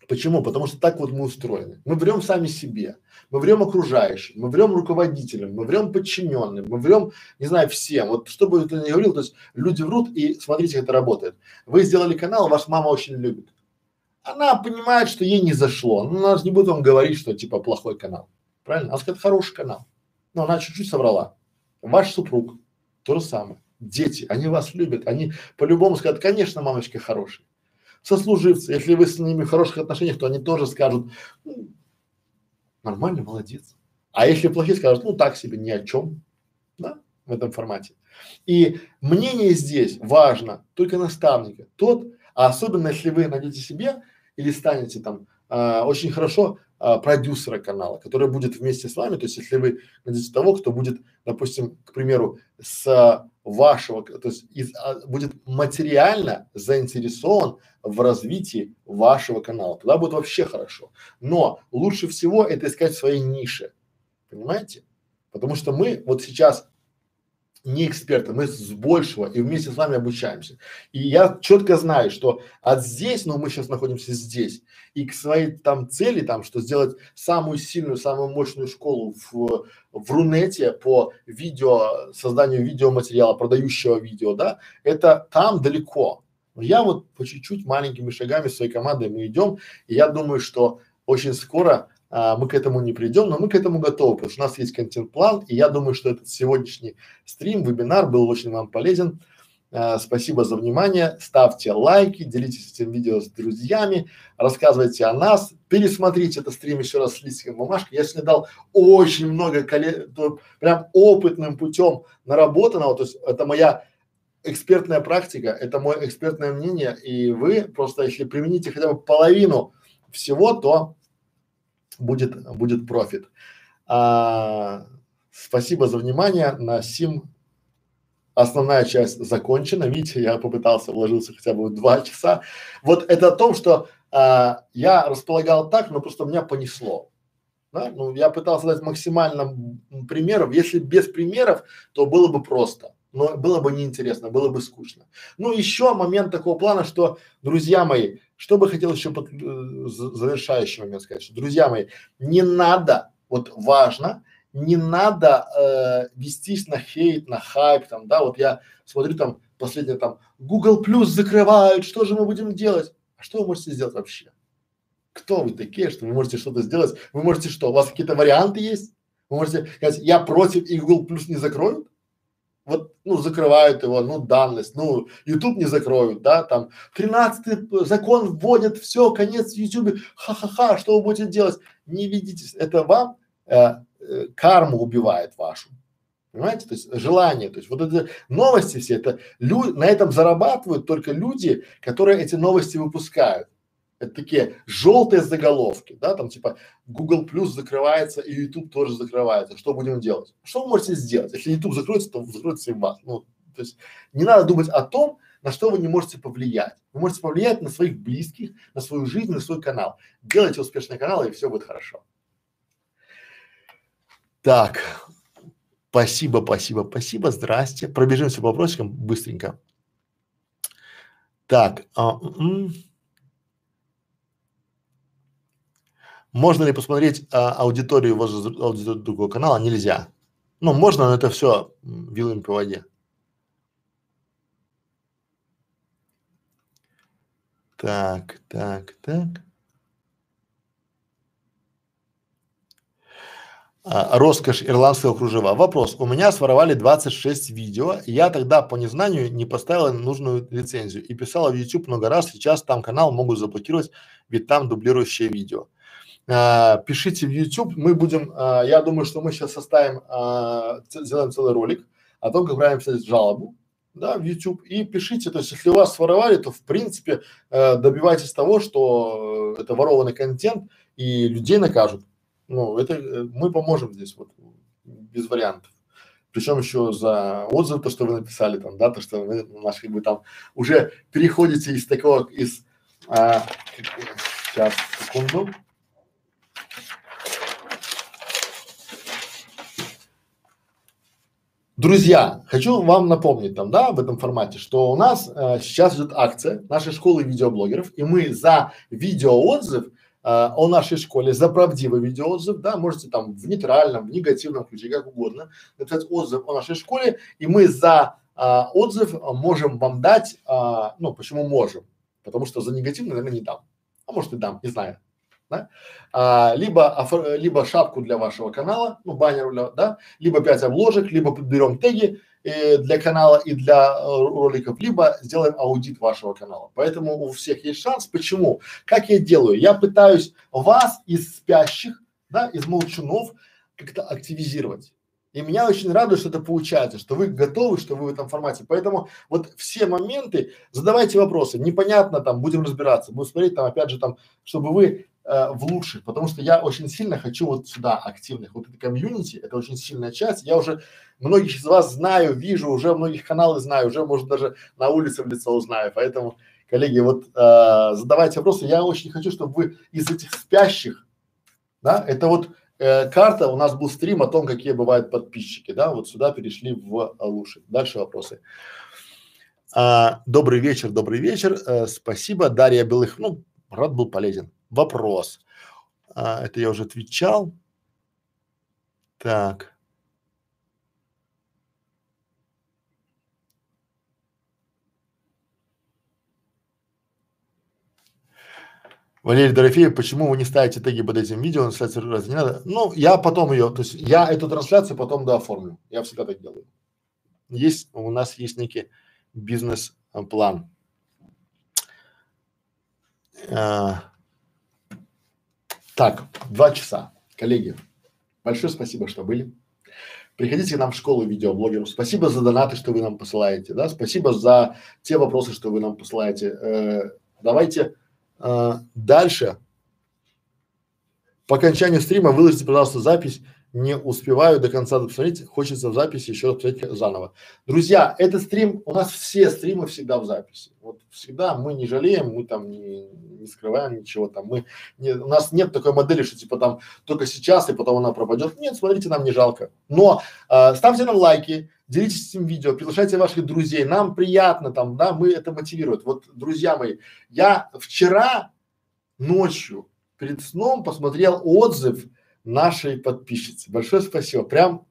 Почему? Потому что так вот мы устроены. Мы врем сами себе, мы врем окружающим, мы врем руководителям, мы врем подчиненным, мы врем, не знаю, всем. Вот что бы ты ни говорил, то есть люди врут и смотрите, как это работает. Вы сделали канал, ваша мама очень любит она понимает, что ей не зашло. Ну, она же не будет вам говорить, что типа плохой канал. Правильно? Она скажет, хороший канал. Но она чуть-чуть соврала. Ваш супруг то же самое. Дети, они вас любят, они по-любому скажут, конечно, мамочка хороший. Сослуживцы, если вы с ними в хороших отношениях, то они тоже скажут, ну, нормально, молодец. А если плохие скажут, ну так себе, ни о чем, да, в этом формате. И мнение здесь важно только наставника, тот, а особенно если вы найдете себе или станете там а, очень хорошо а, продюсера канала, который будет вместе с вами, то есть если вы найдете того, кто будет, допустим, к примеру, с вашего, то есть из, а, будет материально заинтересован в развитии вашего канала, тогда будет вообще хорошо. Но лучше всего это искать в своей нише, понимаете? Потому что мы вот сейчас не эксперты, мы с большего и вместе с вами обучаемся. И я четко знаю, что от здесь, но ну, мы сейчас находимся здесь, и к своей там цели, там, что сделать самую сильную, самую мощную школу в, в Рунете по видео, созданию видеоматериала, продающего видео, да, это там далеко. Но я вот по чуть-чуть маленькими шагами своей командой мы идем, и я думаю, что очень скоро а, мы к этому не придем, но мы к этому готовы, потому что у нас есть контент-план, и я думаю, что этот сегодняшний стрим, вебинар был очень вам полезен. А, спасибо за внимание, ставьте лайки, делитесь этим видео с друзьями, рассказывайте о нас, пересмотрите этот стрим еще раз с листиком бумажки. Я сегодня дал очень много коллег, прям опытным путем наработанного, то есть это моя экспертная практика, это мое экспертное мнение, и вы просто если примените хотя бы половину всего, то будет, будет профит. А, спасибо за внимание. На сим основная часть закончена. Видите, я попытался, вложился хотя бы в два часа. Вот это о том, что а, я располагал так, но просто меня понесло. Да? Ну, я пытался дать максимально примеров. Если без примеров, то было бы просто. Но было бы неинтересно, было бы скучно. Ну, еще момент такого плана, что, друзья мои, что бы хотел еще под, э, завершающий момент сказать, что, друзья мои, не надо, вот важно, не надо э, вестись на хейт, на хайп, там, да, вот я смотрю там последнее там, Google Plus закрывают, что же мы будем делать? А что вы можете сделать вообще? Кто вы такие, что вы можете что-то сделать? Вы можете что? У вас какие-то варианты есть? Вы можете сказать, я против и Google Plus не закроют? Вот, ну, закрывают его, ну, данность, ну, YouTube не закроют, да, там, тринадцатый закон вводят, все, конец YouTube, ха-ха-ха, что вы будете делать? Не ведитесь, это вам э, э, карму убивает вашу. Понимаете? То есть желание, то есть вот эти новости все, это люди, на этом зарабатывают только люди, которые эти новости выпускают. Это такие желтые заголовки, да, там типа Google Plus закрывается и YouTube тоже закрывается. Что будем делать? Что вы можете сделать? Если YouTube закроется, то закроется и вас. Ну, то есть не надо думать о том, на что вы не можете повлиять. Вы можете повлиять на своих близких, на свою жизнь, на свой канал. Делайте успешный канал, и все будет хорошо. Так, спасибо, спасибо, спасибо, здрасте. Пробежимся по вопросикам быстренько. Так, а, м -м. Можно ли посмотреть а, аудиторию возле аудиторию другого канала? Нельзя. Ну, можно, но это все вилами по воде. Так, так, так. А, роскошь ирландского кружева. Вопрос. У меня своровали 26 видео, я тогда по незнанию не поставила нужную лицензию и писала в YouTube много раз, сейчас там канал могут заблокировать, ведь там дублирующее видео а, пишите в YouTube, мы будем, а, я думаю, что мы сейчас составим, а, сделаем целый ролик о том, как правильно писать жалобу, да, в YouTube и пишите, то есть если вас своровали, то в принципе э, добивайтесь того, что это ворованный контент и людей накажут. Ну, это мы поможем здесь вот без вариантов. Причем еще за отзыв, то, что вы написали там, да, то, что вы наш как бы там уже переходите из такого, из, а, сейчас, секунду. Друзья, хочу вам напомнить там, да, в этом формате, что у нас э, сейчас идет акция нашей школы видеоблогеров, и мы за видеоотзыв э, о нашей школе, за правдивый видеоотзыв, да, можете там в нейтральном, в негативном ключе, как угодно, написать отзыв о нашей школе, и мы за э, отзыв можем вам дать, э, ну, почему можем? Потому что за негативный, наверное, не дам. А может и дам, не знаю да? А, либо, либо шапку для вашего канала, ну баннер, да, либо пять обложек, либо подберем теги э, для канала и для э, роликов, либо сделаем аудит вашего канала. Поэтому у всех есть шанс. Почему? Как я делаю? Я пытаюсь вас из спящих, да, из молчунов как-то активизировать. И меня очень радует, что это получается, что вы готовы, что вы в этом формате. Поэтому вот все моменты, задавайте вопросы. Непонятно там, будем разбираться, будем смотреть там, опять же там, чтобы вы э, в лучших, потому что я очень сильно хочу вот сюда активных. Вот это комьюнити, это очень сильная часть. Я уже многих из вас знаю, вижу, уже многих каналы знаю, уже может даже на улице в лицо узнаю. Поэтому, коллеги, вот э, задавайте вопросы. Я очень хочу, чтобы вы из этих спящих, да, это вот э, карта, у нас был стрим о том, какие бывают подписчики, да, вот сюда перешли в лучших. Дальше вопросы. А, добрый вечер, добрый вечер. Э, спасибо, Дарья Белых. Ну, рад был полезен вопрос. А, это я уже отвечал. Так. Валерий Дорофеев, почему вы не ставите теги под этим видео, трансляцию разве не надо? Ну, я потом ее, то есть я эту трансляцию потом дооформлю. Я всегда так делаю. Есть, у нас есть некий бизнес-план. А, так, два часа. Коллеги, большое спасибо, что были. Приходите к нам в школу видеоблогеров. Спасибо за донаты, что вы нам посылаете, да. Спасибо за те вопросы, что вы нам посылаете. Э, давайте э, дальше. По окончанию стрима выложите, пожалуйста, запись не успеваю до конца посмотреть, хочется в записи еще раз посмотреть заново. Друзья, этот стрим, у нас все стримы всегда в записи. Вот всегда мы не жалеем, мы там не, не скрываем ничего там, мы не, у нас нет такой модели, что типа там только сейчас и потом она пропадет. Нет, смотрите, нам не жалко. Но э, ставьте нам лайки, делитесь этим видео, приглашайте ваших друзей, нам приятно там, да, мы это мотивирует. Вот, друзья мои, я вчера ночью перед сном посмотрел отзыв нашей подписчицы. Большое спасибо. Прям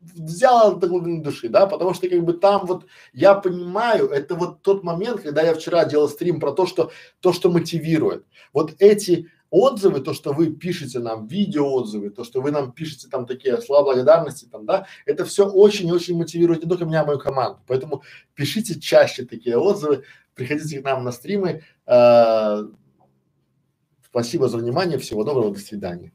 взяла до глубины души, да, потому что как бы там вот я понимаю, это вот тот момент, когда я вчера делал стрим про то, что то, что мотивирует. Вот эти отзывы, то, что вы пишете нам, видео отзывы, то, что вы нам пишете там такие слова благодарности там, да, это все очень-очень мотивирует не только меня, а мою команду. Поэтому пишите чаще такие отзывы, приходите к нам на стримы. Э, спасибо за внимание, всего доброго, до свидания.